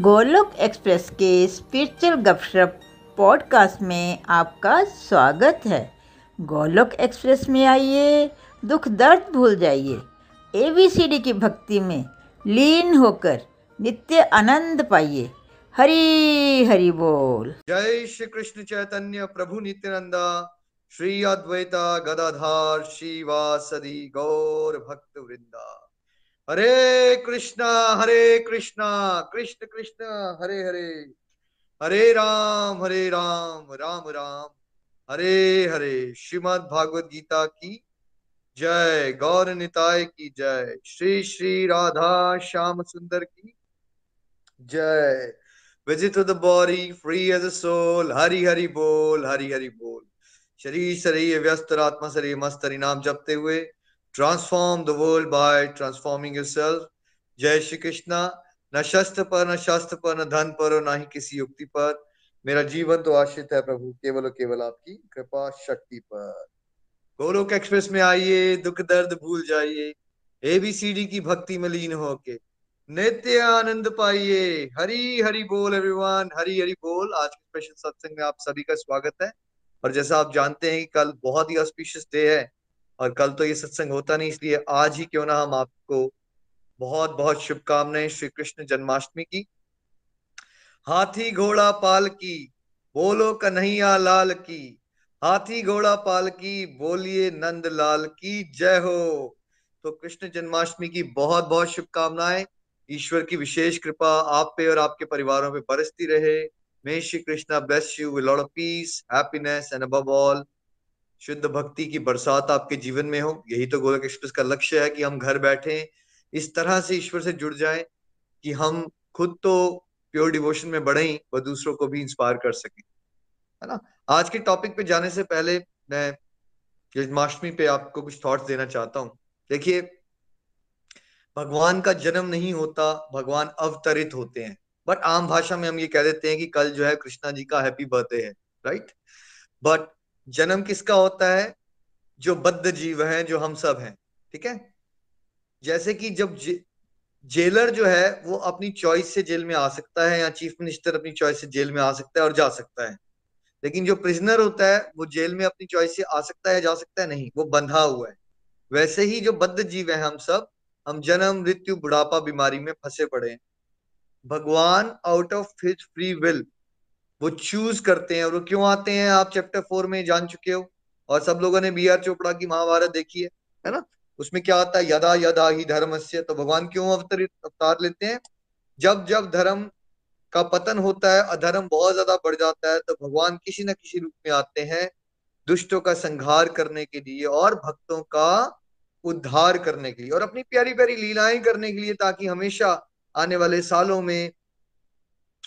Golok express के spiritual गपशप podcast में आपका स्वागत है। गोलोक एक्सप्रेस में आइए, दुख दर्द भूल जाइए। एबीसीडी की भक्ति में लीन होकर नित्य आनंद पाइए। हरी, हरि बोल। जय श्री कृष्ण चैतन्य प्रभु नित्यानंदा। श्री अद्वैता गदाधार श्रीवासदि गौर भक्त वृंदा हरे कृष्णा हरे कृष्णा, कृष्ण कृष्ण, हरे हरे। हरे राम हरे राम राम राम। हरे हरे। श्रीमद भागवत गीता की जय। गौर निताय की जय। श्री श्री राधा श्याम सुंदर की जय। Visit the body free as a soul Hari Hari बोल, हरि हरि बोल। शरीर शरीर व्यस्त, आत्मा, शरीर मस्त। हरि नाम जपते हुए transform the world by transforming yourself जय श्री कृष्णा न शस्त्र पर न शास्त्र पर न धन पर और न ही किसी युक्ति पर मेरा जीवन तो आश्रित है प्रभु केवल और केवल आपकी कृपा शक्ति पर गोलोक एक्सप्रेस में आइए दुख दर्द भूल जाइए एबीसीडी की भक्ति में लीन होके नित्य आनंद पाइए हरी हरी बोल एवरीवन हरी हरी बोल आज के स्पेशल सत्संग में आप सभी का स्वागत है और जैसा आप जानते हैं कि कल बहुत ही ऑस्पिशियस डे है और कल तो ये सत्संग होता नहीं, इसलिए आज ही क्यों ना हम आपको बहुत बहुत शुभकामनाएँ श्री कृष्ण जन्माष्टमी की। हाथी घोड़ा पाल की, बोलो कन्हैया लाल की। हाथी घोड़ा पाल की, बोलिए नंद लाल की, जय हो। तो कृष्ण जन्माष्टमी की बहुत बहुत शुभकामनाएँ। ईश्वर की विशेष कृपा आप पे और आपके परिवारों पे बरसती रहे। May Shri Krishna bless you with lot of peace happiness and above all शुद्ध भक्ति की बरसात आपके जीवन में हो। यही तो गोलक एक्सप्रेस का लक्ष्य है कि हम घर बैठे इस तरह से ईश्वर से जुड़ जाए कि हम खुद तो प्योर डिवोशन में बढ़े व दूसरों को भी इंस्पायर कर सकें। है ना? आज के टॉपिक पे जाने से पहले मैं जन्माष्टमी पे आपको कुछ थॉट्स देना चाहता हूँ। देखिए, भगवान का जन्म नहीं होता, भगवान अवतरित होते हैं। बट आम भाषा में हम ये कह देते हैं कि कल जो है कृष्णा जी का हैप्पी बर्थडे है राइट बट जन्म किसका होता है? जो बद्ध जीव है जो हम सब हैं ठीक है? जैसे कि जब जे, जेलर जो है वो अपनी चॉइस से जेल में आ सकता है या चीफ मिनिस्टर अपनी चॉइस से जेल में आ सकता है और जा सकता है। लेकिन जो प्रिजनर होता है वो जेल में अपनी चॉइस से आ सकता है जा सकता है? नहीं वो बंधा हुआ है। वैसे ही जो बद्ध जीव है हम सब हम जन्म मृत्यु बुढ़ापा बीमारी में फंसे पड़े हैं। भगवान out of his free will वो चूज़ करते हैं और वो क्यों आते हैं? आप चैप्टर फोर में जान चुके हो और सब लोगों ने बी आर चोपड़ा की महाभारत देखी है है ना? उसमें क्या आता है? यदा यदा ही धर्म से तो भगवान क्यों अवतरित अवतार लेते हैं? जब जब धर्म का पतन होता है, अधर्म बहुत ज़्यादा बढ़ जाता है तो भगवान किसी न किसी रूप में आते हैं दुष्टों का संहार करने के लिए और भक्तों का उद्धार करने के लिए और अपनी प्यारी प्यारी लीलाएँ करने के लिए ताकि हमेशा आने वाले सालों में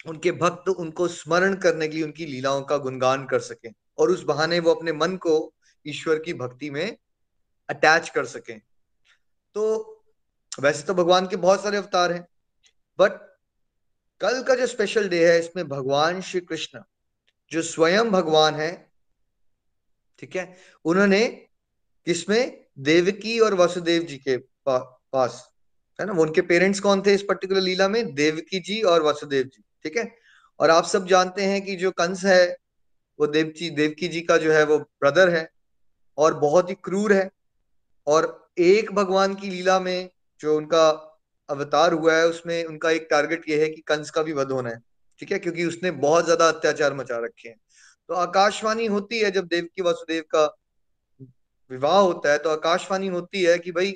उनके भक्त उनको स्मरण करने के लिए उनकी लीलाओं का गुणगान कर सकें और उस बहाने वो अपने मन को ईश्वर की भक्ति में अटैच कर सकें। तो वैसे तो भगवान के बहुत सारे अवतार हैं बट कल का जो स्पेशल डे है इसमें भगवान श्री कृष्ण जो स्वयं भगवान है ठीक है उन्होंने किसमें देवकी और वसुदेव जी के पा, पास है ना उनके पेरेंट्स कौन थे इस पर्टिकुलर लीला में? देवकी जी और वसुदेव जी। ठीक है? और आप सब जानते हैं कि जो कंस है, वो देवची, देवकी जी का जो है वो ब्रदर है और बहुत ही क्रूर है और एक भगवान की लीला में जो उनका अवतार हुआ है, उसमें उनका एक टारगेट ये है कि कंस का भी वध होना है, ठीक है? क्योंकि उसने बहुत ज़्यादा अत्याचार मचा रखे हैं। तो आकाशवाणी होती है जब देवकी वसुदेव का विवाह होता है तो आकाशवाणी होती है कि भाई,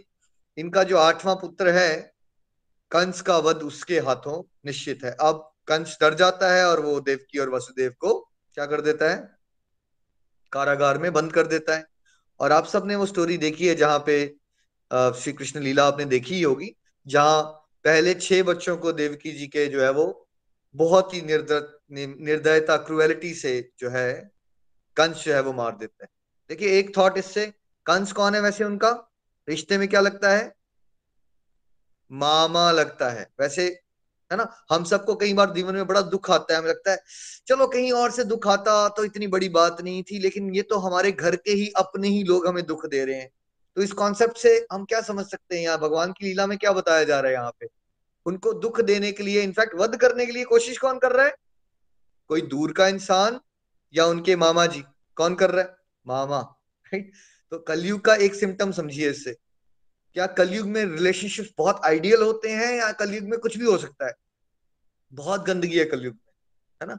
इनका जो आठवां पुत्र है, कंस का वध उसके हाथों निश्चित है। अब कंस डर जाता है और वो देवकी और वसुदेव को क्या कर देता है? कारागार में बंद कर देता है। और आप सबने वो स्टोरी देखी है जहाँ पे श्री कृष्ण लीला आपने देखी ही होगी, जहाँ पहले छह बच्चों को देवकी जी के जो है वो बहुत ही निर्दय, निर्दयता क्रुएलिटी से जो है, कंस जो है वो मार देता है। देखिए, एक थॉट इससे, कंस कौन है वैसे उनका? रिश्ते में क्या लगता है? मामा लगता है। वैसे है ना? हम सबको कई बार जीवन में बड़ा दुख आता है, हमें लगता है, चलो कहीं और से दुख आता तो इतनी बड़ी बात नहीं थी, लेकिन ये तो हमारे घर के ही, अपने ही लोग हमें दुख दे रहे हैं। तो इस कॉन्सेप्ट से हम क्या समझ सकते हैं यहाँ? भगवान की लीला में क्या बताया जा रहा है यहाँ पे? उनको दुख देने के लिए इनफैक्ट वध करने के लिए कोशिश कौन कर रहा है? कोई दूर का इंसान या उनके मामा जी? कौन कर रहा है? मामा राइट तो कलयुग का एक सिम्टम समझिए इससे। क्या कलयुग में रिलेशनशिप बहुत आइडियल होते हैं या कलयुग में कुछ भी हो सकता है? बहुत गंदगी है कलयुग में, है ना?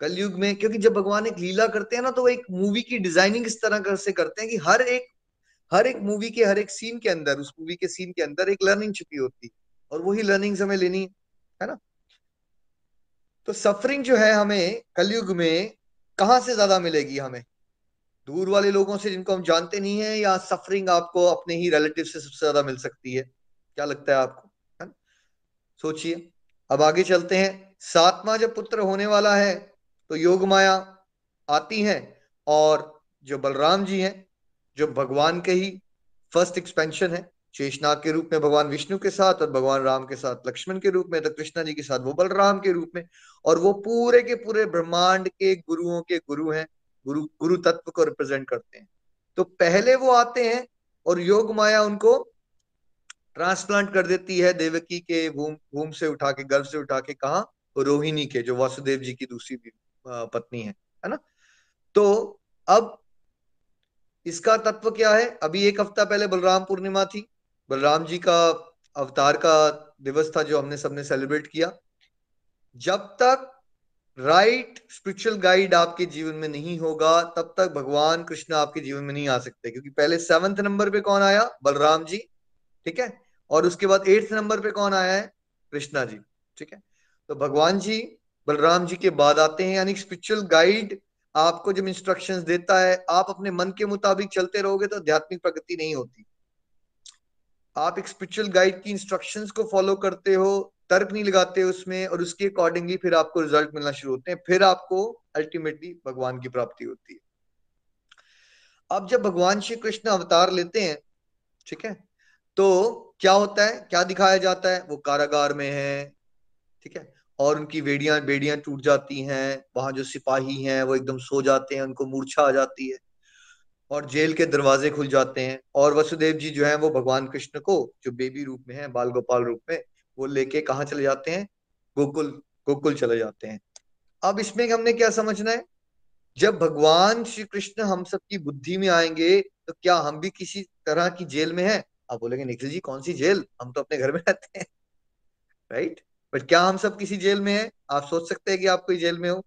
कलयुग में, क्योंकि जब भगवान एक लीला करते हैं ना तो वो एक मूवी की डिज़ाइनिंग इस तरह से करते हैं कि हर एक हर एक मूवी के, हर एक सीन के अंदर, उस मूवी के सीन के अंदर एक लर्निंग छुपी होती है और वही लर्निंग हमें लेनी, है ना? तो सफरिंग जो है हमें कलयुग में कहाँ से ज़्यादा मिलेगी हमें? दूर वाले लोगों से जिनको हम जानते नहीं है, या सफरिंग आपको अपने ही रिलेटिव से सबसे ज़्यादा मिल सकती है? क्या लगता है आपको? है ना? सोचिए। अब आगे चलते हैं। सातवां जब पुत्र होने वाला है तो योग माया आती है, और जो बलराम जी हैं, जो भगवान के ही फ़र्स्ट एक्सपेंशन है शेषनाग के रूप में भगवान विष्णु के साथ और भगवान राम के साथ लक्ष्मण के रूप में तो कृष्णा जी के साथ वो बलराम के रूप में, और वो पूरे के पूरे ब्रह्मांड के गुरुओं के गुरु हैं। गुरु गुरु तत्व को रिप्रेजेंट करते हैं। तो पहले वो आते हैं और योग माया उनको ट्रांसप्लांट कर देती है देवकी के भूम भूम से उठा के, गर्भ से उठा के, कहा? रोहिणी के, जो वासुदेव जी की दूसरी पत्नी है है ना? तो अब इसका तत्व क्या है? अभी एक हफ़्ता पहले बलराम पूर्णिमा थी, बलराम जी का अवतार का दिवस था जो हमने सबने सेलिब्रेट किया। जब तक राइट स्पिरिचुअल गाइड आपके जीवन में नहीं होगा, तब तक भगवान कृष्ण आपके जीवन में नहीं आ सकते, क्योंकि पहले सेवंथ नंबर पे कौन आया? बलराम जी, ठीक है? और उसके बाद एट्थ नंबर पे कौन आया है? कृष्णा जी, ठीक है? तो भगवान जी, बलराम जी के बाद आते हैं, यानी स्पिरिचुअल गाइड आपको जब इंस्ट्रक्शंस देता है, आप अपने मन के मुताबिक चलते रहोगे तो आध्यात्मिक प्रगति नहीं होती। आप एक स्पिरिचुअल गाइड की इंस्ट्रक्शंस को फॉलो करते हो तर्क नहीं लगाते उसमें और उसके अकॉर्डिंगली फिर आपको रिज़ल्ट मिलना शुरू होते हैं। फिर आपको अल्टीमेटली भगवान की प्राप्ति होती है। अब जब भगवान श्री कृष्ण अवतार लेते हैं, ठीक है तो क्या होता है? क्या दिखाया जाता है? वो कारागार में है, ठीक है, और उनकी बेड़ियाँ बेड़ियाँ टूट जाती हैं, वहाँ जो सिपाही हैं वो एकदम सो जाते हैं, उनको मूर्छा आ जाती है और जेल के दरवाजे खुल जाते हैं और वसुदेव जी जो है वो भगवान कृष्ण को, जो बेबी रूप में है, बाल गोपाल रूप में वो लेके कहा चले जाते हैं? गोकुल गोकुल चले जाते हैं। अब इसमें हमने क्या समझना है? जब भगवान श्री कृष्ण हम सबकी बुद्धि में आएँगे तो क्या हम भी किसी तरह की जेल में हैं? आप बोलेंगे, निखिल जी, कौन सी जेल? हम तो अपने घर में रहते हैं। राइट बट क्या हम सब किसी जेल में हैं? आप सोच सकते हैं कि आप कोई जेल में हो।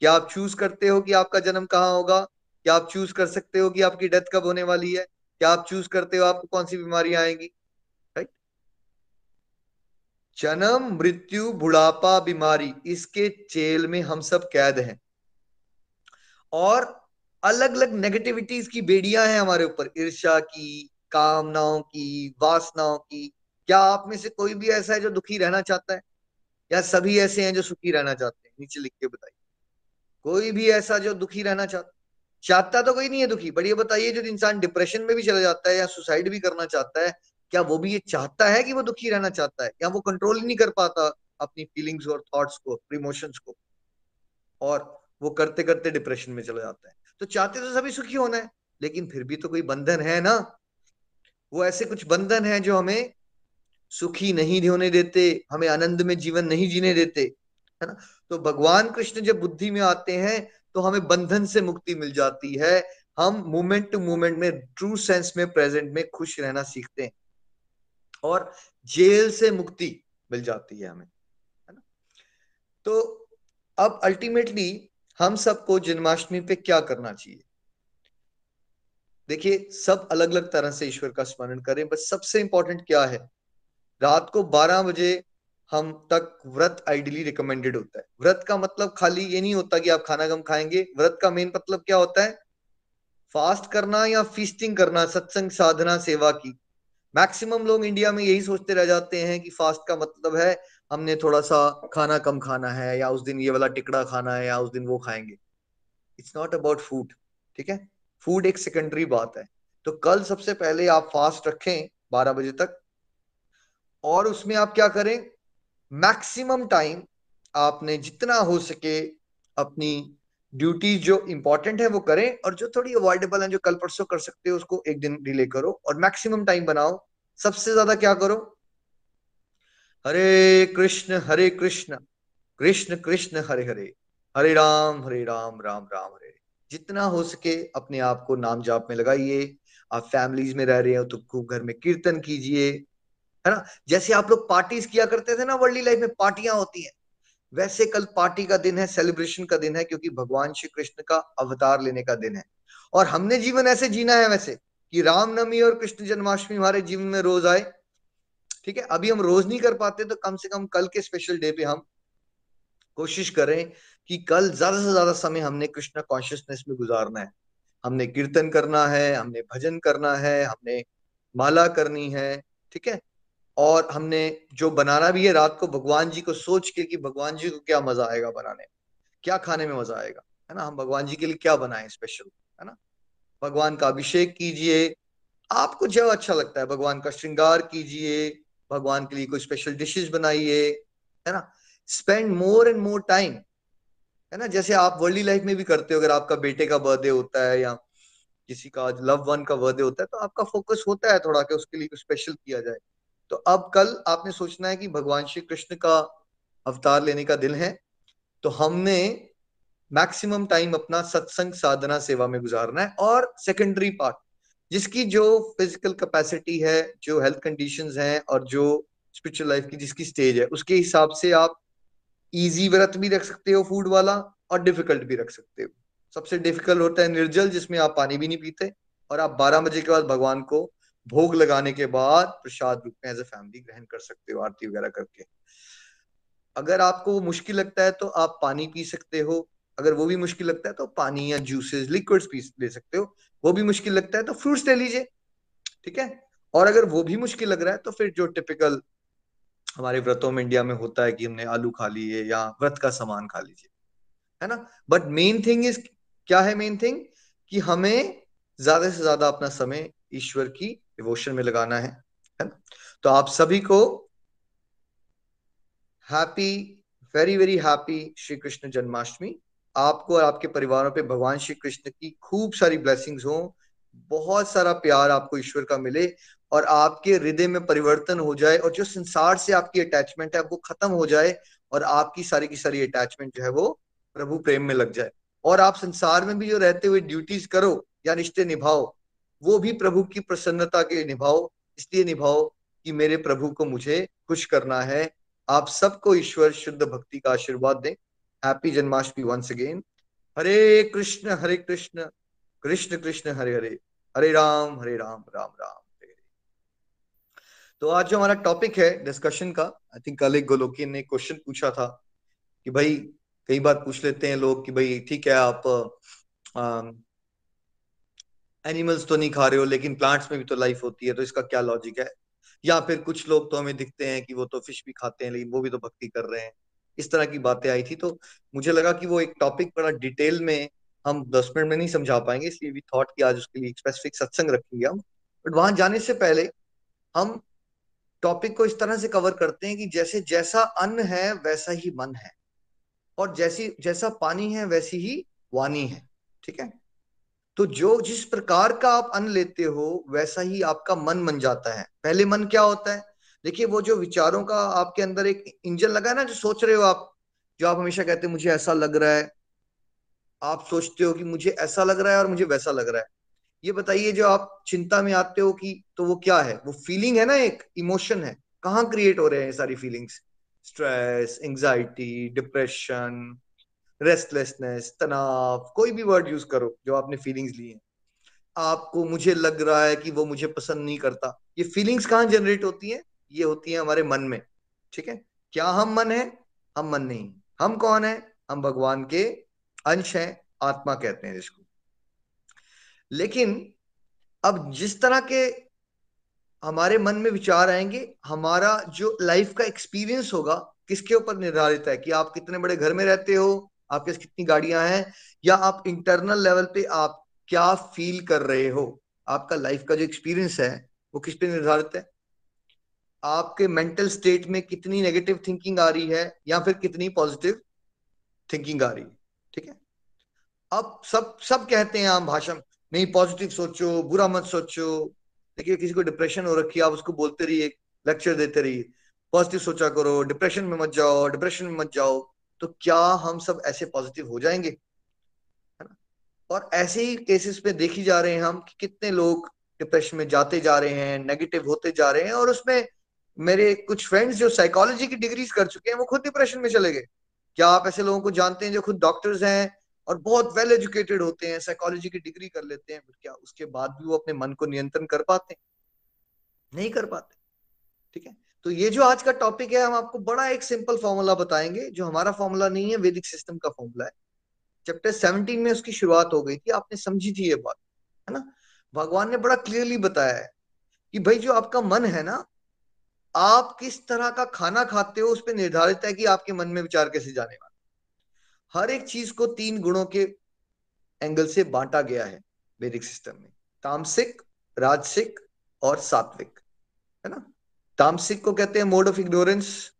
क्या आप चूज़ करते हो कि आपका जन्म कहाँ होगा? क्या आप चूज़ कर सकते हो कि आपकी डेथ कब होने वाली है? क्या आप चूज़ करते हो आपको कौन सी बीमारी आएँगी? जन्म, मृत्यु, बुढ़ापा, बीमारी, इसके जेल में हम सब कैद हैं। और अलग अलग नेगेटिविटीज की बेड़ियाँ हैं हमारे ऊपर। ईर्षा की, कामनाओं की, वासनाओं की। क्या आप में से कोई भी ऐसा है जो दुखी रहना चाहता है? या सभी ऐसे हैं जो सुखी रहना चाहते हैं? नीचे लिख के बताइए। कोई भी ऐसा जो दुखी रहना चाहता चाहता तो कोई नहीं है दुखी। बट ये बताइए, जो इंसान डिप्रेशन में भी चला जाता है या सुसाइड भी करना चाहता है क्या वो भी ये चाहता है कि वो दुखी रहना चाहता है? या वो कंट्रोल ही नहीं कर पाता अपनी फीलिंग्स और थॉट्स को इमोशंस को? और वो करते करते डिप्रेशन में चला जाता है। तो चाहते तो सभी सुखी होना है, लेकिन फिर भी तो कोई बंधन है ना? वो ऐसे कुछ बंधन है जो हमें सुखी नहीं होने देते, हमें आनंद में जीवन नहीं जीने देते, है ना? तो भगवान कृष्ण जब बुद्धि में आते हैं तो हमें बंधन से मुक्ति मिल जाती है। हम मोमेंट टू मोमेंट में ट्रू सेंस में प्रेजेंट में खुश रहना सीखते हैं। और जेल से मुक्ति मिल जाती है हमें, है ना? तो अब अल्टीमेटली हम सबको जन्माष्टमी पे क्या करना चाहिए? देखिए, सब अलग अलग तरह से ईश्वर का स्मरण करें, बस सबसे इंपॉर्टेंट क्या है? रात को 12 बजे हम तक व्रत आइडियली रिकमेंडेड होता है। व्रत का मतलब खाली ये नहीं होता कि आप खाना कम खाएँगे। व्रत का मेन मतलब क्या होता है? फास्ट करना या फीस्टिंग करना, सत्संग, साधना, सेवा की। मैक्सिमम लोग इंडिया में यही सोचते रह जाते हैं कि फास्ट का मतलब है, हमने थोड़ा सा खाना कम खाना है, या उस दिन ये वाला टिकड़ा खाना है, या उस दिन वो खाएँगे। इट्स नॉट अबाउट फ़ूड ठीक है? फ़ूड एक सेकेंडरी बात है। तो कल सबसे पहले आप फास्ट रखें बारह बजे तक, और उसमें आप क्या करें? मैक्सिमम टाइम आपने जितना हो सके अपनी ड्यूटी जो इंपॉर्टेंट है, वो करें और जो थोड़ी अवॉइडेबल है, जो कल परसों कर सकते हो, उसको एक दिन डिले करो और मैक्सिमम टाइम बनाओ। सबसे ज़्यादा क्या करो? हरे कृष्ण हरे कृष्ण कृष्ण कृष्ण, हरे हरे हरे राम हरे राम राम राम, हरे। जितना हो सके अपने आप को नाम जाप में लगाइए। आप फैमिलीज़ में रह रहे हो तो खूब घर में कीर्तन कीजिए, है ना? जैसे आप लोग पार्टीज़ किया करते थे ना वर्ल्ड लाइफ में पार्टियाँ होती हैं। वैसे कल पार्टी का दिन है सेलिब्रेशन का दिन है, क्योंकि भगवान श्री कृष्ण का अवतार लेने का दिन है। और हमने जीवन ऐसे जीना है वैसे कि रामनवमी और कृष्ण जन्माष्टमी हमारे जीवन में रोज आए। ठीक है, अभी हम रोज नहीं कर पाते तो कम से कम कल के स्पेशल डे पे हम कोशिश करें कि कल ज़्यादा से ज़्यादा समय हमने कृष्ण कॉन्शियसनेस में गुजारना है। हमने कीर्तन करना है, हमने भजन करना है, हमने माला करनी है, ठीक है? और हमने जो बनाना भी है रात को, भगवान जी को सोच के कि भगवान जी को क्या मज़ा आएगा बनाने क्या खाने में मज़ा आएगा? है ना? हम भगवान जी के लिए क्या बनाए स्पेशल है ना? भगवान का अभिषेक कीजिए। आपको जो अच्छा लगता है, भगवान का श्रृंगार कीजिए, भगवान के लिए कोई स्पेशल डिशेस बनाइए, है ना? Spend more and more time है ना? जैसे आप वर्ल्ड लाइफ में भी करते हो, अगर आपका बेटे का बर्थडे होता है या किसी का लव वन का बर्थडे होता है तो आपका फोकस होता है थोड़ा कि उसके लिए कुछ स्पेशल किया जाए। तो अब कल आपने सोचना है कि भगवान श्री कृष्ण का अवतार लेने का दिन है तो हमने मैक्सिमम टाइम अपना सत्संग साधना सेवा में गुजारना है। और सेकेंडरी पार्ट जिसकी जो फ़िज़िकल कैपेसिटी है, जो हेल्थ कंडीशंस हैं और जो स्पिरिचुअल लाइफ की जिसकी स्टेज है, उसके हिसाब से आप इजी व्रत भी रख सकते हो फ़ूड वाला और डिफ़िकल्ट भी रख सकते हो। सबसे डिफ़िकल्ट होता है निर्जल, जिसमें आप पानी भी नहीं पीते और आप 12 बजे के बाद भगवान को भोग लगाने के बाद प्रसाद रूप में एज ए फैमिली ग्रहण कर सकते हो, आरती वगैरह करके। अगर आपको वो मुश्किल लगता है तो आप पानी पी सकते हो। अगर वो भी मुश्किल लगता है तो पानी या जूसेस लिक्विड्स पी ले सकते हो। वो भी मुश्किल लगता है तो फ्रूट्स ले लीजिए, ठीक है? और अगर वो भी मुश्किल लग रहा है तो फिर जो टिपिकल हमारे व्रतों में इंडिया में होता है कि हमने आलू खा लिए या व्रत का सामान खा लीजिए, है ना? बट मेन थिंग इज़ क्या है मेन थिंग कि हमें ज़्यादा से ज़्यादा अपना समय ईश्वर की डिवोशन में लगाना है है ना? तो आप सभी को happy very very happy Shri Krishna Janmashtami आपको और आपके परिवारों पे भगवान श्री कृष्ण की खूब सारी ब्लेसिंग्स हो। बहुत सारा प्यार आपको ईश्वर का मिले और आपके हृदय में परिवर्तन हो जाए और जो संसार से आपकी अटैचमेंट है वो खत्म हो जाए और आपकी सारी की सारी अटैचमेंट जो है वो प्रभु प्रेम में लग जाए। और आप संसार में भी जो रहते हुए ड्यूटीज़ करो या रिश्ते निभाओ वो भी प्रभु की प्रसन्नता के निभाओ, इसलिए निभाओ कि मेरे प्रभु को मुझे खुश करना है। आप सबको ईश्वर शुद्ध भक्ति का आशीर्वाद दें। Happy Janmashtami once again Hare Krishna Hare Krishna Krishna Krishna, Hare Hare. Hare Ram Hare Ram Ram Ram. तो आज जो हमारा टॉपिक है डिस्कशन का आई थिंक कल एक गोलोकी ने क्वेश्चन पूछा था कि भाई, कई बार पूछ लेते हैं लोग कि भाई, ठीक है, आप एनिमल्स तो नहीं खा रहे हो, लेकिन प्लांट्स में भी तो लाइफ होती है तो इसका क्या लॉजिक है? या फिर कुछ लोग तो हमें दिखते हैं कि वो तो फ़िश भी खाते हैं, लेकिन वो भी तो भक्ति कर रहे हैं। इस तरह की बातें आई थी तो मुझे लगा कि वो एक टॉपिक बड़ा डिटेल में हम दस मिनट में नहीं समझा पाएँगे, इसलिए भी थॉट कि आज उसके लिए स्पेसिफिक सत्संग रखेंगे हम। बट वहाँ जाने से पहले हम टॉपिक को इस तरह से कवर करते हैं कि जैसे जैसा अन्न है, वैसा ही मन है। और जैसी, जैसा पानी है, वैसी ही वाणी है, ठीक है? तो जो जिस प्रकार का आप अन्न लेते हो, वैसा ही आपका मन बन जाता है। पहले मन क्या होता है? देखिए, वो जो विचारों का आपके अंदर एक इंजन लगा है ना, जो सोच रहे हो आप, जो आप हमेशा कहते हैं, मुझे ऐसा लग रहा है। आप सोचते हो कि मुझे ऐसा लग रहा है और मुझे वैसा लग रहा है। ये बताइए, जो आप चिंता में आते हो कि तो वो क्या है? वो फीलिंग है ना एक? इमोशन है। कहाँ क्रिएट हो रहे हैं सारी feelings stress anxiety depression restlessness तनाव, कोई भी वर्ड यूज़ करो जो आपने फीलिंग्स ली है। आपको मुझे लग रहा है कि वो मुझे पसंद नहीं करता। ये फीलिंग्स कहाँ जनरेट होती है? ये होती है हमारे मन में, ठीक है? क्या हम मन है? हम मन नहीं। हम कौन है? हम भगवान के अंश हैं, आत्मा कहते हैं जिसको लेकिन अब जिस तरह के हमारे मन में विचार आएँगे, हमारा जो लाइफ का एक्सपीरियंस होगा, किसके ऊपर निर्धारित है कि आप कितने बड़े घर में रहते हो आपके पास कितनी गाड़ियाँ हैं, या आप इंटरनल लेवल पे आप क्या फील कर रहे हो? आपका लाइफ का जो एक्सपीरियंस है, वो किस पे निर्धारित है? आपके मेंटल स्टेट में कितनी नेगेटिव थिंकिंग आ रही है, या फिर कितनी पॉजिटिव थिंकिंग आ रही है? ठीक है? अब सब सब कहते हैं आम भाषा नहीं पॉजिटिव सोचो, बुरा मत सोचो। देखिए, किसी को डिप्रेशन हो रखी है, आप उसको बोलते रहिए लेक्चर देते रहिए। पॉजिटिव सोचा करो डिप्रेशन में मत जाओ डिप्रेशन में मत जाओ। तो क्या हम सब ऐसे पॉजिटिव हो जाएँगे? है ना? और ऐसे ही केसेस में देखी जा रहे हैं हम कि कितने लोग डिप्रेशन में जाते जा रहे हैं नेगेटिव होते जा रहे हैं और उसमें मेरे कुछ फ्रेंड्स जो साइकोलॉजी की डिग्रीज कर चुके हैं, वो खुद डिप्रेशन में चले गए। क्या आप ऐसे लोगों को जानते हैं जो खुद डॉक्टर्स हैं और बहुत वेल एजुकेटेड होते हैं साइकोलॉजी की डिग्री कर लेते हैं क्या उसके बाद भी वो अपने मन को नियंत्रण कर पाते हैं? नहीं कर पाते। ठीक है? तो ये जो आज का टॉपिक है, हम आपको बड़ा एक सिंपल फॉर्मूला बताएँगे, जो हमारा फॉर्मूला नहीं है वैदिक सिस्टम का फॉर्मूला है। चैप्टर 17 में उसकी शुरुआत हो गई थी, आपने समझी थी ये बात, है ना? भगवान ने बड़ा क्लियरली बताया है कि भाई जो आपका मन है ना, आप किस तरह का खाना खाते हो, उस पर निर्धारित है कि आपके मन में विचार कैसे जाने वाला। हर एक चीज़ को तीन गुणों के एंगल से बांटा गया है वैदिक सिस्टम में, तामसिक, राजसिक और सात्विक, है ना? तामसिक को कहते हैं मोड ऑफ़ इग्नोरेंस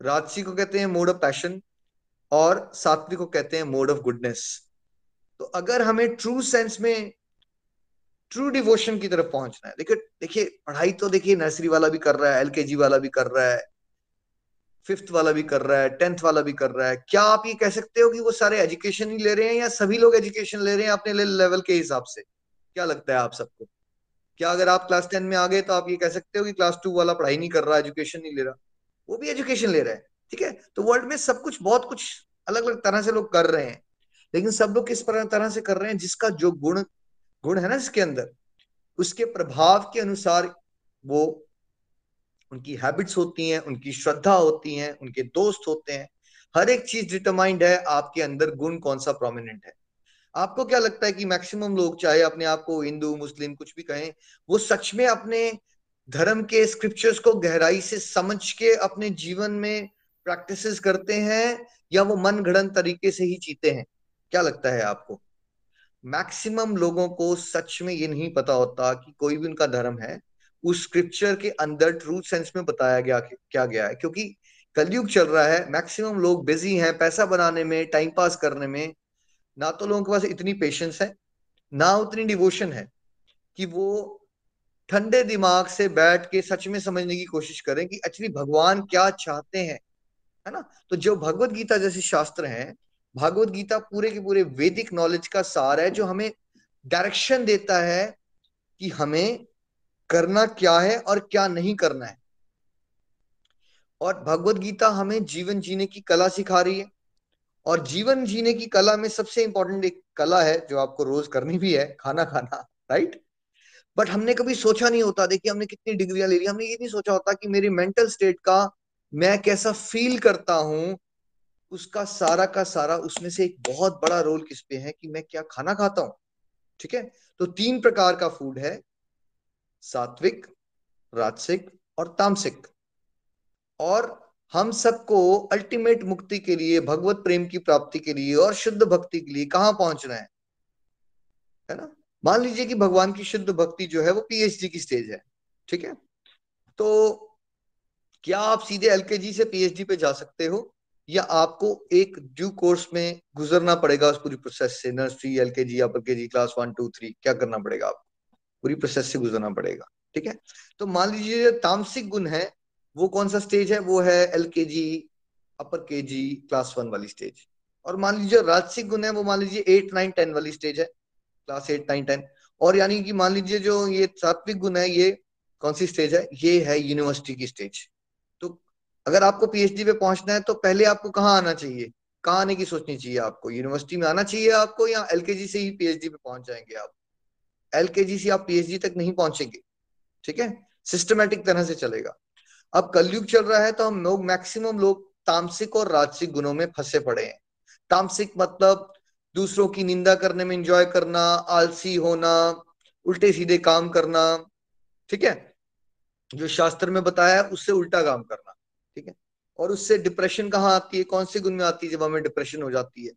राजसिक को कहते हैं मोड ऑफ़ पैशन और सात्विक को कहते हैं मोड ऑफ़ गुडनेस तो अगर हमें ट्रू सेंस में ट्रू डिवोशन की तरफ़ पहुँचना है, देखिए देखिए, पढ़ाई तो देखिए नर्सरी वाला भी कर रहा है एलकेजी वाला भी कर रहा है फिफ्थ वाला भी कर रहा है टेंथ वाला भी कर रहा है, क्या आप ये कह सकते हो कि वो सारे एजुकेशन ही ले रहे हैं या सभी लोग एजुकेशन ले रहे हैं अपने लेवल के हिसाब से? क्या लगता है आप सबको? क्या अगर आप क्लास टेन में आ गए तो आप ये कह सकते हो कि क्लास टू वाला पढ़ाई नहीं कर रहा एजुकेशन नहीं ले रहा। वो भी एजुकेशन ले रहा है, ठीक है? तो वर्ल्ड में सब कुछ, बहुत कुछ अलग अलग तरह से लोग कर रहे हैं। लेकिन सब लोग किस तरह से कर रहे हैं? जिसका जो गुण गुण है ना इसके अंदर, उसके प्रभाव के अनुसार वो उनकी हैबिट्स होती हैं, उनकी श्रद्धा होती है, उनके दोस्त होते हैं। हर एक चीज़ डिटरमाइंड है आपके अंदर गुण कौन सा प्रोमिनेंट है। आपको क्या लगता है कि मैक्सिमम लोग, चाहे अपने आप को हिंदू, मुस्लिम, कुछ भी कहें, वो सच में अपने धर्म के स्क्रिप्चर्स को गहराई से समझ के अपने जीवन में प्रैक्टिसेस करते हैं या वो मन घड़न तरीके से ही जीते हैं? क्या लगता है आपको? मैक्सिमम लोगों को सच में ये नहीं पता होता कि कोई भी उनका धर्म है, उस स्क्रिप्चर के अंदर ट्रू सेंस में बताया गया क्या गया है? क्योंकि कलयुग चल रहा है, मैक्सिमम लोग बिज़ी हैं पैसा बनाने में टाइम पास करने में ना तो लोगों के पास इतनी पेशेंस है, ना उतनी डिवोशन है कि वो ठंडे दिमाग से बैठ के सच में समझने की कोशिश करें कि एक्चुअली भगवान क्या चाहते हैं, है ना? तो जो भगवत गीता जैसे शास्त्र हैं, भागवत गीता पूरे के पूरे वैदिक नॉलेज का सार है जो हमें डायरेक्शन देता है कि हमें करना क्या है और क्या नहीं करना है। और भगवत गीता हमें जीवन जीने की कला सिखा रही है। और जीवन जीने की कला में सबसे इंपॉर्टेंट एक कला है, जो आपको रोज करनी भी है, खाना खाना राइट बट हमने कभी सोचा नहीं होता, देखिए हमने कितनी डिग्रियाँ ले ली, हमने ये नहीं सोचा होता कि मेरी मेंटल स्टेट का मैं कैसा फील करता हूँ, उसका सारा का सारा, उसमें से एक बहुत बड़ा रोल किस पे है कि मैं क्या खाना खाता हूँ, ठीक है? तो तीन प्रकार का फ़ूड है, सात्विक, राजसिक और तामसिक। और हम सबको अल्टीमेट मुक्ति के लिए, भगवत प्रेम की प्राप्ति के लिए और शुद्ध भक्ति के लिए कहाँ पहुँचना है? है ना? मान लीजिए कि भगवान की शुद्ध भक्ति जो है वो पीएचडी की स्टेज है, ठीक है? तो क्या आप सीधे एलकेजी से पीएचडी पे जा सकते हो? या आपको एक ड्यू कोर्स में गुजरना पड़ेगा उस पूरी प्रोसेस से? Nursery L K G upper K G class one two three क्या करना पड़ेगा आपको? पूरी प्रोसेस से गुजरना पड़ेगा, ठीक है? तो मान लीजिए तामसिक गुण है वो कौन सा स्टेज है? वो है L K G upper K G class one वाली स्टेज और मान लीजिए राजसिक गुण है, वो मान लीजिए एट नाइन टेन वाली स्टेज है. क्लास एट नाइन टेन और यानी कि मान लीजिए जो ये सात्विक गुण है, ये कौन सी स्टेज है? ये है यूनिवर्सिटी की स्टेज तो अगर आपको पीएचडी पे पहुँचना है तो पहले आपको कहाँ आना चाहिए? कहाँ आने की सोचनी चाहिए आपको? यूनिवर्सिटी में आना चाहिए आपको या एलकेजी से ही पीएचडी पे पहुँच जाएँगे आप? एलकेजी से आप पीएचडी तक नहीं पहुँचेंगे, ठीक है? सिस्टमेटिक तरह से चलेगा. अब कलयुग चल रहा है तो हम लोग मैक्सिमम लोग तामसिक और राजसिक गुणों में फंसे पड़े हैं। तामसिक मतलब दूसरों की निंदा करने में इंजॉय करना, आलसी होना उल्टे सीधे काम करना, ठीक है? जो शास्त्र में बताया है, उससे उल्टा काम करना, ठीक है? और उससे डिप्रेशन कहाँ आती है? कौन से गुण में आती है जब हमें डिप्रेशन हो जाती है?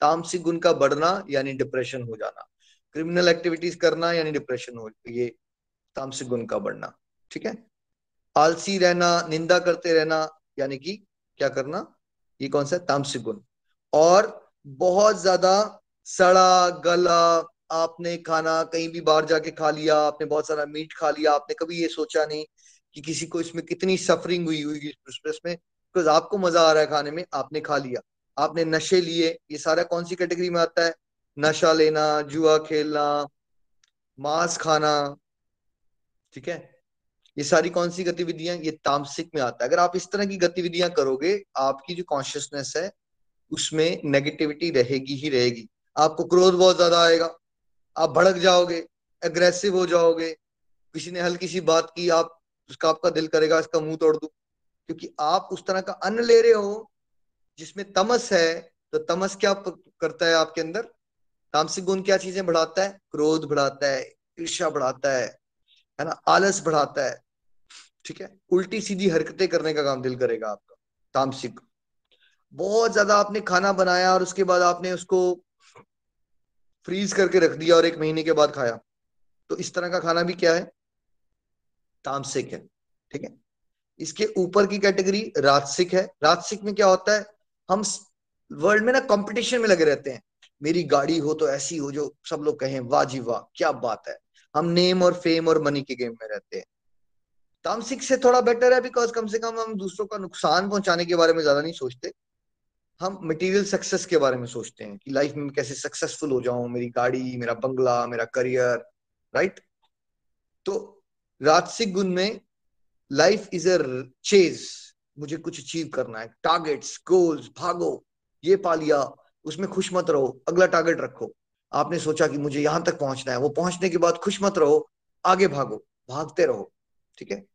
तामसिक गुण का बढ़ना यानी डिप्रेशन हो जाना। क्रिमिनल एक्टिविटीज़ करना यानी डिप्रेशन हो, ये तामसिक गुण का बढ़ना, ठीक है? आलसी रहना, निंदा करते रहना, यानी कि क्या करना? ये कौन सा? तामसिक गुण। और बहुत ज़्यादा सड़ा, गला, आपने खाना कहीं भी बाहर जाके खा लिया, आपने बहुत सारा मीट खा लिया, आपने कभी ये सोचा नहीं कि किसी को इसमें कितनी सफरिंग हुई हुई में बिकॉज़ आपको मज़ा आ रहा है खाने में, आपने खा लिया। आपने नशे लिए, ये सारा कौन सी कैटेगरी में आता है? नशा लेना, जुआ खेलना, मांस खाना, ठीक है? ये सारी कौन सी गतिविधियाँ, ये तामसिक में आता है। अगर आप इस तरह की गतिविधियाँ करोगे, आपकी जो कॉन्शियसनेस है, उसमें नेगेटिविटी रहेगी ही रहेगी। आपको क्रोध बहुत ज़्यादा आएगा। आप भड़क जाओगे एग्रेसिव हो जाओगे। किसी ने हल्की सी बात की, आप, उसका आपका दिल करेगा, इसका मुँह तोड़ दू। क्योंकि आप उस तरह का अन्न ले रहे हो, जिसमें तमस है तो तमस क्या करता है आपके अंदर? तामसिक गुण क्या चीज़ें बढ़ाता है? क्रोध बढ़ाता है ईर्षा बढ़ाता है है ना? आलस बढ़ाता है। ठीक है? उल्टी सीधी हरकतें करने का काम दिल करेगा आपका, तामसिक। बहुत ज़्यादा आपने खाना बनाया और उसके बाद आपने उसको फ्रीज करके रख दिया और एक महीने के बाद खाया। तो इस तरह का खाना भी क्या है? तामसिक है, ठीक है? इसके ऊपर की कैटेगरी राजसिक है। राजसिक में क्या होता है? हम वर्ल्ड में ना कंपटीशन में लगे रहते हैं। मेरी गाड़ी हो तो ऐसी हो जो सब लोग कहें, वाह जी वाह, क्या बात है। हम नेम और फेम और मनी के गेम में रहते हैं। तामसिक से थोड़ा बेटर है बिकॉज़ कम से कम हम दूसरों का नुकसान पहुँचाने के बारे में ज़्यादा नहीं सोचते। हम मटेरियल सक्सेस के बारे में सोचते हैं कि लाइफ में कैसे सक्सेसफुल हो जाऊँ, मेरी गाड़ी, मेरा बंगला, मेरा करियर राइट तो राजसिक गुण में लाइफ इज़ अ चेज मुझे कुछ अचीव करना है। टारगेट्स गोल्स भागो, ये पा लिया उसमें खुश मत रहो, अगला टारगेट रखो। आपने सोचा कि मुझे यहाँ तक पहुँचना है, वो पहुँचने के बाद खुश मत रहो, आगे भागो, भागते रहो। ठीक है?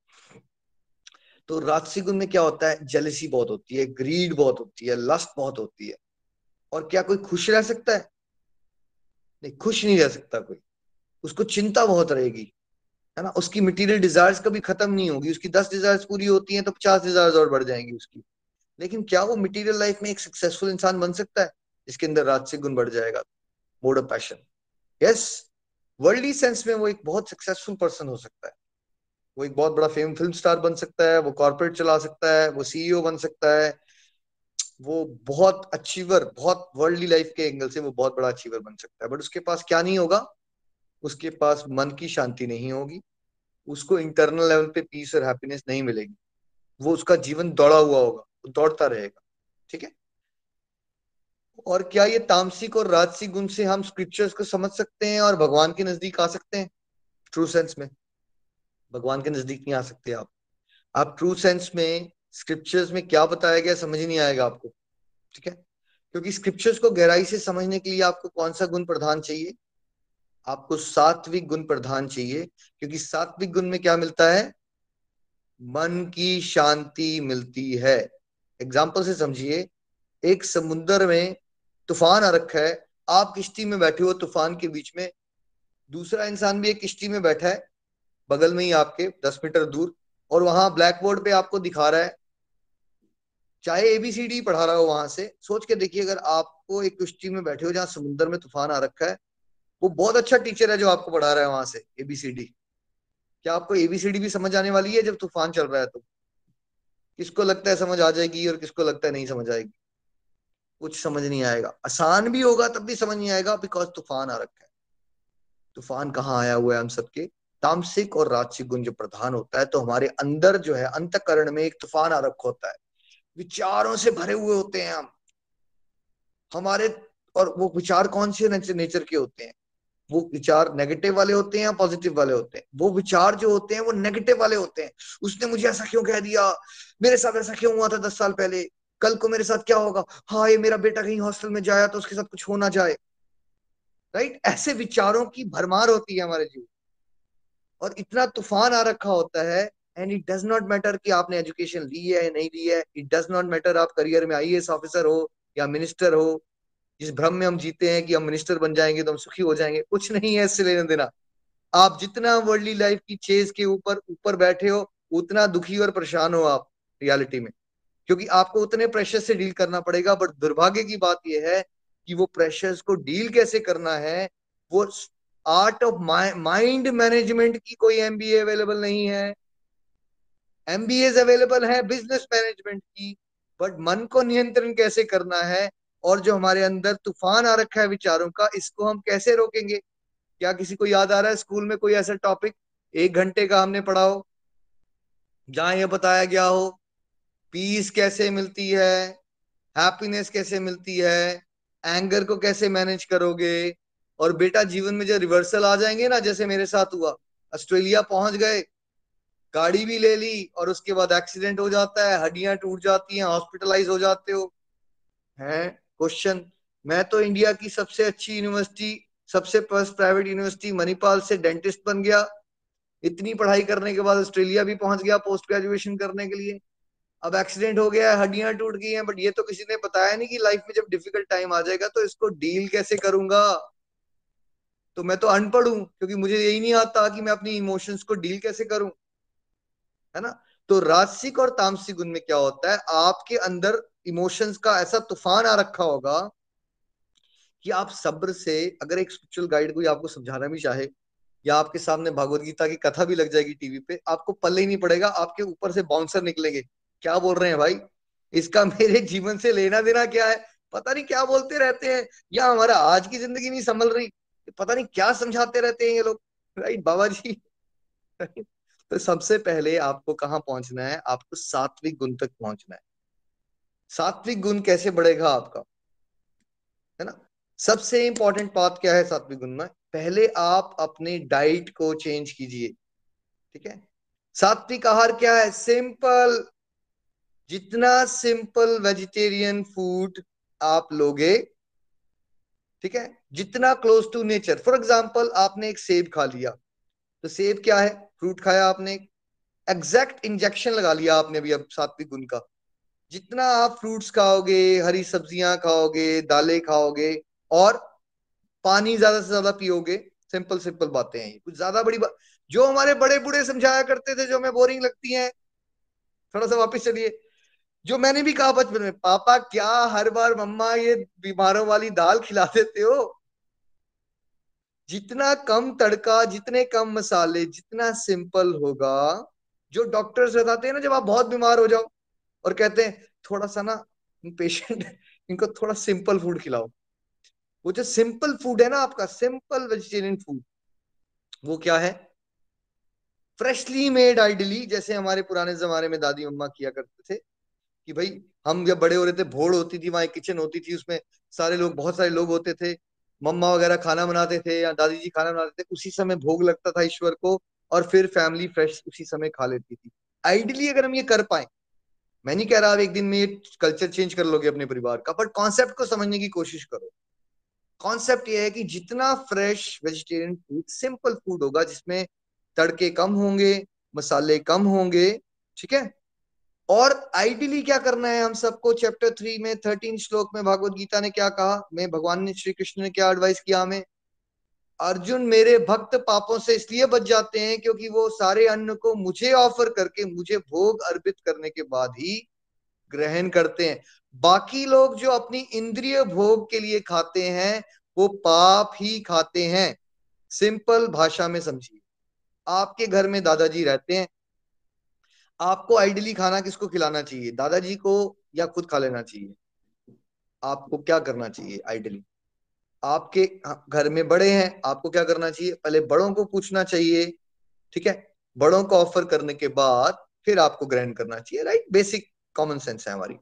तो राजसी गुण में क्या होता है? जेलसी बहुत होती है ग्रीड बहुत होती है लस्ट बहुत होती है। और क्या कोई खुश रह सकता है? नहीं, खुश नहीं रह सकता कोई। उसको चिंता बहुत रहेगी, है ना? उसकी मटेरियल डिजायर्स कभी खत्म नहीं होगी। उसकी दस डिजायर्स पूरी होती हैं तो पचास डिजायर्स और बढ़ जाएँगी उसकी। लेकिन क्या वो मटेरियल लाइफ में एक सक्सेसफुल इंसान बन सकता है? जिसके अंदर राजसिक गुण बढ़ जाएगा। Mode of passion yes worldly sense में वो एक बहुत सक्सेसफुल पर्सन हो सकता है। वो एक बहुत बड़ा फेम फ़िल्म स्टार बन सकता है, वो कॉर्पोरेट चला सकता है, वो सीईओ बन सकता है। वो बहुत अचीवर बहुत वर्ल्डली लाइफ के एंगल से वो बहुत बड़ा अचीवर बन सकता है। बट उसके पास क्या नहीं होगा? उसके पास मन की शांति नहीं होगी। उसको इंटरनल लेवल पे पीस और हैप्पीनेस नहीं मिलेगी। वो उसका जीवन दौड़ा हुआ होगा, वो दौड़ता रहेगा। ठीक है? और क्या ये तामसिक और राजसिक गुण से हम स्क्रिप्चर्स को समझ सकते हैं और भगवान के नज़दीक आ सकते हैं? ट्रू सेंस में। भगवान के नज़दीक नहीं आ सकते आप। आप ट्रू सेंस में स्क्रिप्चर्स में क्या बताया गया समझ नहीं आएगा आपको, ठीक है? क्योंकि स्क्रिप्चर्स को गहराई से समझने के लिए आपको कौन सा गुण प्रधान चाहिए? आपको सात्विक गुण प्रधान चाहिए, क्योंकि सात्विक गुण में क्या मिलता है? मन की शांति मिलती है। एग्ज़ाम्पल से समझिए, एक समुद्र में तूफ़ान आ रखा है, आप किश्ती में बैठे हो तूफ़ान के बीच में, दूसरा इंसान भी एक किश्ती में बैठा है बगल में ही आपके, दस मीटर दूर, और वहाँ ब्लैक बोर्ड पे आपको दिखा रहा है। चाहे एबीसीडी पढ़ा रहा हो वहाँ से, सोच के देखिए अगर आपको एक किश्ती में बैठे हो जहाँ समुद्र में तूफ़ान आ रखा है, वो बहुत अच्छा टीचर है जो आपको पढ़ा रहा है वहाँ से एबीसीडी क्या आपको एबीसीडी भी समझ आने वाली है जब तूफ़ान चल रहा है तो? किसको लगता है समझ आ जाएगी और किसको लगता है नहीं समझ आएगी? कुछ समझ नहीं आएगा। आसान भी होगा तब भी समझ नहीं आएगा बिकॉज़ तूफ़ान आ रखा है। तूफ़ान कहाँ आया हुआ है हम सबके? तामसिक और राजसिक गुण जो प्रधान होता है तो हमारे अंदर जो है, अंतकरण में एक तूफ़ान आ रखा होता है। विचारों से भरे हुए होते हैं हम। हमारे और वो विचार कौन से नेचर के होते हैं। वो विचार नेगेटिव वाले होते हैं या पॉजिटिव वाले होते हैं? वो विचार जो होते हैं, वो नेगेटिव वाले होते हैं। उसने मुझे ऐसा क्यों कह दिया? मेरे साथ ऐसा क्यों हुआ था दस साल पहले? कल को मेरे साथ क्या होगा? हाँ ये मेरा बेटा कहीं हॉस्टल में जाया तो उसके साथ कुछ होना जाए। राइट ऐसे विचारों की भरमार होती है हमारे जीवन और इतना तूफ़ान आ रखा होता है and it does not matter कि आपने एजुकेशन ली है या नहीं ली है इट डज नॉट मैटर आप करियर में आई ऑफिसर हो या मिनिस्टर हो, जिस भ्रम में हम जीते हैं कि हम मिनिस्टर बन जाएँगे तो हम सुखी हो जाएँगे, कुछ नहीं है इससे लेने देना। आप जितना वर्ल्डली लाइफ की चेज के ऊपर ऊपर बैठे हो, उतना दुखी और परेशान हो आप रियलिटी में। क्योंकि आपको उतने प्रेशर से डील करना पड़ेगा बट दुर्भाग्य की बात यह है कि वो प्रेशर्स को डील कैसे करना है, वो आर्ट ऑफ़ माइंड मैनेजमेंट की कोई एमबीए अवेलेबल नहीं है। एमबीए अवेलेबल है बिज़नेस मैनेजमेंट की बट मन को नियंत्रण कैसे करना है और जो हमारे अंदर तूफ़ान आ रखा है विचारों का, इसको हम कैसे रोकेंगे? क्या किसी को याद आ रहा है स्कूल में कोई ऐसा टॉपिक एक घंटे का हमने पढ़ा हो, जहाँ यह बताया गया हो पीस कैसे मिलती है हैप्पीनेस कैसे मिलती है एंगर को कैसे मैनेज करोगे और बेटा जीवन में जो रिवर्सल आ जाएँगे ना, जैसे मेरे साथ हुआ ऑस्ट्रेलिया पहुँच गए, गाड़ी भी ले ली और उसके बाद एक्सीडेंट हो जाता है, हड्डियाँ टूट जाती हैं हॉस्पिटलाइज हो जाते हो। है? क्वेश्चन मैं तो इंडिया की सबसे अच्छी यूनिवर्सिटी सबसे फ़र्स्ट प्राइवेट यूनिवर्सिटी मणिपाल से डेंटिस्ट बन गया। इतनी पढ़ाई करने के बाद ऑस्ट्रेलिया भी पहुँच गया पोस्ट ग्रेजुएशन करने के लिए। अब एक्सीडेंट हो गया है हड्डियाँ टूट गई हैं बट ये तो किसी ने बताया नहीं कि लाइफ में जब डिफ़िकल्ट टाइम आ जाएगा तो इसको डील कैसे करूँगा? तो मैं तो अनपढ़ हूँ, क्योंकि मुझे यही नहीं आता कि मैं अपनी इमोशंस को डील कैसे करूँ, है ना? तो राजसिक और तामसिक गुण में क्या होता है? आपके अंदर इमोशंस का ऐसा तूफ़ान आ रखा होगा कि आप सब्र से, अगर एक स्पिरिचुअल गाइड कोई आपको समझाना भी चाहे, या आपके सामने भगवत गीता की कथा भी लग जाएगी टीवी पे, आपको पल्ले ही नहीं पड़ेगा, आपके ऊपर से बाउंसर निकलेंगे। क्या बोल रहे हैं भाई? इसका मेरे जीवन से लेना देना क्या है? पता नहीं क्या बोलते रहते हैं। या हमारा आज की ज़िंदगी नहीं संभल रही। पता नहीं क्या समझाते रहते हैं ये लोग राइट बाबा जी? तो सबसे पहले आपको कहाँ पहुँचना है? आपको सात्विक गुण तक पहुँचना है। सात्विक गुण कैसे बढ़ेगा आपका? है ना? सबसे इंपॉर्टेंट बात क्या है सात्विक गुण में? पहले आप अपने डाइट को चेंज कीजिए। ठीक है? सात्विक आहार क्या है? सिंपल जितना सिंपल वेजिटेरियन फ़ूड आप लोगे ठीक है? जितना close to nature for example आपने एक सेब खा लिया। तो सेब क्या है? फ्रूट खाया आपने। एग्जैक्ट इंजेक्शन लगा लिया आपने भी अब सात्विक गुण का। जितना आप फ्रूट्स खाओगे, हरी सब्ज़ियाँ खाओगे, दालें खाओगे, और पानी ज़्यादा से ज़्यादा पियोगे सिंपल सिंपल बातें हैं कुछ ज़्यादा बड़ी बात जो हमारे बड़े बूढ़े समझाया करते थे, जो हमें बोरिंग लगती हैं, थोड़ा सा वापस चलिए। जो मैंने भी कहा बचपन में, पापा क्या हर बार मम्मा ये बीमारों वाली दाल खिला देते हो? जितना कम तड़का, जितने कम मसाले, जितना सिंपल होगा, जो डॉक्टर्स बताते हैं ना, जब आप बहुत बीमार हो जाओ और कहते हैं, थोड़ा सा ना पेशेंट इनको थोड़ा सिंपल फ़ूड खिलाओ। वो जो सिंपल फ़ूड है ना आपका सिंपल वेजिटेरियन फ़ूड वो क्या है? फ्रेशली मेड आइडली जैसे हमारे पुराने जमाने में दादी मम्मा किया करते थे। कि भाई, हम जब बड़े हो रहे थे भोड़ होती थी, वहाँ किचन होती थी, उसमें सारे लोग, बहुत सारे लोग होते थे। मम्मा वगैरह खाना बनाते थे या दादी जी खाना बनाते थे, उसी समय भोग लगता था ईश्वर को और फिर फैमिली फ्रेश उसी समय खा लेती थी। आइडियली अगर हम ये कर पाए, मैं नहीं कह रहा आप एक दिन में ये कल्चर चेंज कर लोगे अपने परिवार का बट कॉन्सेप्ट को समझने की कोशिश करो। कॉन्सेप्ट ये है कि जितना fresh vegetarian food simple food होगा, जिसमें तड़के कम होंगे, मसाले कम होंगे, ठीक है? और आइडियली क्या करना है हम सबको? चैप्टर थ्री में थर्टीन श्लोक में भागवत गीता ने क्या कहा? मैं भगवान ने, श्री कृष्ण ने क्या एडवाइस किया हमें? अर्जुन मेरे भक्त पापों से इसलिए बच जाते हैं क्योंकि वो सारे अन्न को मुझे ऑफ़र करके मुझे भोग अर्पित करने के बाद ही ग्रहण करते हैं। बाकी लोग जो अपनी इंद्रिय भोग के लिए खाते हैं, वो पाप ही खाते हैं। सिंपल भाषा में समझिए। आपके घर में दादाजी रहते हैं आपको आइडली खाना किसको खिलाना चाहिए? दादाजी को या खुद खा लेना चाहिए? आपको क्या करना चाहिए आइडली आपके घर में बड़े हैं, आपको क्या करना चाहिए? पहले बड़ों को पूछना चाहिए, ठीक है? बड़ों को ऑफ़र करने के बाद फिर आपको ग्रहण करना चाहिए राइट बेसिक कॉमन सेंस है हमारी।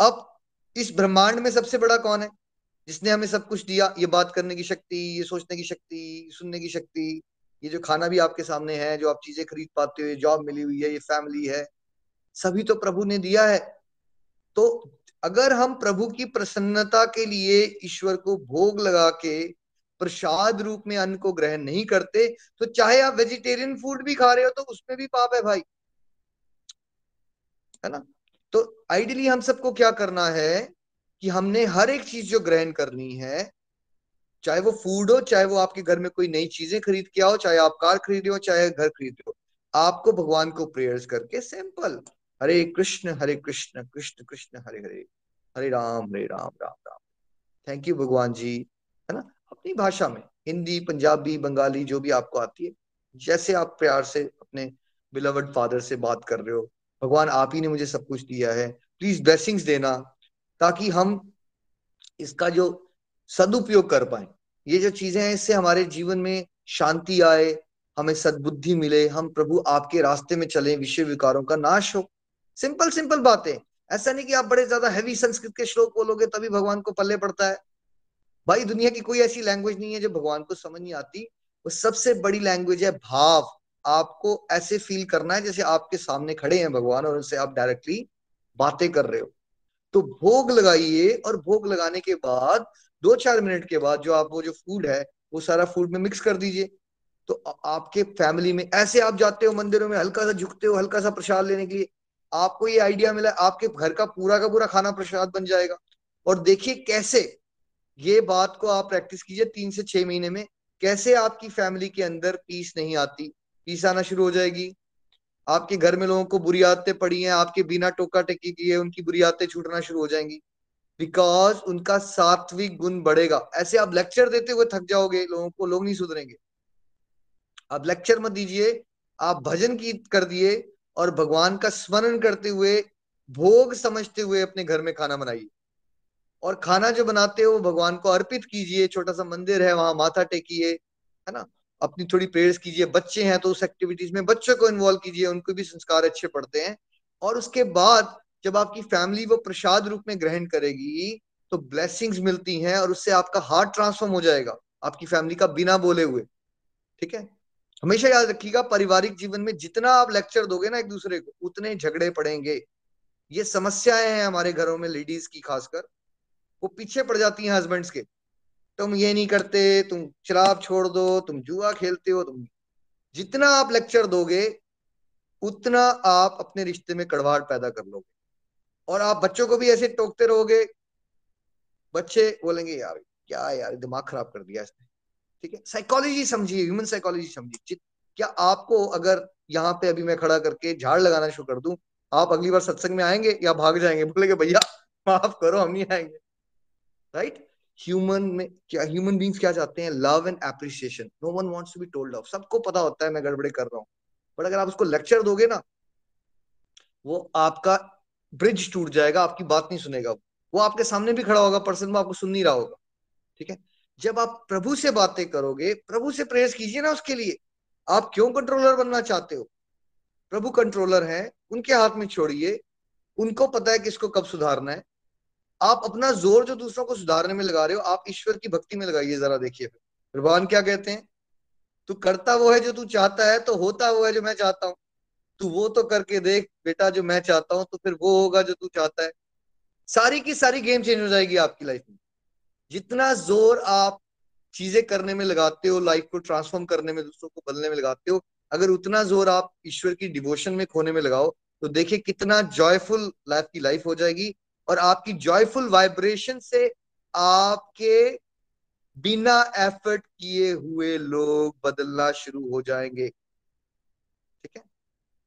अब इस ब्रह्मांड में सबसे बड़ा कौन है? जिसने हमें सब कुछ दिया, ये बात करने की शक्ति, ये सोचने की शक्ति, सुनने की शक्ति ये जो खाना भी आपके सामने है, जो आप चीज़ें खरीद पाते हो जॉब मिली हुई है, ये फैमिली है, सभी तो प्रभु ने दिया है। तो अगर हम प्रभु की प्रसन्नता के लिए ईश्वर को भोग लगा के प्रसाद रूप में अन्न को ग्रहण नहीं करते तो चाहे आप वेजिटेरियन फ़ूड भी खा रहे हो तो उसमें भी पाप है भाई। है ना? तो आइडियली हम सबको क्या करना है कि हमने हर एक चीज़ जो ग्रहण करनी है चाहे वो फ़ूड हो, चाहे वो आपके घर में कोई नई चीज़ें खरीद के आओ, चाहे आप कार खरीदे हो, चाहे घर खरीदे हो, आपको भगवान को प्रेयर्स करके simple Hare Krishna Hare Krishna Krishna Krishna, Hare Hare Hare Ram Hare Ram Ram Ram. Thank you भगवान जी, है ना? अपनी भाषा में, हिंदी, पंजाबी, बंगाली, जो भी आपको आती है, जैसे आप प्यार से, अपने बिलवड फादर से बात कर रहे हो, भगवान आप ही ने मुझे सब कुछ दिया है प्लीज़ ब्लेसिंग्स देना, ताकि हम इसका जो सदुपयोग कर पाए। ये जो चीज़ें हैं, इससे हमारे जीवन में शांति आए, हमें सद्बुद्धि मिले, हम प्रभु आपके रास्ते में चले विषय विकारों का नाश हो। सिंपल सिंपल बातें। ऐसा नहीं कि आप बड़े ज़्यादा हैवी संस्कृत के श्लोक बोलोगे, तभी भगवान को पल्ले पड़ता है। भाई, दुनिया की कोई ऐसी लैंग्वेज नहीं है जो भगवान को समझ नहीं आती। वो सबसे बड़ी लैंग्वेज है भाव। आपको ऐसे फील करना है जैसे आपके सामने खड़े हैं भगवान और उनसे आप डायरेक्टली बातें कर रहे हो। तो भोग लगाइए और भोग लगाने के बाद दो चार मिनट के बाद जो आप, वो जो फ़ूड है, वो सारा फ़ूड में मिक्स कर दीजिए। तो आपके फैमिली में, ऐसे आप जाते हो मंदिरों में, हल्का सा झुकते हो, हल्का सा प्रसाद लेने के लिए, आपको ये आइडिया मिला, आपके घर का पूरा का पूरा खाना प्रसाद बन जाएगा। और देखिए कैसे, ये बात को आप प्रैक्टिस कीजिए तीन से छह महीने में, कैसे आपकी फैमिली के अंदर पीस नहीं आती। पीस आना शुरू हो जाएगी। आपके घर में लोगों को बुरी आदतें पड़ी हैं, आपके बिना टोका टेकी किए उनकी बुरी आदतें छूटना शुरू हो जाएँगी। बिकॉज़ उनका सात्विक गुण बढ़ेगा। ऐसे आप लेक्चर देते हुए थक जाओगे, लोगों को, लोग नहीं सुधरेंगे। आप लेक्चर मत दीजिए, आप भजन की कर दिए और भगवान का स्मरण करते हुए, भोग समझते हुए अपने घर में खाना बनाइए। और खाना जो बनाते हो, भगवान को अर्पित कीजिए छोटा सा मंदिर है, वहाँ माथा टेकिए, है ना? अपनी थोड़ी प्रेयर्स कीजिए, बच्चे हैं तो उस एक्टिविटीज़ में बच्चों को इन्वॉल्व कीजिए, उनको भी संस्कार अच्छे पड़ते हैं। और उसके बाद जब आपकी फैमिली वो प्रसाद रूप में ग्रहण करेगी तो ब्लेसिंग्स मिलती हैं और उससे आपका हार्ट ट्रांसफॉर्म हो जाएगा, आपकी फैमिली का बिना बोले हुए। ठीक है? हमेशा याद रखिएगा, पारिवारिक जीवन में जितना आप लेक्चर दोगे ना एक दूसरे को, उतने झगड़े पड़ेंगे। ये समस्याएँ हैं हमारे घरों में लेडीज़ की खासकर। वो पीछे पड़ जाती हैं हस्बैंड्स के। तुम ये नहीं करते, तुम शराब छोड़ दो, तुम जुआ खेलते हो, तुम जितना आप लेक्चर दोगे, उतना आप अपने रिश्ते में कड़वाहट पैदा कर लोगे। और आप बच्चों को भी ऐसे टोकते रहोगे। बच्चे बोलेंगे, यार, क्या यार, दिमाग खराब कर दिया इसने। ठीक है? साइकोलॉजी समझिए ह्यूमन साइकोलॉजी समझिए। क्या आपको अगर यहाँ पे अभी मैं खड़ा करके झाड़ लगाना शुरू कर दूँ, आप अगली बार सत्संग में आएँगे या भाग जाएँगे? बोलेगे, भैया, माफ़ करो, हम नहीं आएँगे। राइट ह्यूमन में, क्या ह्यूमन बींग्स क्या चाहते हैं? Love and appreciation no one wants to be told of सबको पता होता है मैं गड़बड़े कर रहा हूँ। बट अगर आप उसको लेक्चर दोगे ना, वो आपका ब्रिज टूट जाएगा, आपकी बात नहीं सुनेगा वो। आपके सामने भी खड़ा होगा, पर्सन में आपको सुन नहीं रहा होगा, ठीक है? जब आप प्रभु से बातें करोगे, प्रभु से प्रेस कीजिए ना उसके लिए। आप क्यों कंट्रोलर बनना चाहते हो? प्रभु कंट्रोलर है, उनके हाथ में छोड़िए, उनको पता है कि इसको कब सुधारना है। आप अपना ज़ोर जो दूसरों को सुधारने में लगा रहे हो, आप ईश्वर की भक्ति में लगाइए जरा, देखिए। फिर भगवान क्या कहते हैं? तू करता वो है जो तू चाहता है तो होता वो है जो मैं चाहता हूँ। तू वो तो करके देख, बेटा, जो मैं चाहता हूँ तो फिर वो होगा जो तू चाहता है। सारी की सारी गेम चेंज हो जाएगी आपकी लाइफ में। जितना ज़ोर आप चीज़ें करने में लगाते हो लाइफ को ट्रांसफॉर्म करने में, दूसरों को बदलने में लगाते हो, अगर उतना ज़ोर आप ईश्वर की डिवोशन में खोने में लगाओ तो देखिए कितना जॉयफुल लाइफ की लाइफ हो जाएगी। और आपकी जॉयफुल वाइब्रेशन से आपके बिना एफर्ट किए हुए लोग बदलना शुरू हो जाएँगे।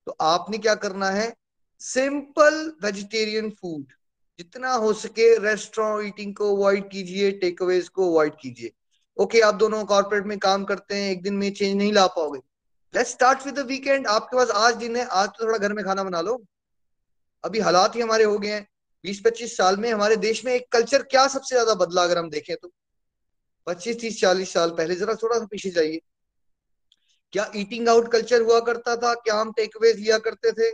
तो आपने क्या करना है? सिंपल वेजिटेरियन फ़ूड जितना हो सके रेस्टोरेंट ईटिंग को अवॉइड कीजिए टेक अवेज को अवॉइड कीजिए। ओके आप दोनों कॉर्पोरेट में काम करते हैं, एक दिन में चेंज नहीं ला पाओगे। Let's start with the weekend आपके पास आज दिन है, आज तो थोड़ा घर में खाना बना लो। अभी हालात ही हमारे हो गए हैं। बीस पच्चीस साल में हमारे देश में एक कल्चर क्या सबसे ज़्यादा बदला अगर हम देखें तो? पच्चीस, तीस, चालीस साल पहले जरा थोड़ा सा पीछे जाइए। क्या ईटिंग आउट कल्चर हुआ करता था? क्या हम टेकअवेज लिया करते थे?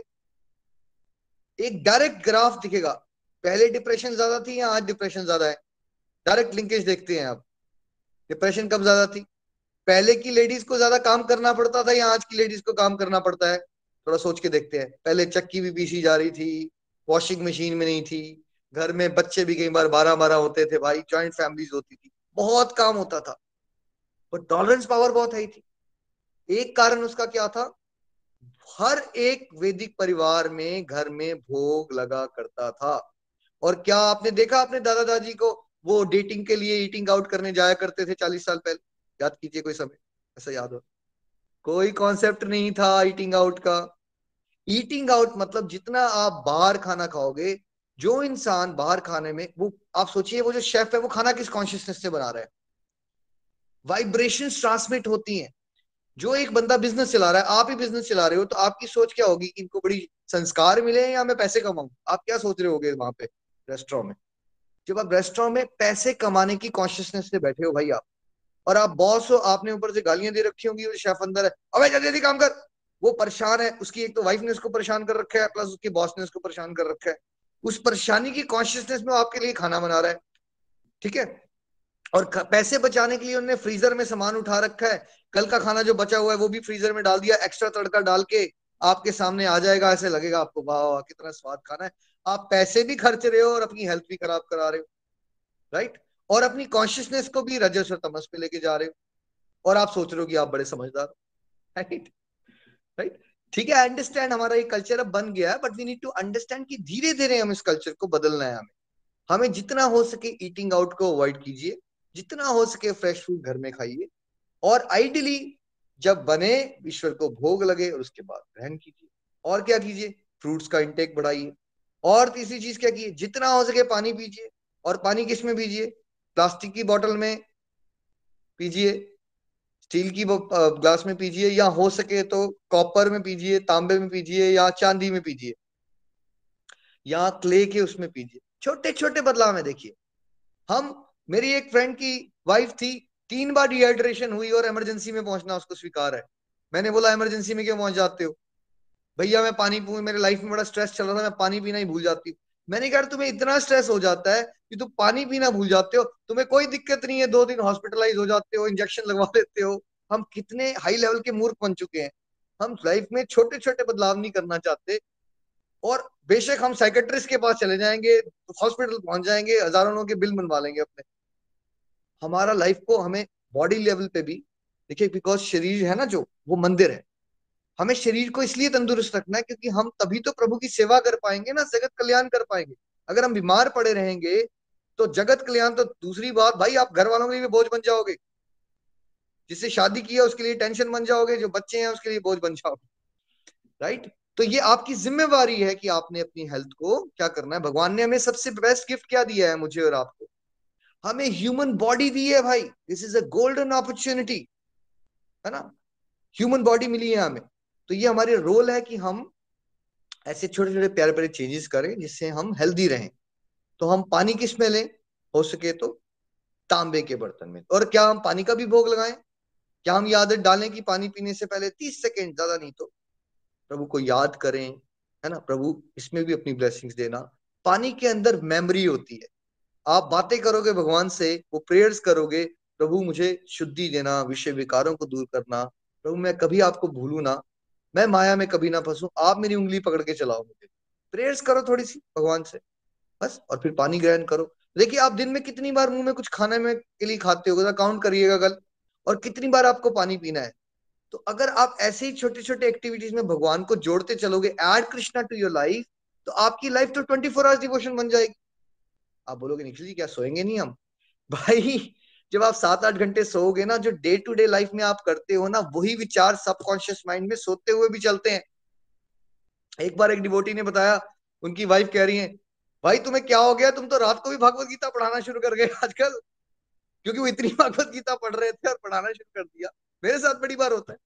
एक डायरेक्ट ग्राफ दिखेगा। पहले डिप्रेशन ज़्यादा थी या आज डिप्रेशन ज़्यादा है। डायरेक्ट लिंकेज देखते हैं आप। डिप्रेशन कब ज़्यादा थी? पहले की लेडीज़ को ज़्यादा काम करना पड़ता था या आज की लेडीज़ को काम करना पड़ता है? थोड़ा सोच के देखते हैं। पहले चक्की भी पीसी जा रही थी वॉशिंग मशीन में नहीं थी। घर में बच्चे भी कई बार बारह बारह होते थे भाई ज्वाइंट फैमिलीज़ होती थी। बहुत काम होता था। पर टॉलरेंस पावर बहुत है थी। एक कारण उसका क्या था? हर एक वैदिक परिवार में घर में भोग लगा करता था। और क्या आपने देखा अपने दादा दादी को? वो डेटिंग के लिए ईटिंग आउट करने जाया करते थे चालीस साल पहले। याद कीजिए कोई समय, ऐसा याद हो। कोई कॉन्सेप्ट नहीं था ईटिंग आउट का। ईटिंग आउट मतलब जितना आप बाहर खाना खाओगे, जो इंसान बाहर खाने में, वो, आप सोचिए वो जो शेफ है, वो खाना किस कॉन्शियसनेस से बना रहा है? वाइब्रेशन ट्रांसमिट होती हैं। जो एक बंदा बिज़नेस चला रहा है, आप ही बिज़नेस चला रहे हो तो आपकी सोच क्या होगी? इनको बड़ी संस्कार मिले या मैं पैसे कमाऊं? आप क्या सोच रहे होगे वहाँ पे रेस्टोरेंट में? जब आप रेस्टोरेंट में पैसे कमाने की कॉन्शियसनेस से बैठे हो भाई आप, और आप बॉस हो, आपने ऊपर से गालियाँ दे रखी होंगी और शेफ अंदर है, अबे जल्दी जल्दी काम कर। वो परेशान है, उसकी एक तो वाइफ ने उसको परेशान कर रखा है प्लस उसके बॉस ने उसको परेशान कर रखा है। उस परेशानी की कॉन्शियसनेस में आपके लिए खाना बना रहा है, ठीक है? और पैसे बचाने के लिए उन्होंने फ्रीजर में सामान उठा रखा है। कल का खाना जो बचा हुआ है, वो भी फ्रीजर में डाल दिया। एक्स्ट्रा तड़का डाल के आपके सामने आ जाएगा, ऐसे लगेगा आपको, वाह वाह, कितना स्वाद खाना है। आप पैसे भी खर्च रहे हो और अपनी हेल्थ भी खराब करा रहे हो। राइट और अपनी कॉन्शियसनेस को भी रजस और तमस पे लेके जा रहे हो। और आप सोच रहे हो कि आप बड़े समझदार हो। राइट राइट ठीक है अंडरस्टैंड हमारा ये कल्चर अब बन गया है but we need to understand कि धीरे धीरे हम इस कल्चर को बदलना है हमें। हमें जितना हो सके ईटिंग आउट को अवॉइड कीजिए। जितना हो सके फ्रेश फ़ूड घर में खाइए। और आइडियली जब बने, ईश्वर को भोग लगे और उसके बाद ग्रहण कीजिए। और क्या कीजिए? फ्रूट्स का इंटेक बढ़ाइए। और तीसरी चीज़ क्या कीजिए? जितना हो सके पानी पीजिए। और पानी किसमें पीजिए? प्लास्टिक की बोतल में पीजिए। स्टील की ग्लास में पीजिए या हो सके तो कॉपर में पीजिए, तांबे में पीजिए या चांदी में पीजिए। या क्ले के उसमें पीजिए। छोटे छोटे बदलाव में देखिए। हम मेरी एक फ्रेंड की वाइफ थी, तीन बार डिहाइड्रेशन हुई और इमरजेंसी में पहुँचना उसको स्वीकार है। मैंने बोला इमरजेंसी में क्यों पहुँच जाते हो? भैया, मैं पानी पी, मेरे लाइफ में बड़ा स्ट्रेस चल रहा था, मैं पानी पीना ही भूल जाती हूँ। मैंने कहा तुम्हें इतना स्ट्रेस हो जाता है कि तुम पानी पीना भूल जाते हो। तुम्हें कोई दिक्कत नहीं है, दो दिन हॉस्पिटलाइज हो जाते हो इंजेक्शन लगवा लेते हो। हम कितने हाई लेवल के मूर्ख बन चुके हैं। हम लाइफ में छोटे छोटे बदलाव नहीं करना चाहते और बेशक हम साइकेट्रिस्ट के पास चले जाएँगे हॉस्पिटल पहुँच जाएँगे, हज़ारों के बिल बनवा लेंगे अपने। हमारा लाइफ को हमें बॉडी लेवल पे भी, देखिए बिकॉज़ शरीर है ना जो, वो मंदिर है। हमें शरीर को इसलिए तंदुरुस्त रखना है क्योंकि हम तभी तो प्रभु की सेवा कर पाएँगे ना, जगत कल्याण कर पाएँगे। अगर हम बीमार पड़े रहेंगे तो जगत कल्याण तो दूसरी बात, भाई, आप घर वालों के लिए बोझ बन जाओगे। जिससे शादी किया उसके लिए टेंशन बन जाओगे, जो बच्चे हैं, उसके लिए बोझ बन जाओगे। राइट तो ये आपकी जिम्मेवारी है कि आपने अपनी हेल्थ को क्या करना है। भगवान ने हमें सबसे बेस्ट गिफ्ट क्या दिया है मुझे और आपको? हमें ह्यूमन बॉडी दी है भाई। This is a golden opportunity है ना? ह्यूमन बॉडी मिली है हमें। तो ये हमारे रोल है कि हम ऐसे छोटे छोटे प्यारे प्यारे चेंजेस करें जिससे हम हेल्दी रहें। तो हम पानी किसमें लें? हो सके तो तांबे के बर्तन में। और क्या हम पानी का भी भोग लगाएँ? क्या हम ये आदत डालें कि पानी पीने से पहले तीस सेकेंड, ज़्यादा नहीं तो? प्रभु को याद करें, है ना? प्रभु इसमें भी अपनी ब्लेसिंग्स देना। पानी के अंदर मेमोरी होती है। आप बातें करोगे भगवान से, वो प्रेयर्स करोगे, प्रभु मुझे शुद्धि देना विषय विकारों को दूर करना, प्रभु मैं कभी आपको भूलू ना, मैं माया में कभी ना फंसू, आप मेरी उंगली पकड़ के चलाओ मुझे। प्रेयर्स करो थोड़ी सी भगवान से, बस, और फिर पानी ग्रहण करो। देखिए, आप दिन में कितनी बार मुँह में कुछ खाने में के लिए खाते हो काउंट करिएगा कल, और कितनी बार आपको पानी पीना है। तो अगर आप ऐसे ही छोटे छोटे एक्टिविटीज़ में भगवान को जोड़ते चलोगे add Krishna to your life तो आपकी लाइफ तो ट्वेंटी फोर आवर्स डिवोशन बन जाएगी। आप बोलोगे, निखिल जी, क्या सोएँगे नहीं हम? भाई, जब आप सात आठ घंटे सोओगे ना, जो डे टू डे लाइफ में आप करते हो ना, वही विचार सबकॉन्शियस माइंड में सोते हुए भी चलते हैं। एक बार एक डिवोटी ने बताया, उनकी वाइफ कह रही है, भाई, तुम्हें क्या हो गया? तुम तो रात को भी भगवत गीता पढ़ाना शुरू कर गए आजकल। क्योंकि वो इतनी भगवत गीता पढ़ रहे थे और पढ़ाना शुरू कर दिया। मेरे साथ बड़ी बार होता है।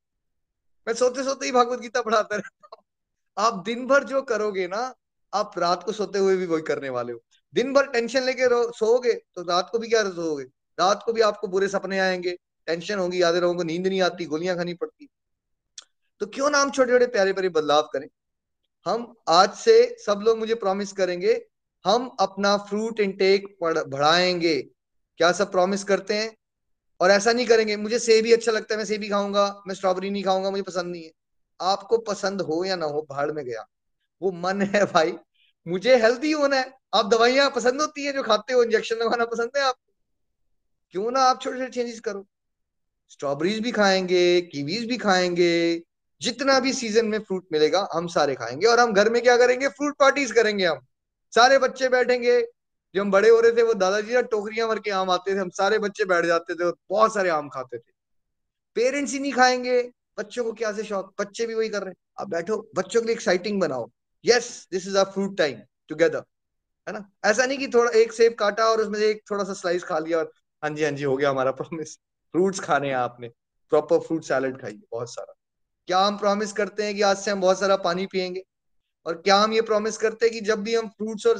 मैं सोते सोते ही भगवत गीता पढ़ाता रहता हूँ। आप दिन भर जो करोगे ना, आप रात को सोते हुए भी वही करने वाले हो। दिन भर टेंशन लेके सोओगे तो रात को भी क्या सोओगे रात को भी आपको बुरे सपने आएँगे टेंशन होगी, यादें रहोगे, नींद नहीं आती, गोलियाँ खानी पड़ती। तो क्यों ना हम छोटे छोटे प्यारे प्यारे बदलाव करें? हम आज से सब लोग मुझे प्रॉमिस करेंगे, हम अपना फ्रूट इनटेक बढ़ाएँगे। क्या सब प्रॉमिस करते हैं? और ऐसा नहीं करेंगे, मुझे सेब ही अच्छा लगता है, मैं सेब ही खाऊँगा, मैं स्ट्रॉबेरी नहीं खाऊँगा, मुझे पसंद नहीं है। आपको पसंद हो या ना हो, भाड़ में गया। वो मन है भाई, मुझे हेल्थी होना है। आप दवाइयाँ पसंद होती है जो खाते हो इंजेक्शन लगाना पसंद है आपको? क्यों ना आप छोटे छोटे चेंजेस करो। स्ट्रॉबेरीज भी खाएँगे कीवीज भी खाएँगे, जितना भी सीज़न में फ्रूट मिलेगा, हम सारे खाएँगे। और हम घर में क्या करेंगे? फ्रूट पार्टीज़ करेंगे हम। सारे बच्चे बैठेंगे। जो हम बड़े हो रहे थे, वो दादाजी ना टोकरियाँ भर के आम आते थे। हम सारे बच्चे बैठ जाते थे और बहुत सारे आम खाते थे। पेरेंट्स ही नहीं खाएँगे। बच्चों को क्या से शौक? बच्चे भी वही कर रहे हैं। आप बैठो, बच्चों के लिए एक्साइटिंग बनाओ। Yes this is a fruit time together है ना? ऐसा नहीं कि थोड़ा एक सेब काटा और उसमें एक थोड़ा सा स्लाइस खा लिया और हाँ जी हाँ जी, हो गया हमारा प्रॉमिस फ्रूट्स खाने हैं आपने. प्रॉपर फ्रूट सैलड खाइए, बहुत सारा. क्या हम प्रॉमिस करते हैं कि आज से हम बहुत सारा पानी पियेंगे? और क्या हम ये प्रॉमिस करते हैं कि जब भी हम फ्रूट्स और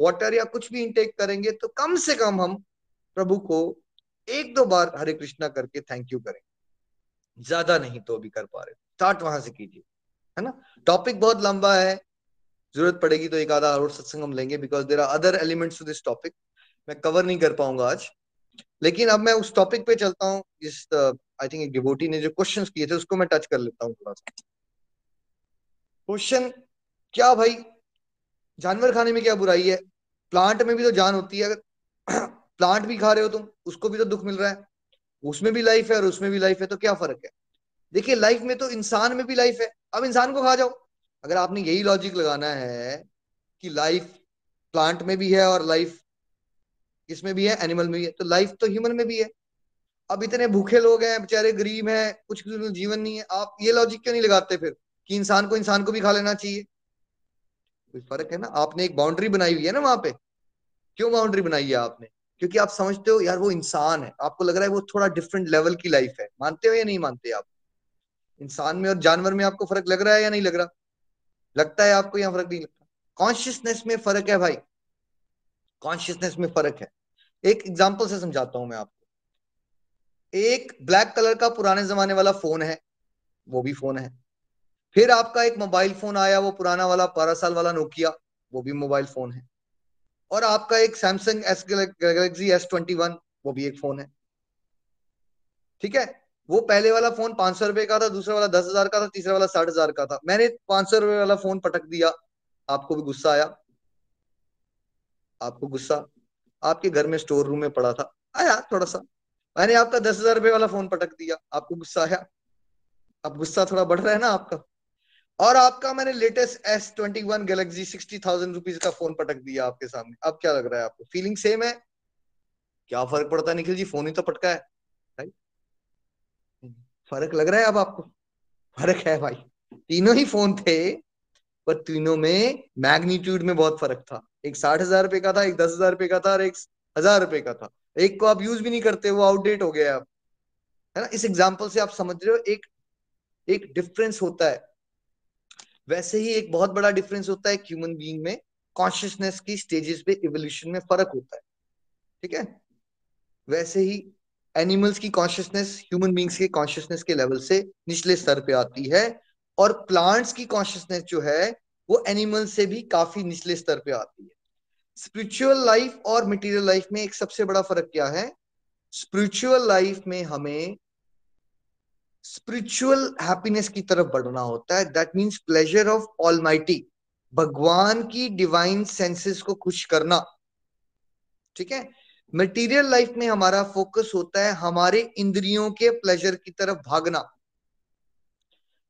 वाटर या कुछ भी इंटेक करेंगे तो कम से कम हम प्रभु को एक दो बार हरे कृष्णा करके थैंक यू करें ज़्यादा नहीं तो अभी कर पा रहे स्टार्ट वहाँ से कीजिए. है ना? टॉपिक बहुत लंबा है. ज़रूरत पड़ेगी तो एक आधा और सत्संग हम लेंगे because there are other elements to this topic मैं कवर नहीं कर पाऊँगा आज। लेकिन अब मैं उस टॉपिक पे चलता हूँ, जिस आई थिंक डिवोटी ने जो क्वेश्चंस किए थे, उसको मैं टच कर लेता हूँ थोड़ा सा। क्वेश्चन क्या भाई, जानवर खाने में क्या बुराई है? प्लांट में भी तो जान होती है, अगर प्लांट भी खा रहे हो तुम, उसको भी तो दुख मिल रहा है। उसमें भी लाइफ है और उसमें भी लाइफ है तो क्या फ़र्क है? देखिए लाइफ में तो इंसान में भी लाइफ है। अब इंसान को खा जाओ। अगर आपने यही लॉजिक लगाना है कि लाइफ प्लांट में भी है और लाइफ किसमें भी है? एनिमल में भी है। तो लाइफ तो ह्यूमन में भी है। अब इतने भूखे लोग हैं, बेचारे गरीब हैं, कुछ जीवन नहीं है। आप ये लॉजिक क्यों नहीं लगाते फिर कि इंसान को इंसान को भी खा लेना चाहिए? कोई फ़र्क है ना? आपने एक बाउंड्री बनाई हुई है ना वहाँ पे। क्यों बाउंड्री बनाई है आपने? क्योंकि आप समझते हो, यार वो इंसान है। आपको लग रहा है वो थोड़ा डिफरेंट लेवल की लाइफ है। मानते हो या नहीं मानते आप? इंसान में और जानवर में आपको फ़र्क लग रहा है या नहीं लग रहा? लगता है आपको यहाँ फ़र्क नहीं लगता? कॉन्शियसनेस में फ़र्क है भाई। कॉन्शियसनेस में फ़र्क है। एक एग्ज़ाम्पल से समझाता हूँ मैं आपको। एक ब्लैक कलर का पुराने जमाने वाला फ़ोन है। वो भी फ़ोन है। फिर आपका एक मोबाइल फ़ोन आया, वो पुराना वाला, बारह साल वाला नोकिया वो भी मोबाइल फ़ोन है। और आपका एक Samsung S Galaxy S twenty one वो भी एक फ़ोन है। ठीक है? वो पहले वाला फ़ोन पाँच सौ रुपए का था, दूसरा वाला दस हज़ार का था, तीसरा वाला साठ हज़ार का था। मैंने पाँच सौ रुपए वाला फ़ोन पटक दिया। आपको भी गुस्सा आया? आपको गुस्सा? आपके घर में स्टोर रूम में पड़ा था। आया थोड़ा सा। मैंने आपका दस हज़ार रुपए वाला फ़ोन पटक दिया। आपको गुस्सा आया? अब गुस्सा थोड़ा बढ़ रहा है ना आपका? और आपका मैंने latest S twenty one Galaxy sixty thousand rupees का फ़ोन पटक दिया आपके सामने। अब क्या लग रहा है आपको? फीलिंग सेम है? क्या फ़र्क पड़ता है निखिल जी? फ़ोन ही तो पटका है। फ़र्क लग रहा है अब आपको? फ़र्क है भाई। तीनों ही फ़ोन थे, पर तीनों में मैग्नीट्यूड में बहुत फ़र्क था। एक साठ हज़ार रुपए का था, एक दस हज़ार रुपए का था, और एक हज़ार रुपए का था। एक को आप यूज़ भी नहीं करते, वो आउटडेट हो गया आप है ना? इस एग्ज़ाम्पल से आप समझ रहे हो, एक एक डिफरेंस होता है। वैसे ही एक बहुत बड़ा डिफरेंस होता है ह्यूमन बीइंग में। कॉन्शियसनेस की स्टेजेस पे इवोल्यूशन में फ़र्क होता है। ठीक है? वैसे ही एनिमल्स की कॉन्शियसनेस ह्यूमन बींग्स के कॉन्शियसनेस के लेवल से निचले स्तर पे आती है और प्लांट्स की कॉन्शियसनेस जो है, वो एनिमल से भी काफ़ी निचले स्तर पे आती है। स्पिरिचुअल लाइफ और मटेरियल लाइफ में एक सबसे बड़ा फ़र्क क्या है? स्पिरिचुअल लाइफ में हमें स्पिरिचुअल हैप्पीनेस की तरफ़ बढ़ना होता है। That means pleasure of all भगवान की डिवाइन सेंसेस को खुश करना। ठीक है? मटेरियल लाइफ में हमारा फोकस होता है हमारे इंद्रियों के प्लेजर की तरफ़ भागना।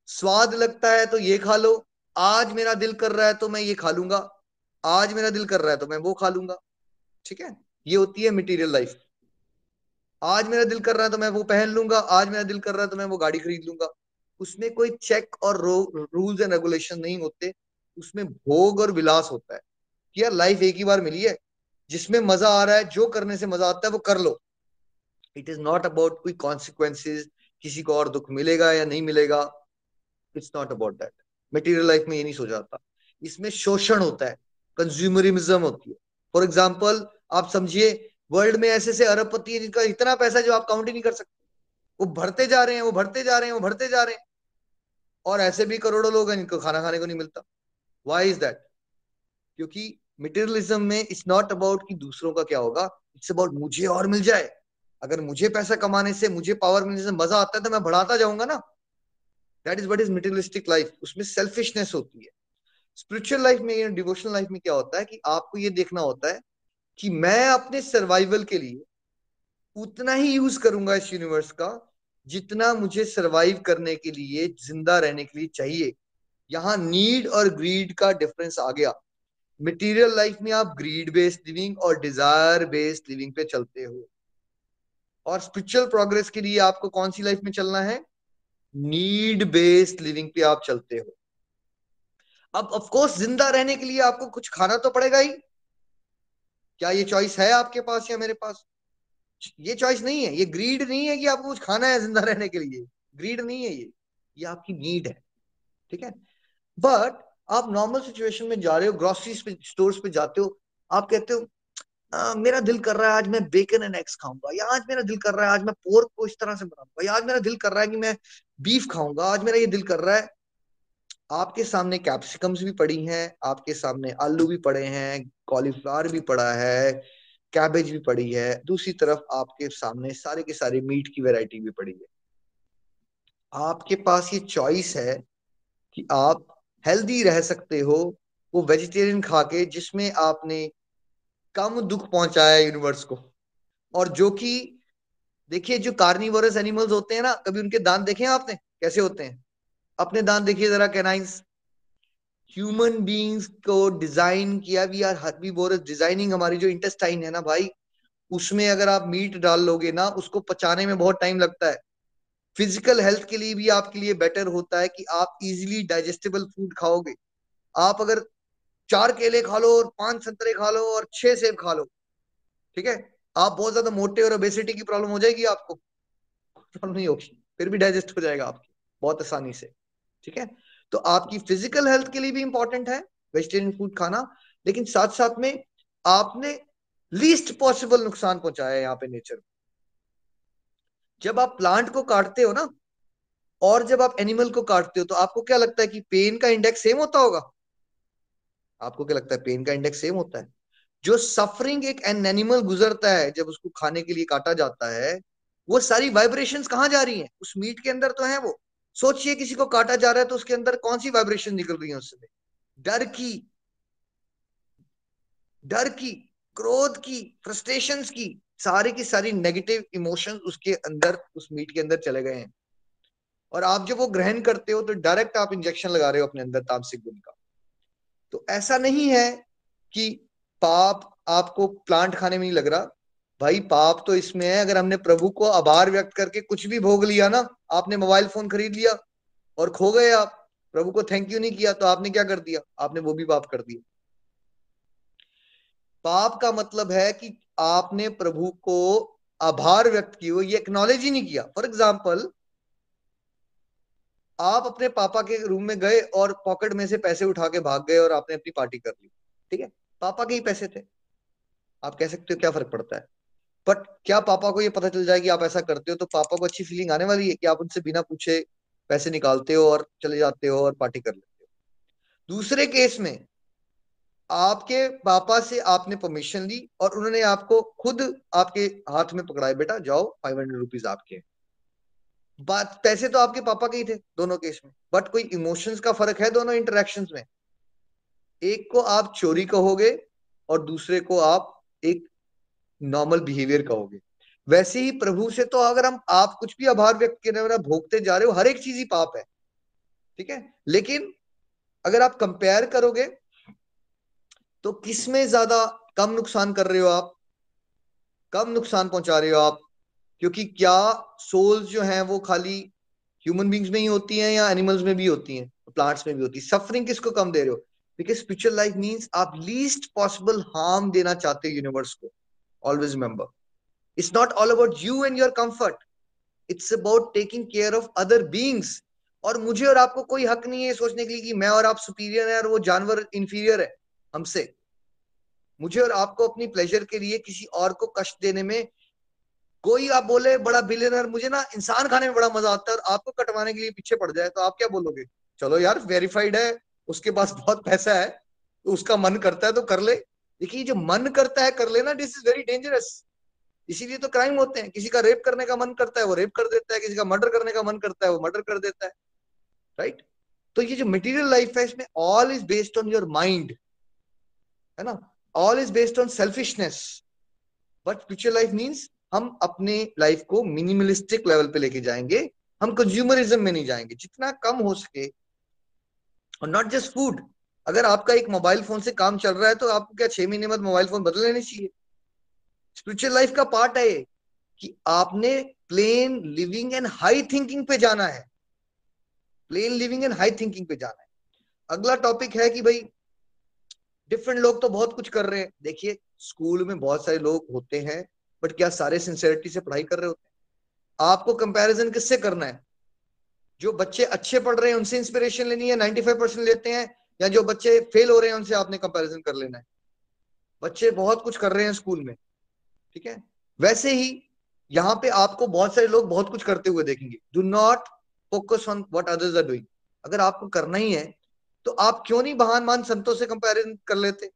स्वाद लगता है तो ये खा लो, आज मेरा दिल कर रहा है तो मैं ये खा लूँगा, आज मेरा दिल कर रहा है तो मैं वो खा लूँगा। ठीक है? ये होती है मटेरियल लाइफ आज मेरा दिल कर रहा है तो मैं वो पहन लूँगा, आज मेरा दिल कर रहा है तो मैं वो गाड़ी खरीद लूँगा। उसमें कोई चेक और रूल्स एंड रेगुलेशन नहीं होते। उसमें भोग और विलास होता है। कि यार लाइफ एक ही बार मिली है जिसमें मज़ा आ रहा है, जो करने से मज़ा आता है, वो कर लो। इट इज़ नॉट अबाउट कोई कॉन्सिक्वेंसेज किसी को और दुख मिलेगा या नहीं मिलेगा। It's not about that material life में ये नहीं सोचा जाता इसमें शोषण होता है। कंज्यूमरिज्म होती है। फॉर एग्ज़ाम्पल आप समझिए वर्ल्ड में ऐसे ऐसे अरबपति है जिनका इतना पैसा जो आप काउंट ही नहीं कर सकते। वो भरते जा रहे हैं, वो भरते जा रहे हैं, वो भरते जा रहे हैं। और ऐसे भी करोड़ों लोग हैं जिनको खाना खाने को नहीं मिलता। वाई इज़ दैट क्योंकि मटेरियलिज्म में इट्स नॉट अबाउट कि दूसरों का क्या होगा इट्स अबाउट मुझे और मिल जाए। अगर मुझे पैसा कमाने से मुझे पावर मिलने से मज़ा आता है तो मैं बढ़ाता जाऊँगा ना। That is what is materialistic life उसमें सेल्फिशनेस होती है। स्पिरिचुअल लाइफ में डिवोशनल लाइफ में क्या होता है कि आपको ये देखना होता है कि मैं अपने सर्वाइवल के लिए उतना ही यूज़ करूँगा इस यूनिवर्स का जितना मुझे सरवाइव करने के लिए, ज़िंदा रहने के लिए चाहिए। यहाँ नीड और ग्रीड का डिफरेंस आ गया। मटेरियल लाइफ में आप ग्रीड बेस्ड लिविंग और डिज़ायर बेस्ड लिविंग पे चलते हो। और स्पिरिचुअल प्रोग्रेस के लिए आपको कौन सी लाइफ में चलना है? नीड बेस्ड लिविंग पे आप चलते हो। अब ऑफ़ कोर्स ज़िंदा रहने के लिए आपको कुछ खाना तो पड़ेगा ही। क्या ये चॉइस है आपके पास या मेरे पास? ये चॉइस नहीं है। ये ग्रीड नहीं है कि आपको कुछ खाना है ज़िंदा रहने के लिए। ग्रीड नहीं है ये। ये आपकी नीड है। ठीक है? बट आप नॉर्मल सिचुएशन में जा रहे हो ग्रोसरी स्टोर्स पे जाते हो आप कहते हो आ, मेरा दिल कर रहा है आज मैं बेकन एंड एग्स खाऊँगा या आज मेरा दिल कर रहा है आज मैं पोर्क को इस तरह से बनाऊँगा या आज मेरा दिल कर रहा है कि मैं बीफ खाऊँगा आज मेरा ये दिल कर रहा है। आपके सामने कैप्सिकम्स भी पड़ी हैं आपके सामने आलू भी पड़े हैं कॉलीफ्लावर भी पड़ा है कैबेज भी पड़ी है दूसरी तरफ़ आपके सामने सारे के सारे मीट की वैरायटी भी पड़ी है। आपके पास ये चॉइस है कि आप हेल्दी रह सकते हो, वो वेजिटेरियन खा के, जिसमें आपने कम दुख पहुँचाया यूनिवर्स को। और जो कि, देखिए, जो कार्निवोरस एनिमल्स होते हैं ना, कभी उनके दांत देखे आपने? कैसे होते हैं? अपने दांत देखिए जरा कैनाइंस ह्यूमन बींग्स को डिज़ाइन किया भी, यार हर्बीवोरस डिज़ाइनिंग हमारी जो इंटेस्टाइन है ना भाई, उसमें अगर आप मीट डाल लोगे ना, उसको पचाने में बहुत टाइम लगता है। फ़िज़िकल हेल्थ के लिए भी आपके लिए बेटर होता है कि आप इजीली डाइजेस्टेबल फ़ूड खाओगे। आप अगर चार केले खा लो और पाँच संतरे खा लो और छह सेब खा लो, ठीक है? आप बहुत ज़्यादा मोटे और ओबेसिटी की प्रॉब्लम हो जाएगी आपको। प्रॉब्लम नहीं होगी, फिर भी डाइजेस्ट हो जाएगा आपकी, बहुत आसानी से, ठीक है? तो आपकी फ़िज़िकल हेल्थ के लिए भी इंपॉर्टेंट है वेजिटेरियन फ़ूड खाना, लेकिन साथ साथ में आपने लीस्ट पॉसिबल नुकसान पहुँचाया है यहाँ पे नेचर जब आप प्लांट को काटते हो ना, और जब आप एनिमल को काटते हो तो आपको क्या लगता है कि पेन का इंडेक्स सेम होता होगा? आपको क्या लगता है पेन का इंडेक्स सेम होता है? जो सफरिंग एक एन एनिमल गुजरता है, जब उसको खाने के लिए काटा जाता है, वो सारी वाइब्रेशन कहाँ जा रही है? उस मीट के अंदर तो है वो। सोचिए किसी को काटा जा रहा है तो उसके अंदर कौन सी वाइब्रेशन निकल रही है उससे? डर की डर की, क्रोध की फ्रस्ट्रेशन की सारी की सारी नेगेटिव इमोशंस उसके अंदर, उस मीट के अंदर चले गए हैं। और आप जब वो ग्रहण करते हो तो डायरेक्ट आप इंजेक्शन लगा रहे हो अपने अंदर तामसिक गुण का। तो ऐसा नहीं है कि पाप आपको प्लांट खाने में नहीं लग रहा। भाई, पाप तो इसमें है। अगर हमने प्रभु को आभार व्यक्त करके कुछ भी भोग लिया ना, आपने मोबाइल फ़ोन खरीद लिया और खो गए आप, प्रभु को थैंक यू नहीं किया तो आपने क्या कर दिया? आपने वो भी पाप कर दिया। पाप का मतलब है कि आपने प्रभु को आभार व्यक्त किया ये एक्नॉलेज ही नहीं किया। फॉर एग्ज़ाम्पल आप अपने पापा के रूम में गए और पॉकेट में से पैसे उठा के भाग गए और आपने अपनी पार्टी कर ली। ठीक है? पापा के ही पैसे थे। आप कह सकते हो क्या फ़र्क पड़ता है? बट क्या पापा को ये पता चल जाए कि आप ऐसा करते हो तो पापा को अच्छी फीलिंग आने वाली है कि आप उनसे बिना पूछे पैसे निकालते हो और चले जाते हो और पार्टी कर लेते हो। दूसरे केस में आपके पापा से आपने परमिशन ली और उन्होंने आपको खुद आपके हाथ में पकड़ाया बेटा, जाओ फाइव हंड्रेड रुपीज़ आपके। बात, पैसे तो आपके पापा के ही थे, दोनों केस में। बट कोई इमोशंस का फ़र्क है दोनों इंटरेक्शंस में? एक को आप चोरी कहोगे और दूसरे को आप एक नॉर्मल बिहेवियर कहोगे। वैसे ही प्रभु से तो अगर हम आप कुछ भी आभार व्यक्त करने वाला भोगते जा रहे हो, हर एक चीज़ ही पाप है। ठीक है? लेकिन अगर आप कंपेयर करोगे तो किसमें ज़्यादा कम नुकसान कर रहे हो आप? कम नुकसान पहुँचा रहे हो आप? क्योंकि क्या सोल्स जो हैं वो खाली ह्यूमन बींग्स में ही होती हैं या एनिमल्स में भी होती हैं? प्लांट्स में भी होती है। सफरिंग किसको कम दे रहे हो? बिकॉज़ स्पिरिचुअल लाइफ मीन्स आप लीस्ट पॉसिबल हार्म देना चाहते हो यूनिवर्स को। Always remember it's not all about you and your comfort it's about taking care of other beings और मुझे और आपको कोई हक नहीं है सोचने के लिए कि मैं और आप सुपीरियर है और वो जानवर इंफीरियर है। हमसे। मुझे और आपको अपनी प्लेजर के लिए किसी और को कष्ट देने में कोई, आप बोले, बड़ा बिलियनर मुझे ना इंसान खाने में बड़ा मज़ा आता है और आपको कटवाने के लिए पीछे पड़ जाए तो आप क्या बोलोगे? चलो यार वेरीफाइड है, उसके पास बहुत पैसा है तो उसका मन करता है तो कर ले। देखिए जो मन करता है, कर लेना दिस इज़ वेरी डेंजरस इसीलिए तो क्राइम होते हैं। किसी का रेप करने का मन करता है, वो रेप कर देता है। किसी का मर्डर करने का मन करता है, वो मर्डर कर देता है। Right right? तो ये जो मटेरियल लाइफ है, इसमें all is based on your mind है ना? All is based on selfishness but spiritual life means हम अपने लाइफ को मिनिमलिस्टिक लेवल पे लेके जाएँगे। हम कंज्यूमरिज्म में नहीं जाएँगे। जितना कम हो सके। और नॉट जस्ट फ़ूड अगर आपका एक मोबाइल फ़ोन से काम चल रहा है तो आपको क्या छह महीने बाद मोबाइल फ़ोन बदल लेने चाहिए? स्पिरिचुअल लाइफ का पार्ट है कि आपने plain living and high thinking पे जाना है। Plain living and high thinking पे जाना है। अगला टॉपिक है कि भाई डिफरेंट लोग तो बहुत कुछ कर रहे हैं। देखिए स्कूल में बहुत सारे लोग होते हैं बट क्या सारे सिंसियरिटी से पढ़ाई कर रहे होते हैं? आपको कंपैरिजन किससे करना है? जो बच्चे अच्छे पढ़ रहे हैं, उनसे इंस्पिरेशन लेनी है 95 परसेंट लेते हैं, या जो बच्चे फेल हो रहे हैं, उनसे आपने कंपैरिजन कर लेना है। बच्चे बहुत कुछ कर रहे हैं स्कूल में, ठीक है? वैसे ही, यहाँ पे आपको बहुत सारे लोग बहुत कुछ करते हुए देखेंगे। Do not focus on what others are doing अगर आपको करना ही है तो आप क्यों नहीं बहान मान संतों से कंपेरिजन कर लेते?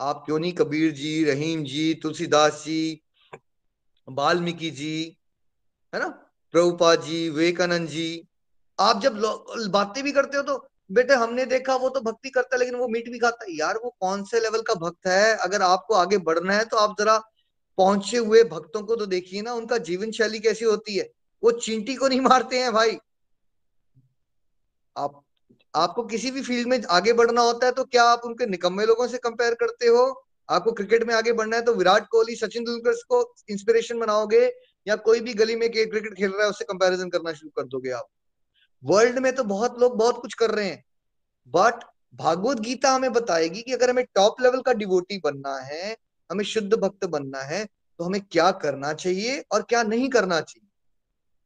आप क्यों नहीं कबीर जी, रहीम जी, तुलसीदास जी, वाल्मीकि जी, है ना? प्रभुपा जी, विवेकानंद जी। आप जब बातें भी करते हो तो बेटे, हमने देखा, वो तो भक्ति करता है, लेकिन वो मीट भी खाता है। यार, वो कौन से लेवल का भक्त है? अगर आपको आगे बढ़ना है तो आप जरा पहुँचे हुए भक्तों को तो देखिए ना, उनका जीवन शैली कैसी होती है। वो चींटी को नहीं मारते हैं, भाई। आप आपको किसी भी फ़ील्ड में आगे बढ़ना होता है तो क्या आप उनके निकम्मे लोगों से कंपेयर करते हो? आपको क्रिकेट में आगे बढ़ना है तो विराट कोहली, सचिन तेंदुलकर को इंस्पिरेशन बनाओगे, या कोई भी गली में क्रिकेट खेल रहा है, उससे कंपैरिजन करना शुरू कर दोगे आप? वर्ल्ड में तो बहुत लोग बहुत कुछ कर रहे हैं बट भागवत गीता हमें बताएगी कि अगर हमें टॉप लेवल का डिवोटी बनना है, हमें शुद्ध भक्त बनना है तो हमें क्या करना चाहिए और क्या नहीं करना चाहिए?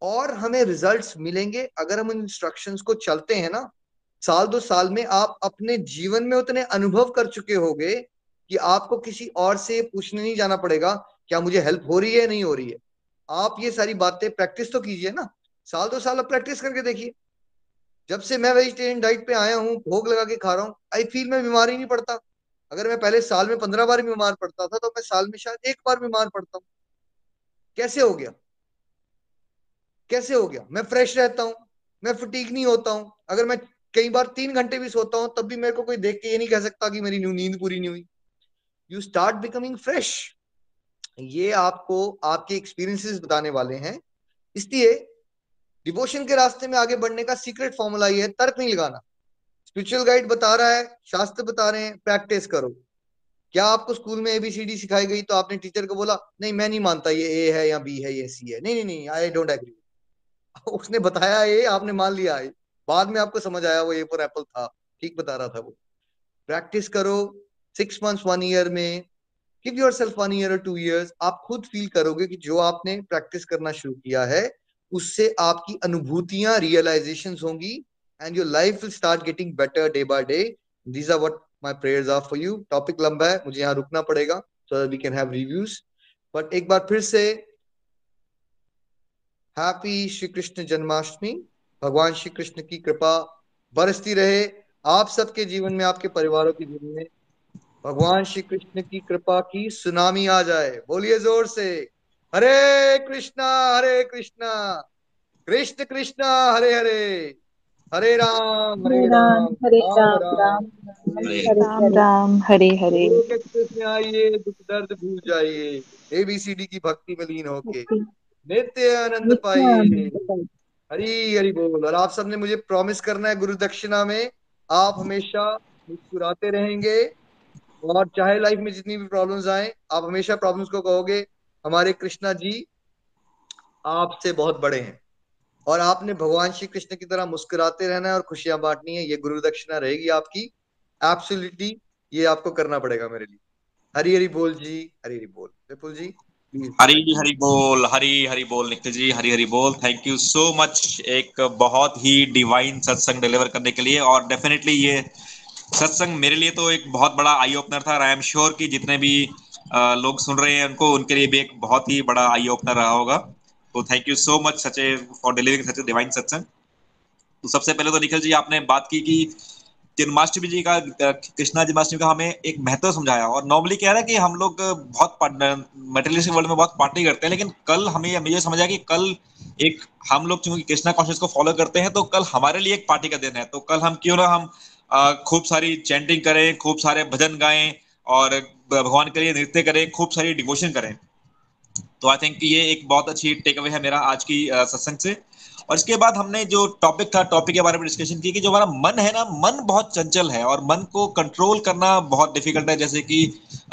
और हमें रिजल्ट्स मिलेंगे, अगर हम इंस्ट्रक्शंस को चलते हैं ना साल दो साल में आप अपने जीवन में उतने अनुभव कर चुके होंगे कि आपको किसी और से पूछने नहीं जाना पड़ेगा, क्या मुझे हेल्प हो रही है नहीं हो रही है? आप ये सारी बातें प्रैक्टिस तो कीजिए ना। साल दो साल आप प्रैक्टिस करके देखिए। जब से मैं वेजिटेरियन डाइट पे आया हूँ, भोग लगा के खा रहा हूँ आई फील मैं बीमार ही नहीं पड़ता। अगर मैं पहले साल में पंद्रह बार बीमार पड़ता था तो मैं साल में शायद एक बार बीमार पड़ता हूँ। कैसे हो गया? कैसे हो गया? मैं फ्रेश रहता हूँ, मैं फटीक नहीं होता हूँ। अगर मैं कई बार तीन घंटे भी सोता हूँ, तब भी मेरे को कोई देख के ये नहीं कह सकता कि मेरी नींद पूरी नहीं हुई। यू स्टार्ट बिकमिंग फ्रेश ये आपको आपके एक्सपीरियंसेस बताने वाले हैं। इसलिए डिवोशन के रास्ते में आगे बढ़ने का सीक्रेट फॉर्मूला ये है, तर्क नहीं लगाना। स्पिरिचुअल गाइड बता रहा है, शास्त्र बता रहे हैं प्रैक्टिस करो। क्या आपको स्कूल में एबीसीडी सिखाई गई तो आपने टीचर को बोला, नहीं, मैं नहीं मानता, ये ए है या बी है, ये सी है। नहीं नहीं नहीं आई डोंट एग्री उसने बताया ये आपने मान लिया है बाद में आपको समझ आया वो ए फॉर एप्पल था, ठीक बता रहा था वो। प्रैक्टिस करो सिक्स मंथ्स वन ईयर में। Give yourself one year two years आप खुद फील करोगे कि जो आपने प्रैक्टिस करना शुरू किया है, उससे आपकी अनुभूतियाँ रियलाइजेशन होंगी and your life will start getting better day by day these are what my prayers are for you topic लंबा है, मुझे यहाँ रुकना पड़ेगा so that we can have reviews but एक बार फिर से हैप्पी श्री कृष्ण जन्माष्टमी भगवान श्री कृष्ण की कृपा बरसती रहे। आप सबके जीवन में आपके परिवारों के जीवन में भगवान श्री कृष्ण की कृपा की सुनामी आ जाए। बोलिए ज़ोर से हरे कृष्णा हरे कृष्णा कृष्ण कृष्णा हरे हरे हरे राम हरे राम हरे राम राम। राम हरे हरे में आइए दुख दर्द भूल जाइए। एबीसीडी की भक्ति में लीन होके। नित्य आनंद पाइए। हरी हरी बोल। और आप सबने मुझे प्रॉमिस करना है गुरु दक्षिणा में, आप हमेशा मुस्कुराते रहेंगे और चाहे लाइफ में जितनी भी प्रॉब्लम्स आए, आप हमेशा प्रॉब्लम्स को कहोगे, हमारे कृष्णा जी आपसे बहुत बड़े हैं। और आपने भगवान श्री कृष्ण की तरह मुस्कुराते रहना है और खुशियाँ बांटनी है, ये गुरु दक्षिणा रहेगी आपकी। एब्सोल्युटली ये आपको करना पड़ेगा मेरे लिए। हरी हरी बोल जी, हरी हरी बोल। विपुल जी। हरी हरी बोल, हरी हरी बोल निखिल जी, हरी हरी बोल। थैंक यू सो मच एक बहुत ही डिवाइन सत्संग डिलीवर करने के लिए और डेफिनेटली ये सत्संग मेरे लिए तो एक बहुत बड़ा आई ओपनर था आई एम श्योर कि जितने भी लोग सुन रहे हैं उनको, उनके लिए भी एक बहुत ही बड़ा आई ओपनर रहा होगा। तो thank you so much such for delivering such divine सत्संग। तो सबसे पहले तो निखिल जी, आपने बात की कि जन्माष्टमी जी का कृष्णा जन्माष्टमी का हमें एक महत्व समझाया और नॉर्मली कह रहा है कि हम लोग बहुत मटेरियलिस्टिक वर्ल्ड में बहुत पार्टी करते हैं, लेकिन कल हमें मुझे समझ कि कल एक हम लोग चूँकि कृष्णा कॉन्शियस को फॉलो करते हैं तो कल हमारे लिए एक पार्टी का दिन है। तो कल हम क्यों ना हम खूब सारी चैंटिंग करें, खूब सारे भजन गाएँ और भगवान के लिए नृत्य करें, खूब सारी डिवोशन करें। तो आई थिंक ये एक बहुत अच्छी टेक अवे है मेरा आज की सत्संग से। और इसके बाद हमने जो टॉपिक था टॉपिक के बारे में डिस्कशन की कि जो हमारा मन है ना, मन बहुत चंचल है और मन को कंट्रोल करना बहुत डिफ़िकल्ट है। जैसे कि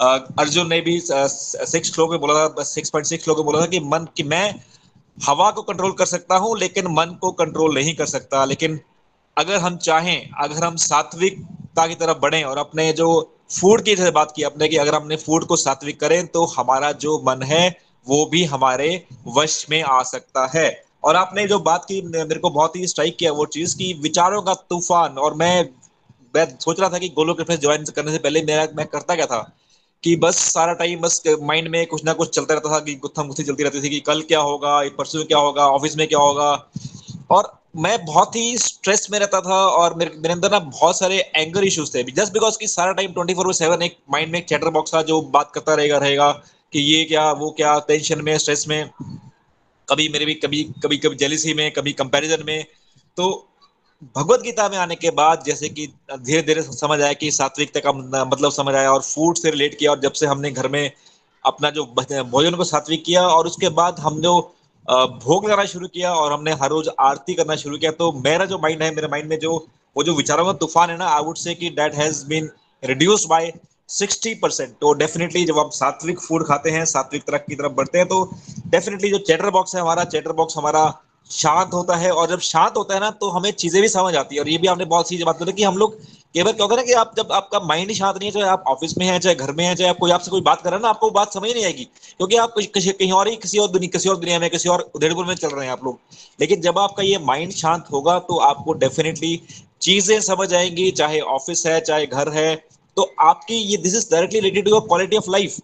अर्जुन ने भी सिक्स श्लोक में बोला था सिक्स पॉइंट सिक्स श्लोक में बोला था कि मन कि मैं हवा को कंट्रोल कर सकता हूँ, लेकिन मन को कंट्रोल नहीं कर सकता। लेकिन अगर हम चाहें, अगर हम सात्विकता की तरफ़ बढ़े और अपने जो फ़ूड की जैसे बात की अपने कि अगर हमने फ़ूड को सात्विक करें तो हमारा जो मन है, वो भी हमारे वश में आ सकता है। और आपने जो बात की मेरे को बहुत ही स्ट्राइक किया वो चीज़ की विचारों का तूफ़ान और मैं मैं सोच रहा था कि गोलो के ज्वाइन करने से पहले मेरा, मैं करता क्या था? कि बस सारा टाइम बस माइंड में कुछ ना कुछ चलता रहता था कि गुत्थम गुत्थी चलती रहती थी कि कल क्या होगा परसों क्या होगा ऑफ़िस में क्या होगा। और मैं बहुत ही स्ट्रेस में रहता था और मेरे मेरे अंदर ना बहुत सारे एंगर इश्यूज़ थे। जस्ट बिकॉज़ कि सारा टाइम ट्वेंटी फोर सेवन एक माइंड में एक चैटर बॉक्स था जो बात करता रहेगा रहेगा कि ये क्या, वो क्या टेंशन में स्ट्रेस में। कभी मेरे भी, कभी कभी कभी जेलिसी में, कभी कंपैरिजन में। तो भगवत गीता में आने के बाद जैसे कि धीरे धीरे समझ आया कि सात्विकता का मतलब समझ आया और फ़ूड से रिलेट किया और जब से हमने घर में अपना जो भोजन को सात्विक किया और उसके बाद हम जो भोग लगाना शुरू किया और हमने हर रोज आरती करना शुरू किया तो मेरा जो माइंड है, मेरे माइंड में जो, वो जो विचारों का तूफ़ान है ना आई वुड से कि that has been reduced by sixty percent. तो डेफिनेटली जब आप सात्विक फ़ूड खाते हैं, सात्विक तरफ़ की तरफ़ बढ़ते हैं तो डेफिनेटली जो चैटर बॉक्स है हमारा चैटर बॉक्स हमारा शांत होता है और जब शांत होता है ना तो हमें चीज़ें भी समझ आती है। और ये भी आपने बहुत सी बात बोली कि हम लोग केवल क्या होता है ना कि आप जब आपका माइंड ही शांत नहीं है, चाहे आप ऑफ़िस में हैं, चाहे घर में हैं, चाहे आप कोई आपसे कोई बात कर रहा है ना, आपको बात समझ नहीं आएगी। क्योंकि आप किसी कहीं और ही, किसी और दुनिया, किसी और दुनिया में, किसी और उदयपुर में चल रहे हैं आप लोग। लेकिन जब आपका ये माइंड शांत होगा तो आपको डेफिनेटली चीज़ें समझ आएँगी, चाहे ऑफ़िस है, चाहे घर है तो आपकी ये this is directly related to quality of life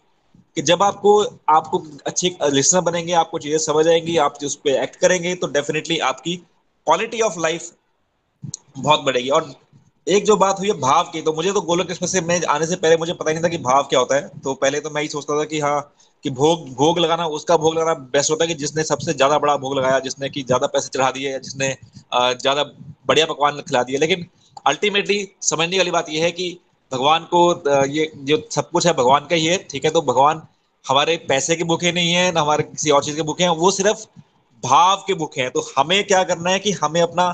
कि जब आपको आपको अच्छे लिसनर बनेंगे, आपको चीज़ें समझ आएँगी, आप उस पर एक्ट करेंगे तो डेफिनेटली आपकी क्वालिटी ऑफ़ लाइफ बहुत बढ़ेगी। और एक जो बात हुई है भाव की तो मुझे तो गोलक एक्सप्रेस से, मैं आने से पहले मुझे पता नहीं था कि भाव क्या होता है। तो पहले तो मैं ही सोचता था कि हाँ कि भोग भोग लगाना, उसका भोग लगाना बेस्ट होता है कि जिसने सबसे ज़्यादा बड़ा भोग लगाया, जिसने की ज़्यादा पैसे चढ़ा दिए, या जिसने ज़्यादा बढ़िया पकवान खिला दिया लेकिन अल्टीमेटली समझने वाली बात यह है कि भगवान को ये जो सब कुछ है भगवान का ही है, ठीक है? तो भगवान हमारे पैसे के भूखे नहीं है, ना हमारे किसी और चीज़ के भूखे हैं, वो सिर्फ़ भाव के भूखे हैं। तो हमें क्या करना है कि हमें अपना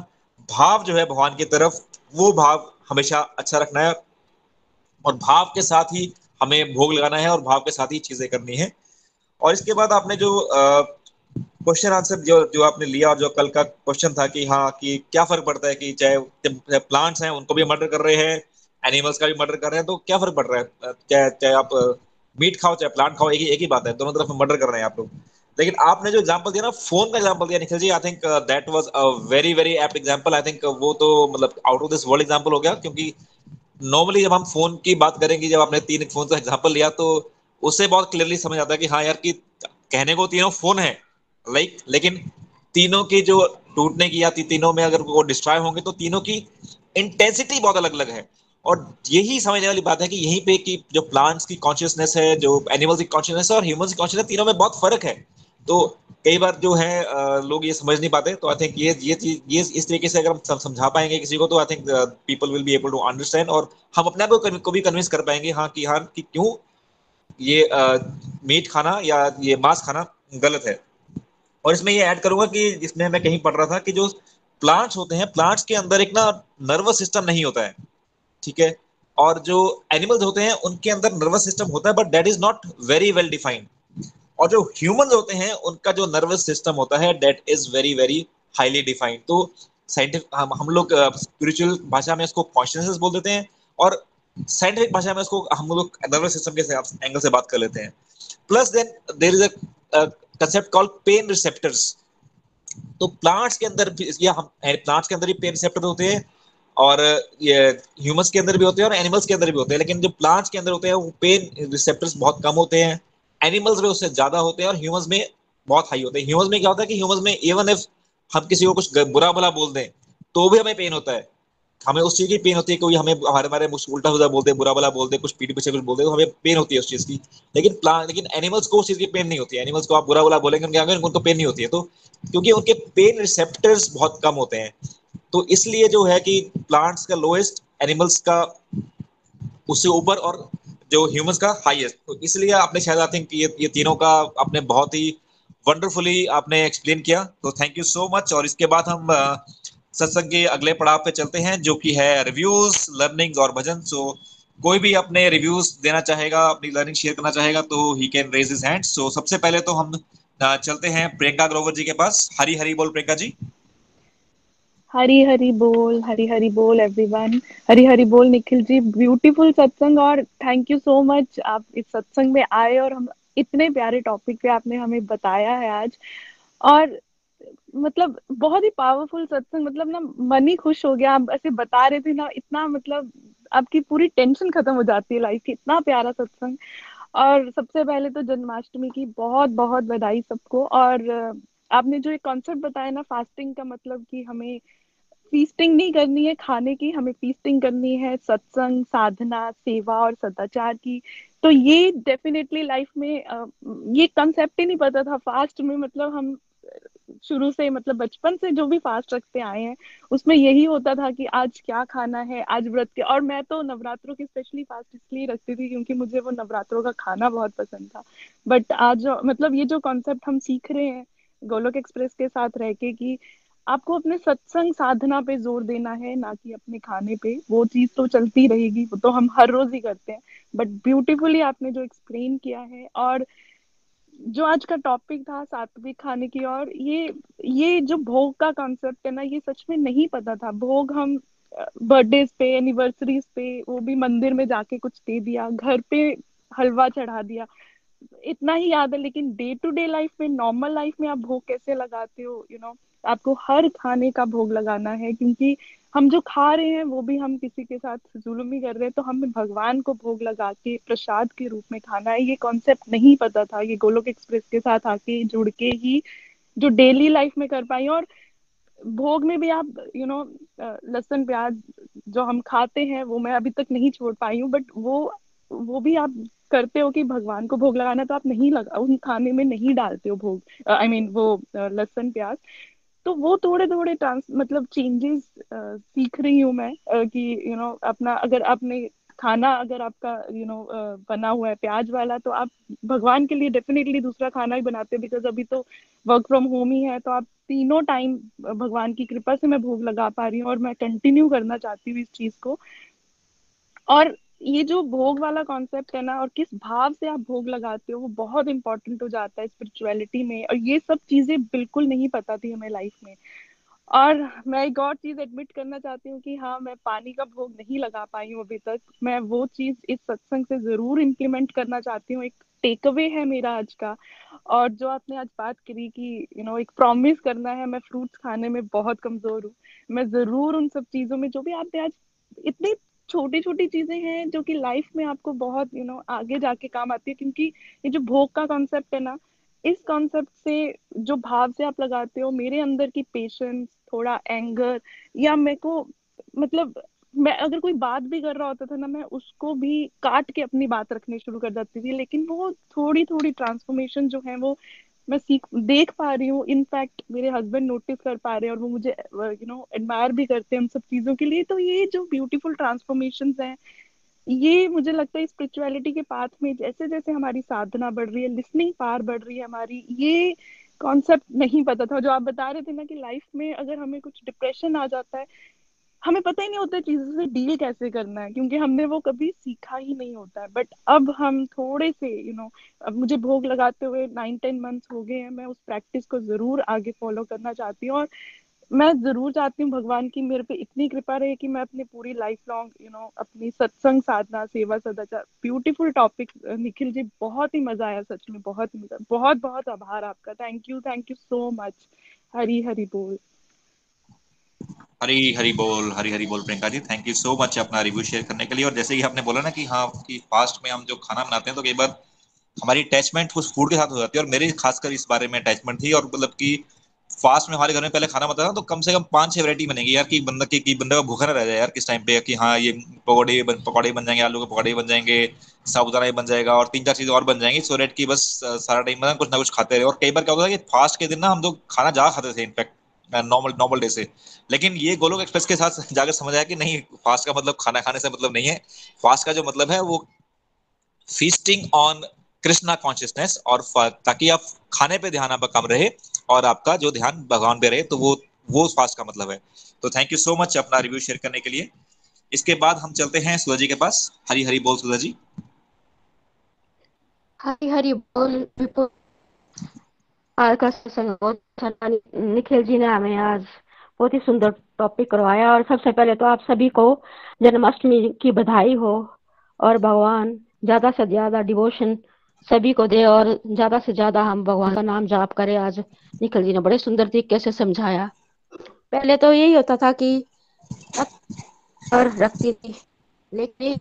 भाव जो है भगवान की तरफ़, वो भाव हमेशा अच्छा रखना है और भाव के साथ ही हमें भोग लगाना है और भाव के साथ ही चीज़ें करनी है। और इसके बाद आपने जो क्वेश्चन आंसर जो जो आपने लिया और जो कल का क्वेश्चन था कि हाँ कि क्या फ़र्क पड़ता है कि चाहे प्लांट्स हैं, उनको भी मर्डर कर रहे हैं एनिमल्स का भी मर्डर कर रहे हैं तो क्या फ़र्क पड़ रहा है? चाहे चाहे आप मीट खाओ, चाहे प्लांट खाओ, एक ही एक ही बात है, दोनों तरफ़ मर्डर कर रहे हैं आप लोग। लेकिन आपने जो एग्ज़ाम्पल दिया ना फ़ोन का एग्ज़ाम्पल दिया Nikhil ji I think that was a very very apt example I think वो तो मतलब out of this world example हो गया, क्योंकि नॉर्मली जब हम फ़ोन की बात करेंगे, जब आपने तीन फ़ोन का एग्ज़ाम्पल लिया तो उससे बहुत क्लियरली समझ आता है कि हाँ यार, कि कहने को तीनों फ़ोन है। लाइक लेकिन तीनों की जो टूटने की या तीनों में अगर वो डिस्ट्रॉय होंगे तो तीनों की इंटेंसिटी बहुत अलग अलग है। और यही समझने वाली बात है कि यहीं पे कि जो प्लांट्स की कॉन्शियसनेस है, जो एनिमल्स की कॉन्शियसनेस है और ह्यूमंस की कॉन्शियसनेस तीनों में बहुत फ़र्क है। तो कई बार जो है लोग ये समझ नहीं पाते तो आई थिंक ये ये चीज़, ये इस तरीके से अगर हम समझा पाएँगे किसी को तो I think people will be able to understand और हम अपने आप को भी कन्विंस कर पाएँगे हाँ कि हाँ कि क्यों ये मीट खाना या ये मांस खाना गलत है। और इसमें ये ऐड करूँगा कि इसमें मैं कहीं पढ़ रहा था कि जो प्लांट्स होते हैं प्लांट्स के अंदर एक ना नर्वस सिस्टम नहीं होता है। ठीक है? और जो एनिमल्स होते हैं उनके अंदर नर्वस सिस्टम होता है but that is not very well defined और जो ह्यूमन होते हैं उनका जो नर्वस सिस्टम होता है that is very very highly defined तो साइंटिफिक हम, हम लोग स्पिरिचुअल भाषा में इसको कॉन्शियसनेस बोल देते हैं और साइंटिफिक भाषा में इसको हम लोग नर्वस सिस्टम के एंगल से बात कर लेते हैं. Plus then there is a concept called pain receptors तो प्लांट्स के अंदर या हम प्लांट्स के अंदर ही पेन रिसेप्टर होते हैं और ये ह्यूमस के अंदर भी होते हैं और एनिमल्स के अंदर भी होते हैं, लेकिन जो प्लांट्स के अंदर होते हैं, वो पेन रिसेप्टर्स बहुत कम होते हैं। एनिमल्स में उससे ज़्यादा होते हैं और ह्यूमंस में बहुत हाई होते हैं। ह्यूमस में क्या होता है कि ह्यूमंस में इवन इफ़ हम किसी को कुछ बुरा भला बोल दें तो भी हमें पेन होता है। हमें उस चीज़ की पेन होती है, कोई हमें हमारे हमारे उल्टा सुधा बोलते हैं बुरा भला बोलते हैं कुछ पीठ पीछे कुछ बोलते हैं तो हमें पेन होती है उस चीज़ की। लेकिन प्लांट लेकिन एनिमल्स को उस चीज़ की पेन नहीं होती है। एनिमल्स को आप बुरा भला बोलेंगे, उनके आगे उनको पेन नहीं होती है। तो क्योंकि उनके पेन रिसेप्टर्स बहुत कम होते हैं। तो इसलिए जो है कि प्लांट्स का लोएस्ट एनिमल्स का उससे ऊपर और जो ह्यूमंस का हाईएस्ट तो इसलिए आपने शायद आई थिंक ये ये तीनों का आपने बहुत ही वंडरफुली आपने एक्सप्लेन किया। तो थैंक यू सो मच और इसके बाद हम सत्संग के अगले पड़ाव पे चलते हैं, जो कि है रिव्यूज़ लर्निंग्स और भजन। सो कोई भी अपने रिव्यूज़ देना चाहेगा, अपनी लर्निंग शेयर करना चाहेगा तो he can raise his hand so सबसे पहले तो हम चलते हैं प्रियंका ग्रोवर जी के पास। हरी हरी बोल प्रियंका जी। हरी हरी बोल, हरी हरी बोल एवरीवन हरी हरी बोल, निखिल जी ब्यूटीफुल सत्संग और थैंक यू सो मच आप इस सत्संग में आए और हम इतने प्यारे टॉपिक पे आपने हमें बताया है आज। और मतलब बहुत ही पावरफुल सत्संग मतलब ना मन ही खुश हो गया। आप ऐसे बता रहे थे ना, इतना मतलब आपकी पूरी टेंशन खत्म हो जाती है लाइफ की। इतना प्यारा सत्संग और सबसे पहले तो जन्माष्टमी की बहुत बहुत बधाई सबको। और आपने जो एक कॉन्सेप्ट बताया ना फास्टिंग का मतलब कि हमें फीस्टिंग नहीं करनी है, खाने की हमें फीस्टिंग करनी है, सत्संग, साधना, सेवा और सदाचार की। तो ये डेफिनेटली लाइफ में ये कंसेप्ट ही नहीं पता था। फास्ट में मतलब हम शुरू से मतलब बचपन से जो भी फास्ट रखते आए हैं, उसमें यही होता था कि आज क्या खाना है, आज व्रत के, और मैं तो नवरात्रों की स्पेशली फास्ट इसलिए रखती थी क्योंकि मुझे वो नवरात्रों का खाना बहुत पसंद था। बट आज मतलब ये जो कॉन्सेप्ट हम सीख रहे हैं गोलोक एक्सप्रेस के साथ रह के कि आपको अपने सत्संग साधना पे ज़ोर देना है, ना कि अपने खाने पे। वो चीज़ तो चलती रहेगी, वो तो हम हर रोज ही करते हैं। बट ब्यूटीफुली आपने जो एक्सप्लेन किया है और जो आज का टॉपिक था सात्विक खाने की और ये ये जो भोग का कॉन्सेप्ट है ना, ये सच में नहीं पता था। भोग हम बर्थडे पे एनिवर्सरीज पे, वो भी मंदिर में जाके कुछ दे दिया, घर पे हलवा चढ़ा दिया। इतना ही याद है लेकिन डे टू डे लाइफ में नॉर्मल लाइफ में आप भोग कैसे लगाते हो? यू you नो know, आपको हर खाने का भोग लगाना है क्योंकि हम जो खा रहे हैं वो भी हम किसी के साथ जुल्म ही कर रहे हैं तो हमें भगवान को भोग लगा के प्रसाद के रूप में खाना है। ये कॉन्सेप्ट नहीं पता था ये गोलोक एक्सप्रेस के साथ आके जुड़ के ही जो डेली लाइफ में कर पाई। और भोग में भी आप यू नो लहसुन प्याज जो हम खाते हैं वो मैं अभी तक नहीं छोड़ पाई हूँ बट वो वो भी आप करते हो कि भगवान को भोग लगाना तो आप नहीं लगा उन खाने में नहीं डालते हो भोग आई I मीन mean, वो लहसुन प्याज। तो वो थोड़े थोड़े ट्रांस मतलब चेंजेस सीख रही हूँ मैं कि यू नो अपना अगर आपने खाना अगर आपका यू नो बना हुआ है प्याज वाला तो आप भगवान के लिए डेफिनेटली दूसरा खाना ही बनाते हैं बिकॉज़ अभी तो वर्क फ्रॉम होम ही है तो आप तीनों टाइम भगवान की कृपा से मैं भोग लगा पा रही हूँ और मैं कंटिन्यू करना चाहती हूँ इस चीज़ को। और ये जो भोग वाला कॉन्सेप्ट है ना और किस भाव से आप भोग लगाते हो वो बहुत इंपॉर्टेंट हो जाता है स्पिरिचुअलिटी में और ये सब चीज़ें बिल्कुल नहीं पता थी हमें लाइफ में। और मैं एक और चीज़ एडमिट करना चाहती हूँ कि हाँ मैं पानी का भोग नहीं लगा पाई हूँ अभी तक। मैं वो चीज़ इस सत्संग से ज़रूर इम्प्लीमेंट करना चाहती हूँ। एक टेक अवे है मेरा आज का और जो आपने आज बात करी कि यू you नो know, एक प्रॉमिस करना है मैं फ्रूट्स खाने में बहुत कमज़ोर हूँ। मैं ज़रूर उन सब चीज़ों में जो भी आपने आज इतनी छोटी छोटी चीज़ें हैं जो कि लाइफ में आपको बहुत यू you नो know, आगे जाके काम आती है क्योंकि ये जो भोग का कॉन्सेप्ट है ना इस कॉन्सेप्ट से जो भाव से आप लगाते हो मेरे अंदर की पेशेंस थोड़ा एंगर या मेरे को मतलब मैं अगर कोई बात भी कर रहा होता था ना मैं उसको भी काट के अपनी बात रखनी शुरू कर देती थी लेकिन वो थोड़ी थोड़ी ट्रांसफॉर्मेशन जो है वो मैं सीख, देख पा रही हूँ इनफैक्ट मेरे हस्बैंड नोटिस कर पा रहे हैं और वो मुझे यू नो एडमायर भी करते हैं उन सब चीज़ों के लिए। तो ये जो ब्यूटीफुल ट्रांसफॉर्मेशन हैं, ये मुझे लगता है स्पिरिचुअलिटी के पाथ में जैसे जैसे हमारी साधना बढ़ रही है लिसनिंग पार बढ़ रही है हमारी, ये कॉन्सेप्ट नहीं पता था। जो आप बता रहे थे ना कि लाइफ में अगर हमें कुछ डिप्रेशन आ जाता है हमें पता ही नहीं होता चीज़ों से डील कैसे करना है क्योंकि हमने वो कभी सीखा ही नहीं होता। है बट अब हम थोड़े से यू you नो know, अब मुझे भोग लगाते हुए नाइन टेन मंथ्स हो गए हैं मैं उस प्रैक्टिस को ज़रूर आगे फॉलो करना चाहती हूँ। और मैं ज़रूर चाहती हूँ भगवान की मेरे पे इतनी कृपा रहे कि मैं अपनी पूरी लाइफ लॉन्ग यू नो अपनी सत्संग साधना सेवा सदाचार ब्यूटीफुल टॉपिक निखिल जी बहुत ही मज़ा आया सच में बहुत ही मज़ा बहुत बहुत आभार आपका। Thank you thank you so much Hari Hari बोल। हरी हरी बोल हरी हरी बोल Priyanka ji thank you so much अपना रिव्यू शेयर करने के लिए। और जैसे कि आपने बोला ना कि हाँ कि फास्ट में हम जो खाना बनाते हैं तो कई बार हमारी अटैचमेंट उस फ़ूड के साथ हो जाती है। और मेरी खासकर इस बारे में अटैचमेंट थी और मतलब कि फास्ट में हमारे घर में पहले खाना बनता था तो कम से कम पाँच छह वैरायटी बनेगी। यार कि बंदा की, बंदा का भूखा ना रह जाए यार किस टाइम पे कि हाँ ये पकौड़े पकौड़े बन जाएँगे आलू के पकौड़े बन जाएँगे साबुदाना बन जाएगा और तीन चार चीज़ें और बन जाएँगी सो रेट की बस सारा टाइम कुछ ना कुछ खाते रहे। और कई बार क्या होता है कि फास्ट के दिन ना हम लोग खाना ज़्यादा खाते थे इनफैक्ट नॉर्मल नॉर्मल डे से। लेकिन ये गोलोक एक्सप्रेस के साथ जाकर समझ आया कि नहीं फास्ट का मतलब खाना खाने से मतलब नहीं है। फास्ट का जो मतलब है, वो फीस्टिंग ऑन कृष्णा कॉन्शियसनेस और ताकि आप खाने पे ध्यान आपका कम रहे और आपका जो ध्यान भगवान पे रहे तो वो वो फास्ट का मतलब है। तो थैंक यू सो मच अपना रिव्यू शेयर करने के लिए। इसके बाद हम चलते हैं सुधा जी के पास। हरी हरी बोल सुधा जी। हरी हरी बोल आज निखिल जी ने हमें आज बहुत ही सुंदर टॉपिक करवाया और सबसे पहले तो आप सभी को जन्माष्टमी की बधाई हो और भगवान ज़्यादा से ज़्यादा डिवोशन सभी को दे और ज़्यादा से ज़्यादा हम भगवान का नाम जाप करें। आज निखिल जी ने बड़े सुंदर तरीके से समझाया। पहले तो यही होता था कि और रखती थी लेकिन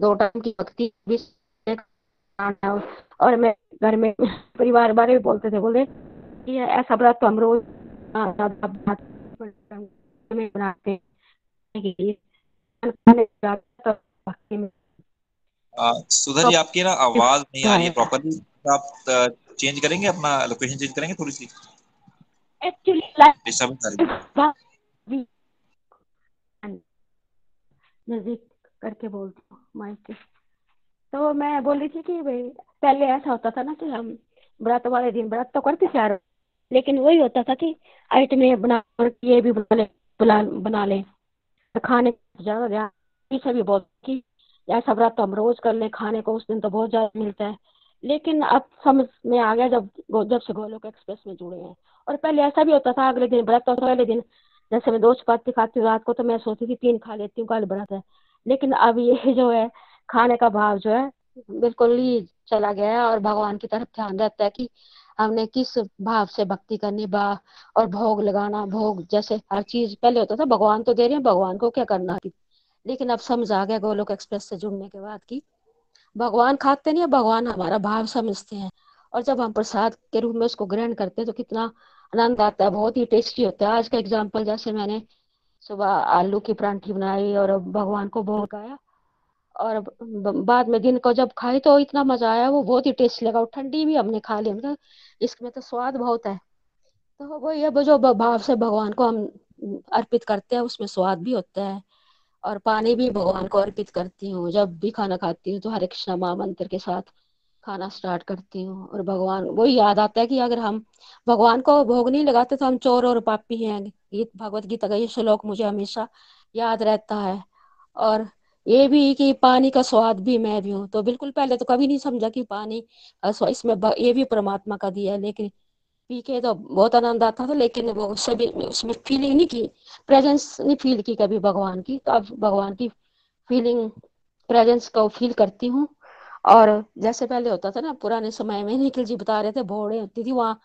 दो टाइम की भक्ति भी है और मैं घर में परिवार बारे भी बोलते थे बोले कि ऐसा व्रत तो हम रोज बनाते सुधा जी आपकी ना आवाज़ नहीं आ रही है प्रॉपरली आप चेंज करेंगे अपना लोकेशन चेंज करेंगे थोड़ी सी? नज़दीक करके बोलती हूँ माइक तो मैं बोल रही थी कि भाई, पहले ऐसा होता था ना कि हम व्रत वाले दिन व्रत तो करते थे लेकिन वही होता था कि आइटमें बना ये भी बना ले, बना बना ले। खाने ज़्यादा ध्यान सभी बोल कि ऐसा व्रत तो हम रोज कर ले, खाने को उस दिन तो बहुत ज़्यादा मिलता है। लेकिन अब समझ में आ गया जब जब से गोलोक एक्सप्रेस में जुड़े हैं। और पहले ऐसा भी होता था, अगले दिन व्रत तो पहले दिन जैसे मैं दो चपाती खाती हूँ, रात को तो मैं सोचती थी, तीन खा लेती हूँ, कल व्रत है। लेकिन अब ये जो है खाने का भाव जो है बिल्कुल ही चला गया है और भगवान की तरफ़ ध्यान रहता है कि हमने किस भाव से भक्ति करनी, बा और भोग लगाना, भोग जैसे हर चीज़ पहले होता था, भगवान तो दे रहे हैं, भगवान को क्या करना है? लेकिन अब समझ आ गया गोलोक एक्सप्रेस से जुड़ने के बाद की भगवान खाते नहीं है, भगवान हमारा भाव समझते हैं। और जब हम प्रसाद के रूप में उसको ग्रहण करते हैं तो कितना आनंद आता है, बहुत ही टेस्टी होता है। आज का एग्ज़ाम्पल जैसे मैंने सुबह आलू की परांठी बनाई और भगवान को भोग लगाया और बाद में दिन को जब खाई तो इतना मज़ा आया, वो बहुत ही टेस्ट लगा और ठंडी भी हमने खा ली मतलब इसमें तो स्वाद बहुत है। तो वो ये जो भाव से भगवान को हम अर्पित करते हैं, उसमें स्वाद भी होता है। और पानी भी भगवान को अर्पित करती हूँ, जब भी खाना खाती हूँ तो हरे कृष्णा माँ मंत्र के साथ खाना स्टार्ट करती हूँ। और भगवान, वही याद आता है कि अगर हम भगवान को भोग नहीं लगाते तो हम चोर और पापी हैं। गीत, भगवत गीता का ये श्लोक मुझे हमेशा याद रहता है। और ये भी कि पानी का स्वाद भी मैं भी हूँ तो बिल्कुल पहले तो कभी नहीं समझा कि पानी इसमें ये भी परमात्मा का दिया है, लेकिन पी के तो बहुत आनंद आता था, लेकिन वो सभी उसमें फीलिंग नहीं की प्रेजेंस नहीं फील की कभी भगवान की तो अब भगवान की फीलिंग प्रेजेंस को फील करती हूँ। और जैसे पहले होता था ना, पुराने समय में निखिल जी बता रहे थे, भोड़े होती थी वहाँ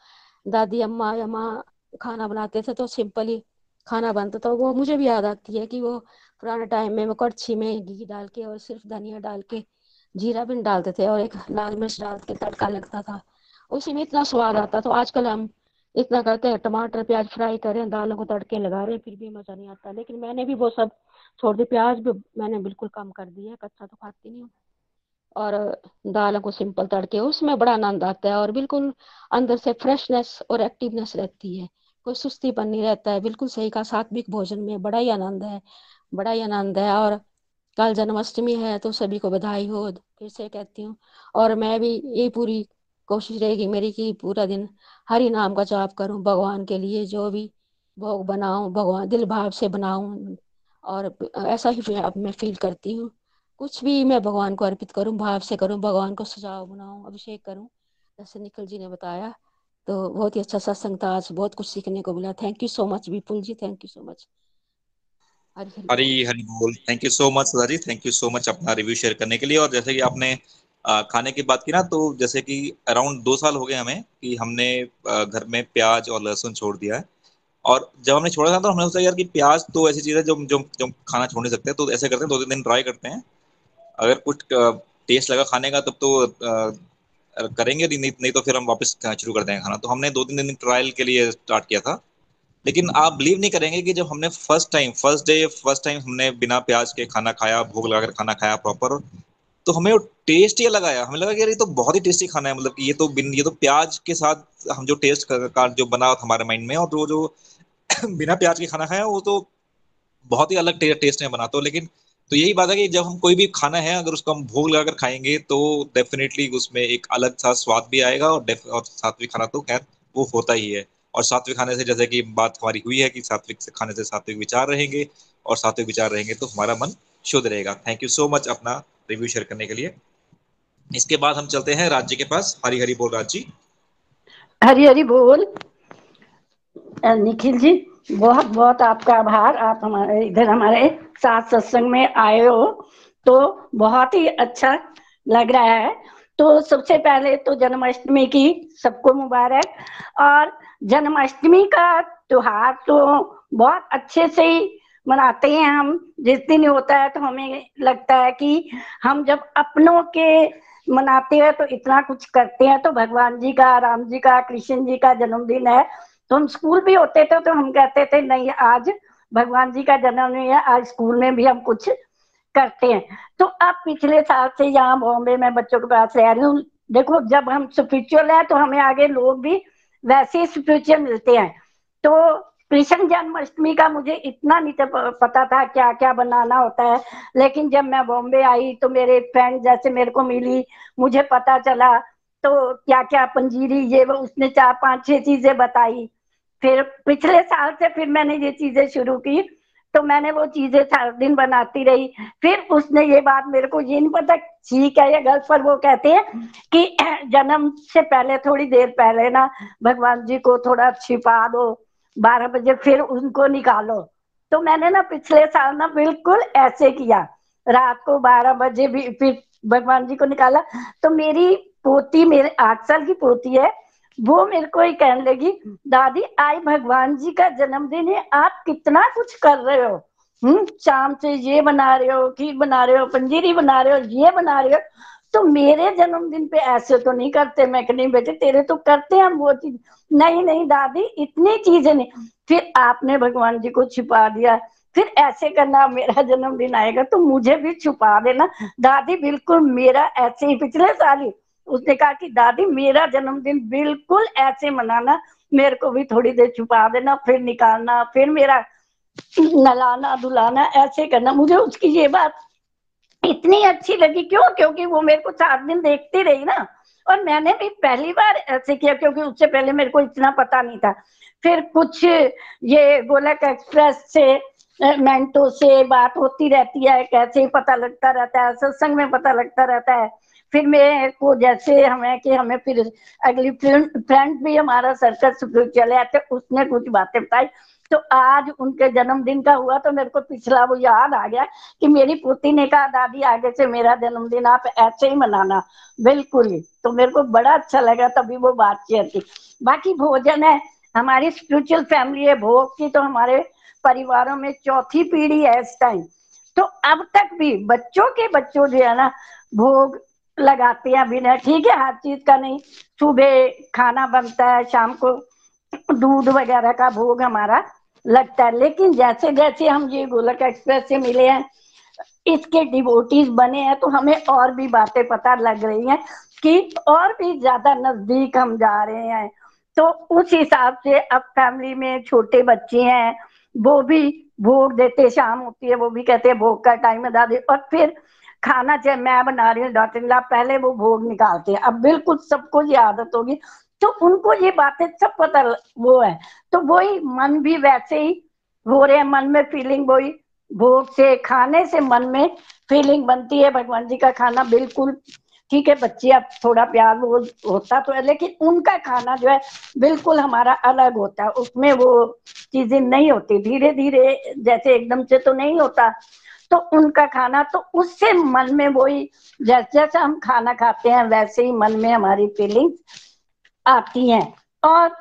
दादी, अम्मा अम्मा खाना बनाते थे तो सिंपल खाना बनता था, वो मुझे भी याद आती है कि वो पुराने टाइम में कड़छी में घी डाल के और सिर्फ़ धनिया डाल के जीरा भी डालते थे और एक लाल मिर्च डाल के तड़का लगता था। उसी में इतना स्वाद आता तो आजकल हम इतना करते हैं, टमाटर, प्याज फ्राई करें, दालों को तड़के लगा रहे फिर भी मज़ा नहीं आता। लेकिन मैंने भी वो सब छोड़ दी, प्याज भी मैंने बिल्कुल कम कर दिया है, कच्चा तो खाती नहीं हूँ। और दालों को सिंपल तड़के, उसमें बड़ा आनंद आता है और बिल्कुल अंदर से फ्रेशनेस और एक्टिवनेस रहती है। कोई सुस्ती बन नहीं रहता है, बिल्कुल सही का सात्विक भोजन में बड़ा ही आनंद है। बड़ा ही आनंद है और कल जन्माष्टमी है तो सभी को बधाई हो, फिर से कहती हूँ। और मैं भी ये पूरी कोशिश रहेगी मेरी कि पूरा दिन हरि नाम का जाप करूँ भगवान के लिए, जो भी भोग बनाऊँ, भगवान दिल भाव से बनाऊँ। और ऐसा ही अब मैं फील करती हूँ। कुछ भी मैं भगवान को अर्पित करूँ, भाव से करूँ, भगवान को सजाव बनाऊँ, अभिषेक करूँ, जैसे निखिल जी ने बताया तो बहुत ही अच्छा सत्संग था, आज बहुत कुछ सीखने को मिला। Thank you so much Vipul ji thank you so much Hari Hari बोल। Thank you so much Sudha ji. Thank you so much अपना रिव्यू शेयर करने के लिए। और जैसे कि आपने खाने की बात की ना तो जैसे कि अराउंड दो साल हो गए हमें कि हमने घर में प्याज और लहसुन छोड़ दिया है। और जब हमने छोड़ा था तो हमने सोचा यार कि प्याज तो ऐसी चीज़ है जो जो जो खाना छोड़ नहीं सकते तो ऐसे करते हैं, दो तीन दिन ट्राई करते हैं। अगर कुछ टेस्ट लगा खाने का, तब तो करेंगे नहीं नहीं तो फिर हम वापस शुरू कर देंगे खाना। तो हमने दो तीन दिन ट्रायल के लिए स्टार्ट किया था। लेकिन आप बिलीव नहीं करेंगे कि जब हमने first time first day first time हमने बिना प्याज के खाना खाया भूख लगाकर खाना खाया प्रॉपर तो हमें वो टेस्ट ही लगा हमें लगा कि ये तो बहुत ही टेस्टी खाना है मतलब ये तो बिन ये तो प्याज के साथ हम जो टेस्ट का जो बना हमारे माइंड में और वो जो बिना प्याज के खाना खाया वो तो बहुत ही अलग टेस्ट में बना। तो लेकिन तो यही बात है कि जब हम कोई भी खाना है अगर उसको हम भोग लगाकर खाएँगे तो डेफिनेटली उसमें एक अलग सा स्वाद भी आएगा और, और सात्विक खाना तो खैर वो होता ही है। और सात्विक खाने से जैसे कि बात हमारी हुई है कि सात्विक से खाने से सात्विक विचार रहेंगे और सात्विक विचार रहेंगे तो हमारा मन शुद्ध रहेगा। थैंक यू सो मच अपना रिव्यू शेयर करने के लिए। इसके बाद हम चलते हैं राज्य के पास। हरी हरी बोल राज जी। हरी हरी बोल। निखिल जी, बहुत बहुत आपका आभार। आप हमारे, इधर हमारे साथ सत्संग में आए हो तो बहुत ही अच्छा लग रहा है। तो सबसे पहले तो जन्माष्टमी की सबको मुबारक। और जन्माष्टमी का त्योहार तो बहुत अच्छे से ही मनाते हैं हम। जिस दिन होता है तो हमें लगता है कि हम जब अपनों के मनाते हैं तो इतना कुछ करते हैं। तो भगवान जी का, राम जी का, कृष्ण जी का जन्मदिन है। तो हम स्कूल भी होते थे तो हम कहते थे, नहीं, आज भगवान जी का जन्मदिन है। आज स्कूल में भी हम कुछ करते हैं। तो अब पिछले साल से यहाँ बॉम्बे में बच्चों के पास रह रही हूँ। देखो, जब हम स्पिरिचुअल है तो हमें आगे लोग भी वैसे स्पिरिचुअल मिलते हैं। तो कृष्ण जन्माष्टमी का मुझे इतना नहीं पता था क्या क्या बनाना होता है। लेकिन जब मैं बॉम्बे आई तो मेरे फ्रेंड जैसे मेरे को मिली, मुझे पता चला तो क्या क्या पंजीरी, ये वो, उसने चार पाँच छह चीज़ें बताई। फिर पिछले साल से फिर मैंने ये चीज़ें शुरू की तो मैंने वो चीज़ें सारा दिन बनाती रही। फिर उसने ये बात मेरे को ये नहीं पता ठीक है या गलत, पर वो कहते हैं कि जन्म से पहले, थोड़ी देर पहले ना, भगवान जी को थोड़ा छिपा दो, बारह बजे फिर उनको निकालो। तो मैंने ना पिछले साल ना बिल्कुल ऐसे किया। रात को बारह बजे भी फिर भगवान जी को निकाला। तो मेरी पोती, मेरे आठ साल की पोती है वो मेरे को ही कहने लगी, दादी, आज भगवान जी का जन्मदिन है, आप कितना कुछ कर रहे हो? हम्म शाम से ये बना रहे हो, खीर बना रहे हो, पंजीरी बना रहे हो, ये बना रहे हो। तो मेरे जन्मदिन पे ऐसे तो नहीं करते। मैं नहीं बेटे, तेरे तो करते हैं हम वो चीज़। नहीं नहीं, दादी, इतनी चीज़ें नहीं। फिर आपने भगवान जी को छिपा दिया। फिर ऐसे करना, मेरा जन्मदिन आएगा तो मुझे भी छुपा देना। दादी, बिल्कुल मेरा ऐसे ही पिछले साल ही उसने कहा कि, दादी, मेरा जन्मदिन बिल्कुल ऐसे मनाना, मेरे को भी थोड़ी देर छुपा देना, फिर निकालना, फिर मेरा नलाना धुलाना, ऐसे करना। मुझे उसकी ये बात इतनी अच्छी लगी, क्यों? क्योंकि वो मेरे को सात दिन देखती रही ना। और मैंने भी पहली बार ऐसे किया, क्योंकि उससे पहले मेरे को इतना पता नहीं था। फिर कुछ ये गोलक एक्सप्रेस से मेंटो से बात होती रहती है, कैसे पता लगता रहता है, सत्संग में पता लगता रहता है। फिर मेरे को जैसे हमें कि हमें फिर अगली फ्रेंड भी हमारा सर्कस चले आते, उसने कुछ बातें बताई। तो आज उनके जन्मदिन का हुआ तो मेरे को पिछला वो याद आ गया कि मेरी पोती ने कहा, दादी, आगे से मेरा जन्मदिन आप ऐसे ही मनाना। बिल्कुल ही। तो मेरे को बड़ा अच्छा लगा, तभी वो बातचीत थी। बाकी भोजन है, हमारी स्पिरिचुअल फैमिली है, भोग की तो हमारे परिवारों में चौथी पीढ़ी है इस टाइम तो अब तक भी बच्चों के बच्चों जो है ना, भोग लगाते हैं बिना ठीक है, हर चीज़ का नहीं। सुबह खाना बनता है, शाम को दूध वगैरह का भोग हमारा लगता है। लेकिन जैसे जैसे हम ये गोलक एक्सप्रेस से मिले हैं, इसके डिवोटीज बने हैं तो हमें और भी बातें पता लग रही हैं कि और भी ज़्यादा नज़दीक हम जा रहे हैं। तो उस हिसाब से अब फैमिली में छोटे बच्चे हैं, वो भी भोग देते, शाम होती है, वो भी कहते हैं, भोग का टाइम है दादी। और फिर खाना चाहे मैं बना रही हूँ डॉक्टर ला पहले वो भोग निकालते हैं। अब बिल्कुल सबको ये आदत होगी। तो उनको ये बातें सब पता वो है। तो वही मन भी वैसे ही हो रहे हैं। मन में फीलिंग वही। भोग से, खाने से मन में फीलिंग बनती है। भगवान जी का खाना बिल्कुल ठीक है। बच्चे, अब थोड़ा प्यार वो होता तो है, लेकिन उनका खाना जो है बिल्कुल हमारा अलग होता। है उसमें वो चीज़ें नहीं होती। धीरे धीरे जैसे एकदम से तो नहीं होता। तो उनका खाना तो उससे मन में वही, जैसे जैसे हम खाना खाते हैं, वैसे ही मन में हमारी फीलिंग आती हैं। और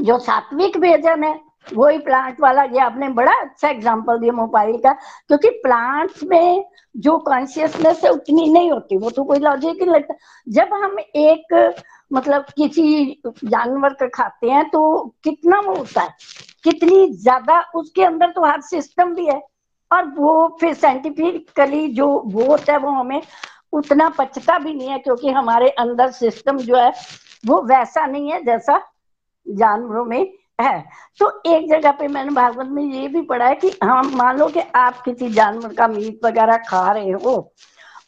जो सात्विक भोजन है, वही प्लांट वाला, ये आपने बड़ा अच्छा एग्जांपल दिया मोबाइल का, क्योंकि प्लांट्स में जो कॉन्शियसनेस है, उतनी नहीं होती। वो तो कोई लॉजिक नहीं लगता। जब हम एक मतलब किसी जानवर का खाते हैं तो कितना वो होता है? कितनी ज़्यादा उसके अंदर तो हर सिस्टम भी है। और वो फिर साइंटिफिकली जो वो होता है वो हमें उतना पचता भी नहीं है क्योंकि हमारे अंदर सिस्टम जो है वो वैसा नहीं है जैसा जानवरों में है। तो एक जगह पे मैंने भागवत में ये भी पढ़ा है कि हम मान लो कि आप किसी जानवर का मीट वगैरह खा रहे हो,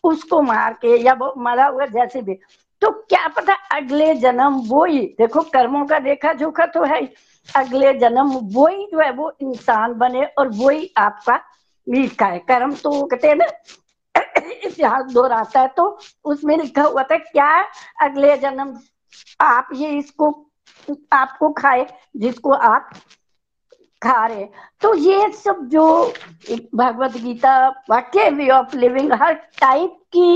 उसको मार के या वो मरा हुआ जैसे भी तो क्या पता अगले जन्म वो ही देखो कर्मों का देखा जोखा तो है अगले जन्म वो ही जो है वो इंसान बने और वो ही आपका मीट खाए कर्म तो कहते हैं ना, इतिहास दोहराता है तो उसमें लिखा हुआ था, क्या अगले जन्म आप ये इसको, आपको खाए, जिसको आप खा रहे तो ये सब जो भगवत गीता, वाक्य वे ऑफ़ लिविंग हर टाइप की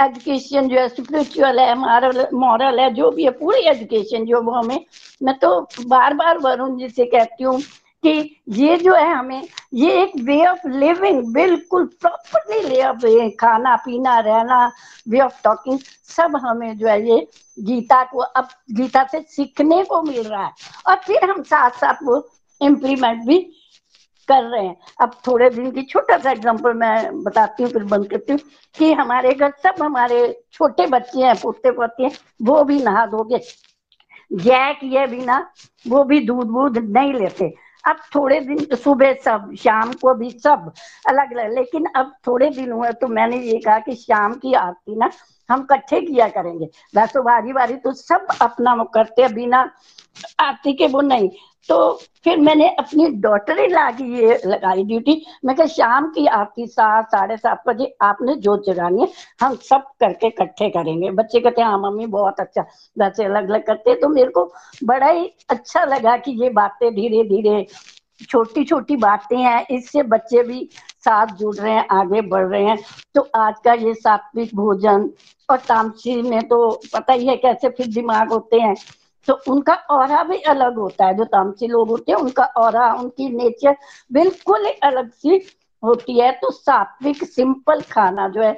एजुकेशन जो है स्पिरिचुअल है मॉरल मॉरल है, जो भी है, पूरी एजुकेशन जो वो हमें, मैं तो बार बार वरुण जी से कहती हूँ कि ये जो है हमें, ये एक वे ऑफ़ लिविंग बिल्कुल प्रॉपरली वे ऑफ़ खाना, पीना, रहना वे ऑफ़ टॉकिंग सब हमें जो है ये गीता को अब, गीता से सीखने को मिल रहा है। और फिर हम साथ साथ वो इम्प्लीमेंट भी कर रहे हैं। अब थोड़े दिन की छोटा सा एग्जांपल मैं बताती हूँ, फिर बंद करती हूँ कि हमारे घर सब हमारे छोटे बच्चे हैं, पोते पोते हैं, वो भी नहा धोगे जय किए बिना वो भी दूध वूध नहीं लेते। अब थोड़े दिन, सुबह सब, शाम को भी सब अलग अलग लेकिन अब थोड़े दिन हुए तो मैंने ये कहा कि शाम की आरती ना हम इकट्ठे किया करेंगे। वैसे बारी बारी तो सब अपना वो करते हैं, बिना आरती के वो नहीं। तो फिर मैंने अपनी डॉटर ला की ये लगाई ड्यूटी मैं कहा, शाम की आरती सात, साढ़े सात बजे आपने जो जगानी है, हम सब करके इकट्ठे करेंगे। बच्चे कहते हैं हाँ मम्मी, बहुत अच्छा। वैसे अलग अलग करते तो मेरे को बड़ा ही अच्छा लगा कि ये बातें धीरे धीरे छोटी छोटी बातें हैं। इससे बच्चे भी साथ जुड़ रहे हैं, आगे बढ़ रहे हैं। तो आज का ये सात्विक भोजन और तामसी में तो पता ही है कैसे फिर दिमाग होते हैं। तो उनका और भी अलग होता है, जो तामसी लोग होते हैं, उनका और, उनकी नेचर बिल्कुल अलग सी होती है। तो सात्विक सिंपल खाना जो है,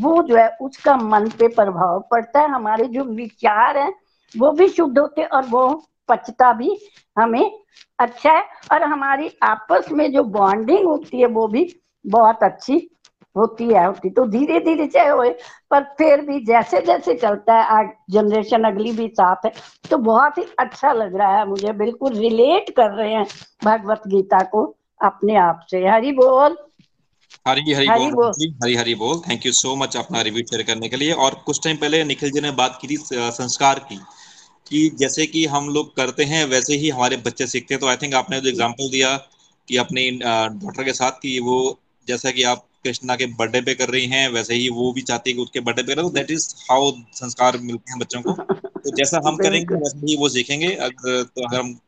वो जो है, उसका मन पे प्रभाव पड़ता है। हमारे जो विचार हैं, वो भी शुद्ध होते और वो पचता भी हमें अच्छा है। और हमारी आपस में जो बॉन्डिंग होती है, वो भी बहुत अच्छी होती है होती तो धीरे धीरे चाहे हो पर फिर भी जैसे जैसे चलता है आज जनरेशन अगली भी साथ है तो बहुत ही अच्छा लग रहा है मुझे बिल्कुल रिलेट कर रहे हैं भगवत गीता को अपने आप से। हरी बोल। हरी हरी, हरी बोल हरी हरी बोल। थैंक यू सो मच अपना रिव्यू शेयर करने के लिए। और कुछ टाइम पहले निखिल जी ने बात की थी संस्कार की कि जैसे कि हम लोग करते हैं वैसे ही हमारे बच्चे सीखते हैं। तो आई थिंक आपने जो एग्जांपल दिया कि अपनी डॉटर के साथ कि वो जैसा कि आप कृष्णा के बर्थडे पे कर रही हैं वैसे ही वो भी चाहती है कि उसके बर्थडे पे करो दैट इज़ हाउ संस्कार मिलते हैं बच्चों को। तो जैसा हम करेंगे वैसे ही वो सीखेंगे। अगर तो अगर हम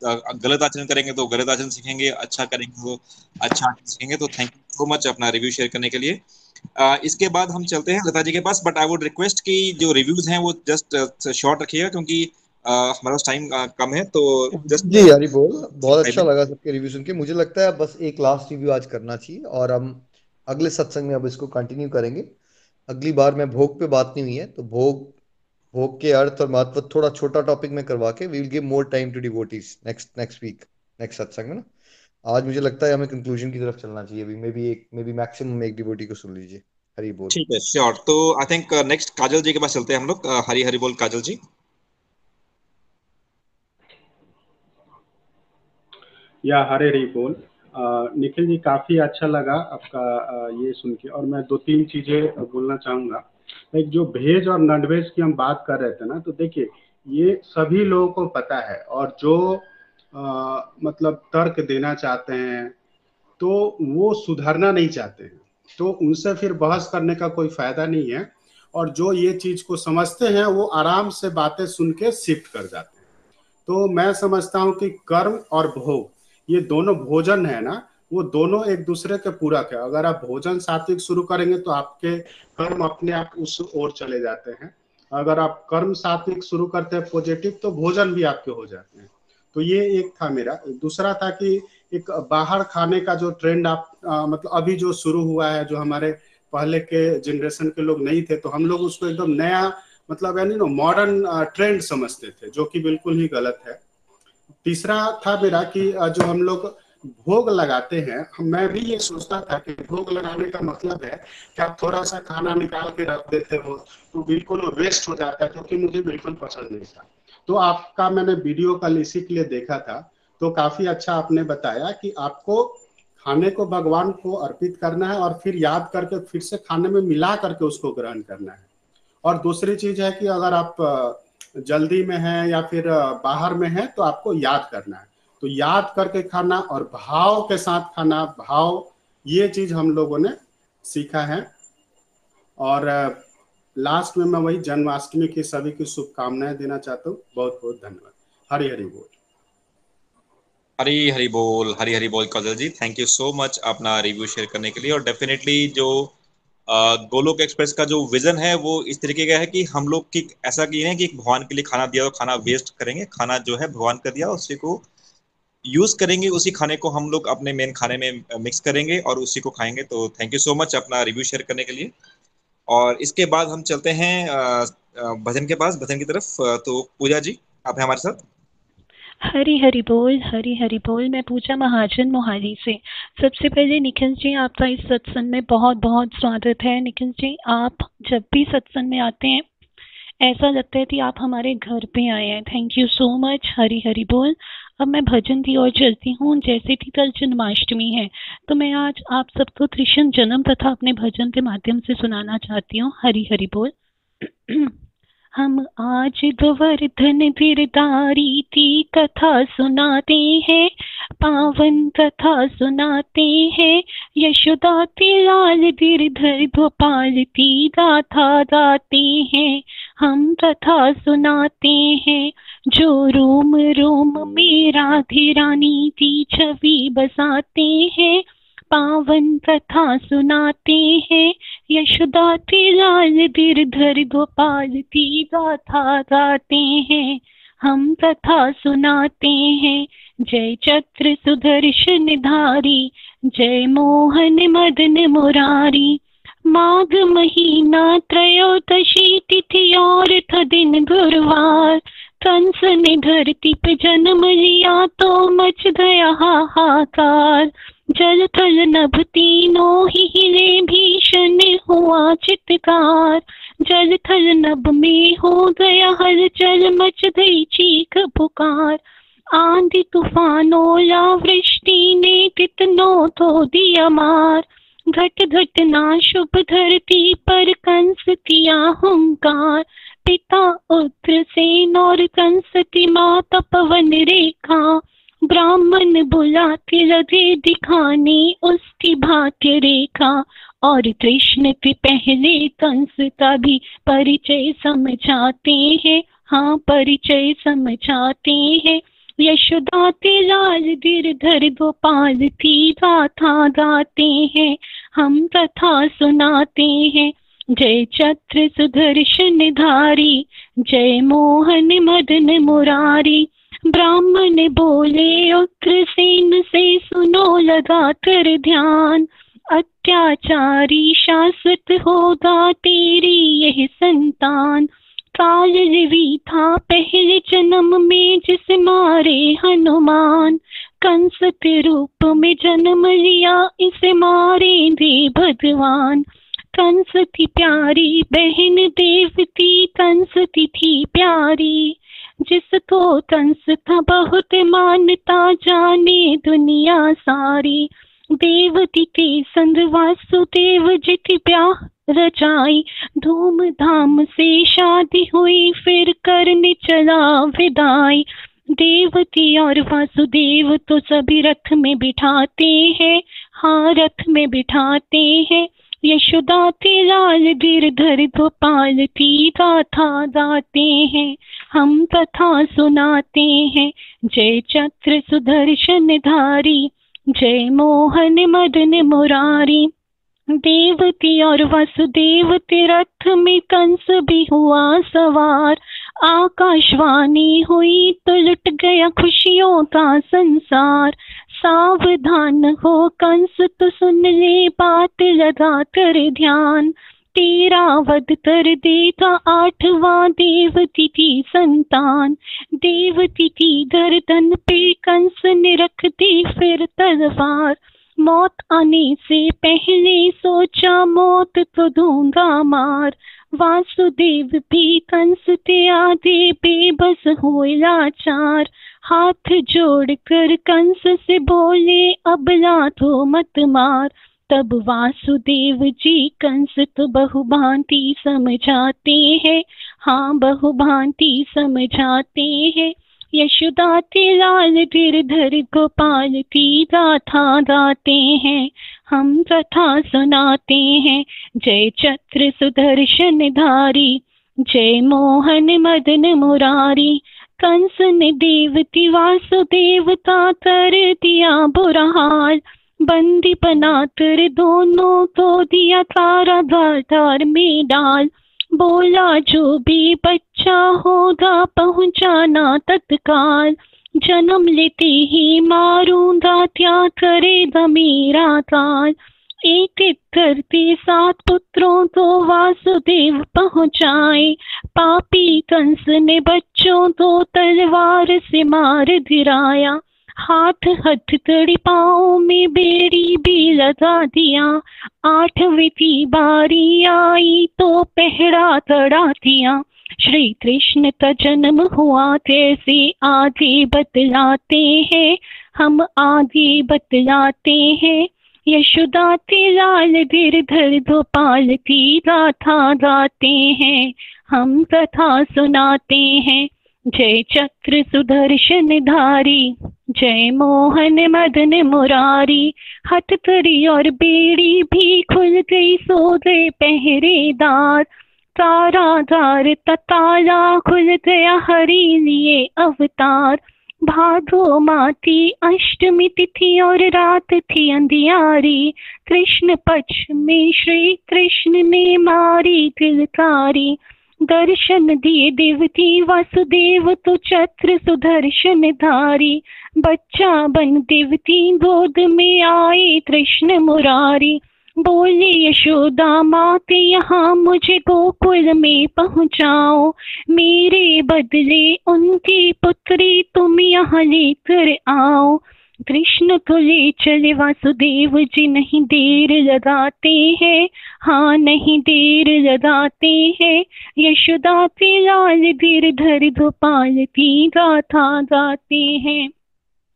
गलत आचरण करेंगे तो गलत आचरण सीखेंगे अच्छा करेंगे तो अच्छा आचरण सीखेंगे। तो थैंक यू सो मच अपना रिव्यू शेयर करने के लिए। Uh, इसके बाद हम चलते हैं लता जी के पास बट आई वुड रिक्वेस्ट कि जो रिव्यूज़ हैं वो जस्ट शॉर्ट रखिएगा क्योंकि हमारे टाइम कम है तो जस्ट जी यारी बोल बहुत अच्छा लगा सबके रिव्यू सुन के। मुझे लगता है बस एक लास्ट रिव्यू आज करना चाहिए और हम अगले सत्संग में अब इसको कंटिन्यू करेंगे। अगली बार में भोग पे बात नहीं हुई है तो भोग भोग के अर्थ और महत्व थोड़ा छोटा टॉपिक में करवा के we will give more time to devotees next next week next सत्संग में ना। आज मुझे लगता है हमें कंक्लूजन की तरफ़ चलना चाहिए अभी। मे बी एक मे बी मैक्सिमम एक डिवोटी को सुन लीजिए। हरी बोल। ठीक है श्योर तो आई थिंक नेक्स्ट काजल जी के पास चलते हैं हम लोग। हरी हरी बोल काजल जी। या हरे हरी बोल निखिल जी काफ़ी अच्छा लगा आपका ये सुन के। और मैं दो तीन चीज़ें बोलना चाहूँगा। एक जो भेज और नॉन वेज की हम बात कर रहे थे ना तो देखिए ये सभी लोगों को पता है। और जो आ, मतलब तर्क देना चाहते हैं तो वो सुधरना नहीं चाहते हैं। तो उनसे फिर बहस करने का कोई फ़ायदा नहीं है। और जो ये चीज़ को समझते हैं वो आराम से बातें सुन के शिफ्ट कर जाते हैं। तो मैं समझता हूँ कि कर्म और भोग ये दोनों भोजन है ना वो दोनों एक दूसरे के पूरक है। अगर आप भोजन सात्विक शुरू करेंगे तो आपके कर्म अपने आप उस ओर चले जाते हैं। अगर आप कर्म सात्विक शुरू करते हैं पॉजिटिव तो भोजन भी आपके हो जाते हैं। तो ये एक था मेरा। दूसरा था कि एक बाहर खाने का जो ट्रेंड आप आ, मतलब अभी जो शुरू हुआ है जो हमारे पहले के जनरेशन के लोग नहीं थे तो हम लोग उसको एकदम नया मतलब यानी ना मॉडर्न ट्रेंड समझते थे जो कि बिल्कुल ही गलत है। तीसरा था मेरा कि जो हम लोग भोग लगाते हैं मैं भी ये सोचता था कि भोग लगाने का मतलब है कि आप थोड़ा सा खाना निकाल के रख देते हो तो बिल्कुल वेस्ट हो जाता है, जो कि मुझे बिल्कुल पसंद नहीं था। तो आपका मैंने वीडियो कल इसी के लिए देखा था तो काफ़ी अच्छा आपने बताया कि आपको खाने को भगवान को अर्पित करना है और फिर याद करके फिर से खाने में मिला करके उसको ग्रहण करना है। और दूसरी चीज़ है कि अगर आप जल्दी में है या फिर बाहर में है तो आपको याद करना है। तो याद करके खाना और भाव के साथ खाना, भाव, ये चीज़ हम लोगों ने सीखा है। और लास्ट में मैं वही जन्माष्टमी की सभी की शुभकामनाएँ देना चाहता हूँ। बहुत बहुत धन्यवाद। हरी हरी बोल। हरी हरी बोल, हरी हरी बोल Kaushal ji. Thank you so much अपना रिव्यू शेयर करने के लिए। और डेफिनेटली जो गोलोक एक्सप्रेस का जो विजन है, वो इस तरीके का है कि हम लोग की ऐसा की है कि भगवान के लिए खाना दिया तो खाना वेस्ट करेंगे, खाना जो है भगवान का दिया उसी को यूज़ करेंगे, उसी खाने को हम लोग अपने मेन खाने में मिक्स करेंगे और उसी को खाएँगे। तो थैंक यू सो मच अपना रिव्यू शेयर करने के लिए। और इसके बाद हम चलते हैं भजन के पास, भजन की तरफ़। तो पूजा जी, आप हैं हमारे साथ? हरी हरी बोल, हरी हरी बोल। मैं पूजा महाजन मोहाली से। सबसे पहले निखिल जी, आपका इस सत्संग में बहुत बहुत स्वागत है। निखिल जी, आप जब भी सत्संग में आते हैं, ऐसा लगता है कि आप हमारे घर पे आए हैं। Thank you so much Hari Hari बोल। अब मैं भजन की ओर चलती हूँ। जैसे कि कल जन्माष्टमी है तो मैं आज आप सबको कृष्ण जन्म तथा अपने भजन के माध्यम से सुनाना चाहती हूँ। हरी हरी बोल। हम आज गोवर्धन गिरधारी की कथा सुनाते हैं, पावन कथा सुनाते हैं। यशोदा के लाल गिरधर गोपाल की गाथा गाते हैं। हम कथा सुनाते हैं, जो रोम रोम में राधे रानी की छवि बसाते हैं। पावन कथा सुनाते हैं यशोदा लाल गिरधर गोपाल की गाथा गाते हैं, हम कथा सुनाते हैं। जय चत्र सुदर्शन धारी, जय मोहन मदन मुरारी। माघ महीना त्रयोदशी तिथि और था दिन गुरुवार। कंस ने धरती पे जन्म लिया तो मच गया हाहाकार। जल थल नभ तीनों ही हिले भीषण हुआ चित्कार। जल थल नभ में हो गया हल चल मच गई चीख पुकार। आंधी तूफ़ान ओला वृष्टि ने कितनों तो दिया मार। घट घट ना शुभ धरती पर कंस किया हुंकार। पिता उत्र सेन और कंस की माता पवन रेखा। ब्राह्मण बुलाते लगे दिखाने उसकी भाग्य रेखा, और कृष्ण के पहले कंस का भी परिचय समझाते हैं। हाँ परिचय समझाते हैं। यशोदा लाल गिरधर गोपाल की गाथा गाते हैं। हम कथा सुनाते हैं। जय चत्र सुदर्शन धारी, जय मोहन मदन मुरारी। ब्राह्मण बोले उग्रसेन से सुनो लगा कर ध्यान। अत्याचारी शाश्वत होगा तेरी यह संतान। काल रवि था पहले जन्म में जिस मारे हनुमान। कंस के रूप में जन्म लिया इसे मारे दे भगवान। कंस थी प्यारी बहन देवती कंस थी प्यारी। जिसको कंस था बहुत मानता जाने दुनिया सारी। देवती के संग वासुदेव जित ब्याह रचाई। धूमधाम से शादी हुई, फिर करने चला विदाई। देवती और वासुदेव तो सभी रथ में बिठाते हैं हाँ रथ में बिठाते हैं। यशोदा लाल गिरधर गोपाल की गाथा गाते हैं, हम कथा सुनाते हैं। जय चक्र सुदर्शन धारी, जय मोहन मदन मुरारी। देवती और वसुदेव रथ में कंस भी हुआ सवार। आकाशवाणी हुई तो लुट गया खुशियों का संसार। सावधान हो कंस तो सुन ले बात, लगा कर ध्यान। तेरा वध कर देगा आठवां देवती की संतान। देवती की गर्दन पे कंस ने रख दी फिर तलवार। मौत आने से पहले सोचा मौत तो दूँगा मार। वासुदेव भी कंस ते आधे बेबस हो लाचार। हाथ जोड़कर कंस से बोले, अब तो मत मार। तब वासुदेव जी कंस तो बहुभांति समझाते हैं। हाँ बहुभांति समझाते हैं। यशोदा लाल गिरधर गोपाल की गाथा गाते हैं। हम कथा सुनाते हैं। जय चक्र सुदर्शन धारी, जय मोहन मदन मुरारी। कंस ने देवती वासुदेव का कर दिया बुरा हाल। बंदी बनाकर दोनों को दिया तारा धार में डाल। बोला जो भी बच्चा होगा पहुंचाना तत्काल। जन्म लेते ही मारूं दात्या करे दमीरा ताल। एक एक करते सात पुत्रों तो वासुदेव पहुँचाए। पापी कंस ने बच्चों तो तलवार से मार धिराया हाथ हथ तड़ी पाओ में बेड़ी भी लगा दिया। आठवीं थी बारी आई तो पहरा तड़ा दिया। श्री कृष्ण का जन्म हुआ कैसे आधे बतलाते हैं। हम आधे बतलाते हैं। यशोदा ते लाल धीर धर गोपाल की गाथा गाते हैं, हम कथा सुनाते हैं। जय चक्र सुदर्शन धारी, जय मोहन मदन मुरारी। हथकड़ी और बेड़ी भी खुल गई सो गए पहरेदार तारा ताला खुल गया हरी लिए अवतार। भादो माती, अष्टमी तिथि और रात थी अंधियारी। कृष्ण पक्ष में श्री कृष्ण ने मारी तिलकारी। दर्शन दिए देवती, वासुदेव तो चक्र सुदर्शन धारी। बच्चा बन देवती, गोद में आए कृष्ण मुरारी। बोले, यशोदा माते, यहाँ मुझे गोकुल में पहुँचाओ। मेरे बदले उनकी पुत्री तुम यहाँ लेकर आओ। कृष्ण तो ले चले, वासुदेव जी नहीं देर लगाते हैं। हाँ नहीं देर लगाते हैं। यशोदा के लाल धीर धर गोपाल की गाथा गाते हैं।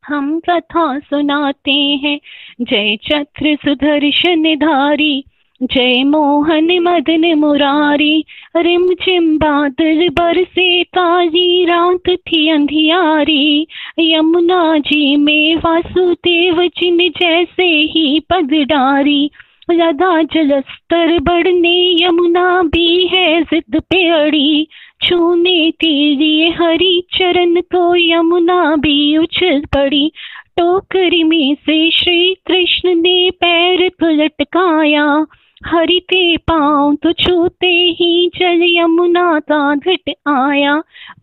हम कथा सुनाते हैं। जय चक्र सुदर्शन धारी जय मोहन मदन मुरारी, रिम झिम बादल बरसे ताजी रात थी अंधियारी। यमुना जी में वासुदेव ने जैसे ही पग डारी। लदा जलस्तर बढ़ने यमुना भी है जिद पे अड़ी। छूने तेरी हरी चरण को यमुना भी उछल पड़ी। टोकरी में से श्री कृष्ण ने पैर तो लटकाया। हरि ते पाँव तो छूते ही जल यमुना का घट आया।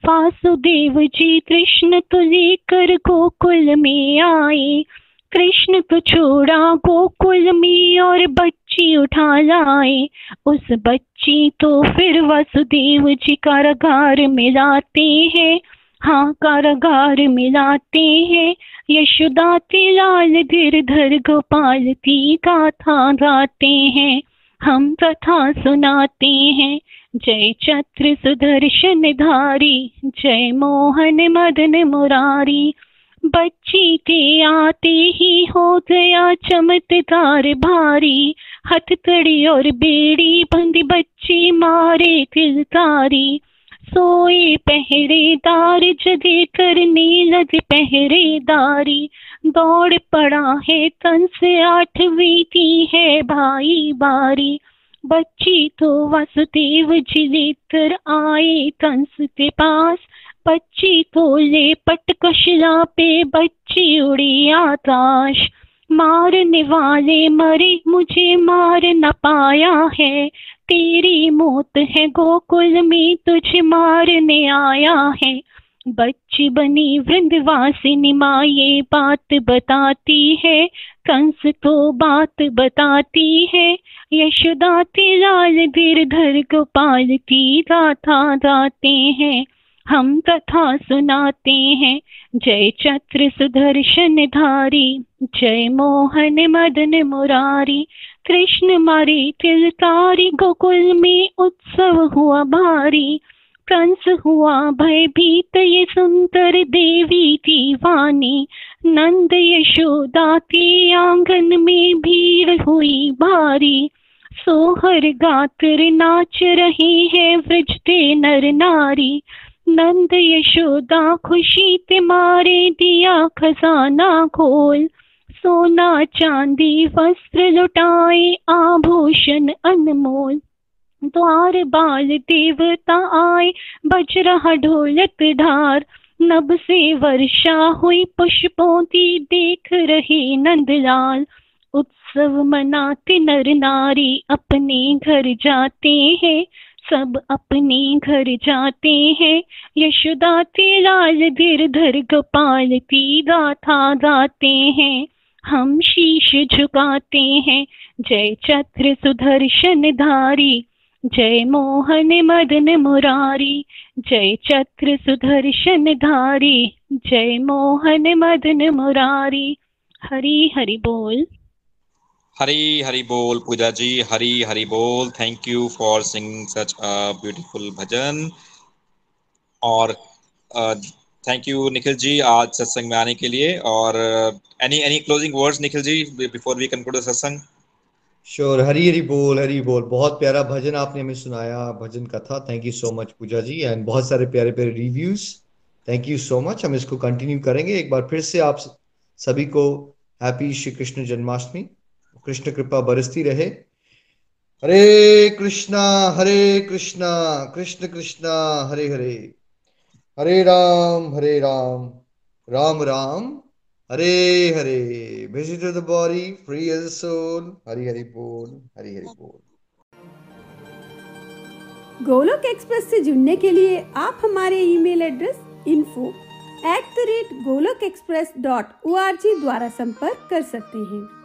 वासुदेव जी कृष्ण तो लेकर गोकुल में आए। कृष्ण तो छोड़ा गोकुल में और बच्ची उठा लाए उस बच्ची तो फिर वसुदेव जी कारागार में लाते हैं। हाँ कारागार में लाते हैं। यशोदा लाल धीर धर गोपाल की गाथा गाते हैं। हम कथा सुनाते हैं। जय चत्र सुदर्शन धारी, जय मोहन मदन मुरारी। बच्ची के आते ही हो गया चमत्कार भारी। हथकड़ी और बेड़ी बंदी बच्ची मारे किलकारी सोए पहरेदार जगे करने लगे पहरेदारी। दौड़ पड़ा है तन से आठवीं की है भाई बारी। बच्ची तो वसुदेव जी लेकर आए कंस के पास। बच्ची तो ले पटकशिला पे, बच्ची उड़ी आकाश। मारने वाले मरे, मुझे मार न पाया है। तेरी मौत है गोकुल में, तुझे मारने आया है। बच्ची बनी वृंदवासिनी माँ ये बात बताती है। कंस तो बात बताती है। यशोदा लाल धीर धर गोपाल की गाथा गाते हैं। हम कथा सुनाते हैं। जय चत्र सुदर्शन धारी, जय मोहन मदन मुरारी। कृष्ण मारी तिलकारी गोकुल में उत्सव हुआ भारी। कंस हुआ भयभीत ये सुंदर देवी की वाणी नंद यशोदा के आँगन में भीड़ हुई भारी। सोहर गाकर नाच रहे हैं व्रजते नर नारी। नंद यशोदा, खुशी ते मारे दिया खजाना खोल। सोना चांदी, वस्त्र लुटाए, आभूषण अनमोल। द्वार बाल देवता आए, बज रहा ढोलक ढार नब से वर्षा हुई, पुष्पों की देख रहे नंदलाल। उत्सव मनाते नर नारी, अपने घर जाते हैं। सब अपने घर जाते हैं। यशोदाते लाल धीर धर गोपाल की गाथा गाते हैं। हम शीश झुकाते हैं। जय चत्र सुदर्शन धारी, जय मोहन मदन मुरारी, जय चत्र सुदर्शन धारी, जय मोहन मदन मुरारी। हरी हरि बोल। हरी हरी बोल पूजा जी, हरी हरी बोल। Thank you for singing such a beautiful bhajan और थैंक यू निखिल जी आज सत्संग में आने के लिए। और any any closing words Nikhil ji before we conclude satsang? Sure Hari Hari बोल हरी बोल। बहुत प्यारा भजन आपने हमें सुनाया, भजन कथा। Thank you so much Puja ji. And बहुत सारे प्यारे प्यारे reviews thank you so much हम इसको कंटिन्यू करेंगे। एक बार फिर से आप सभी को हैप्पी श्री कृष्ण जन्माष्टमी कृष्ण कृपा बरसती रहे। हरे कृष्णा हरे कृष्णा, कृष्ण कृष्णा, हरे हरे। हरे राम हरे राम। राम राम, हरे हरे। The body, free as a soul Hari Hari बोल, हरि हरि बोल। गोलोक एक्सप्रेस से जुड़ने के लिए आप हमारे email address info at the rate Golok express dot O द्वारा संपर्क कर सकते हैं।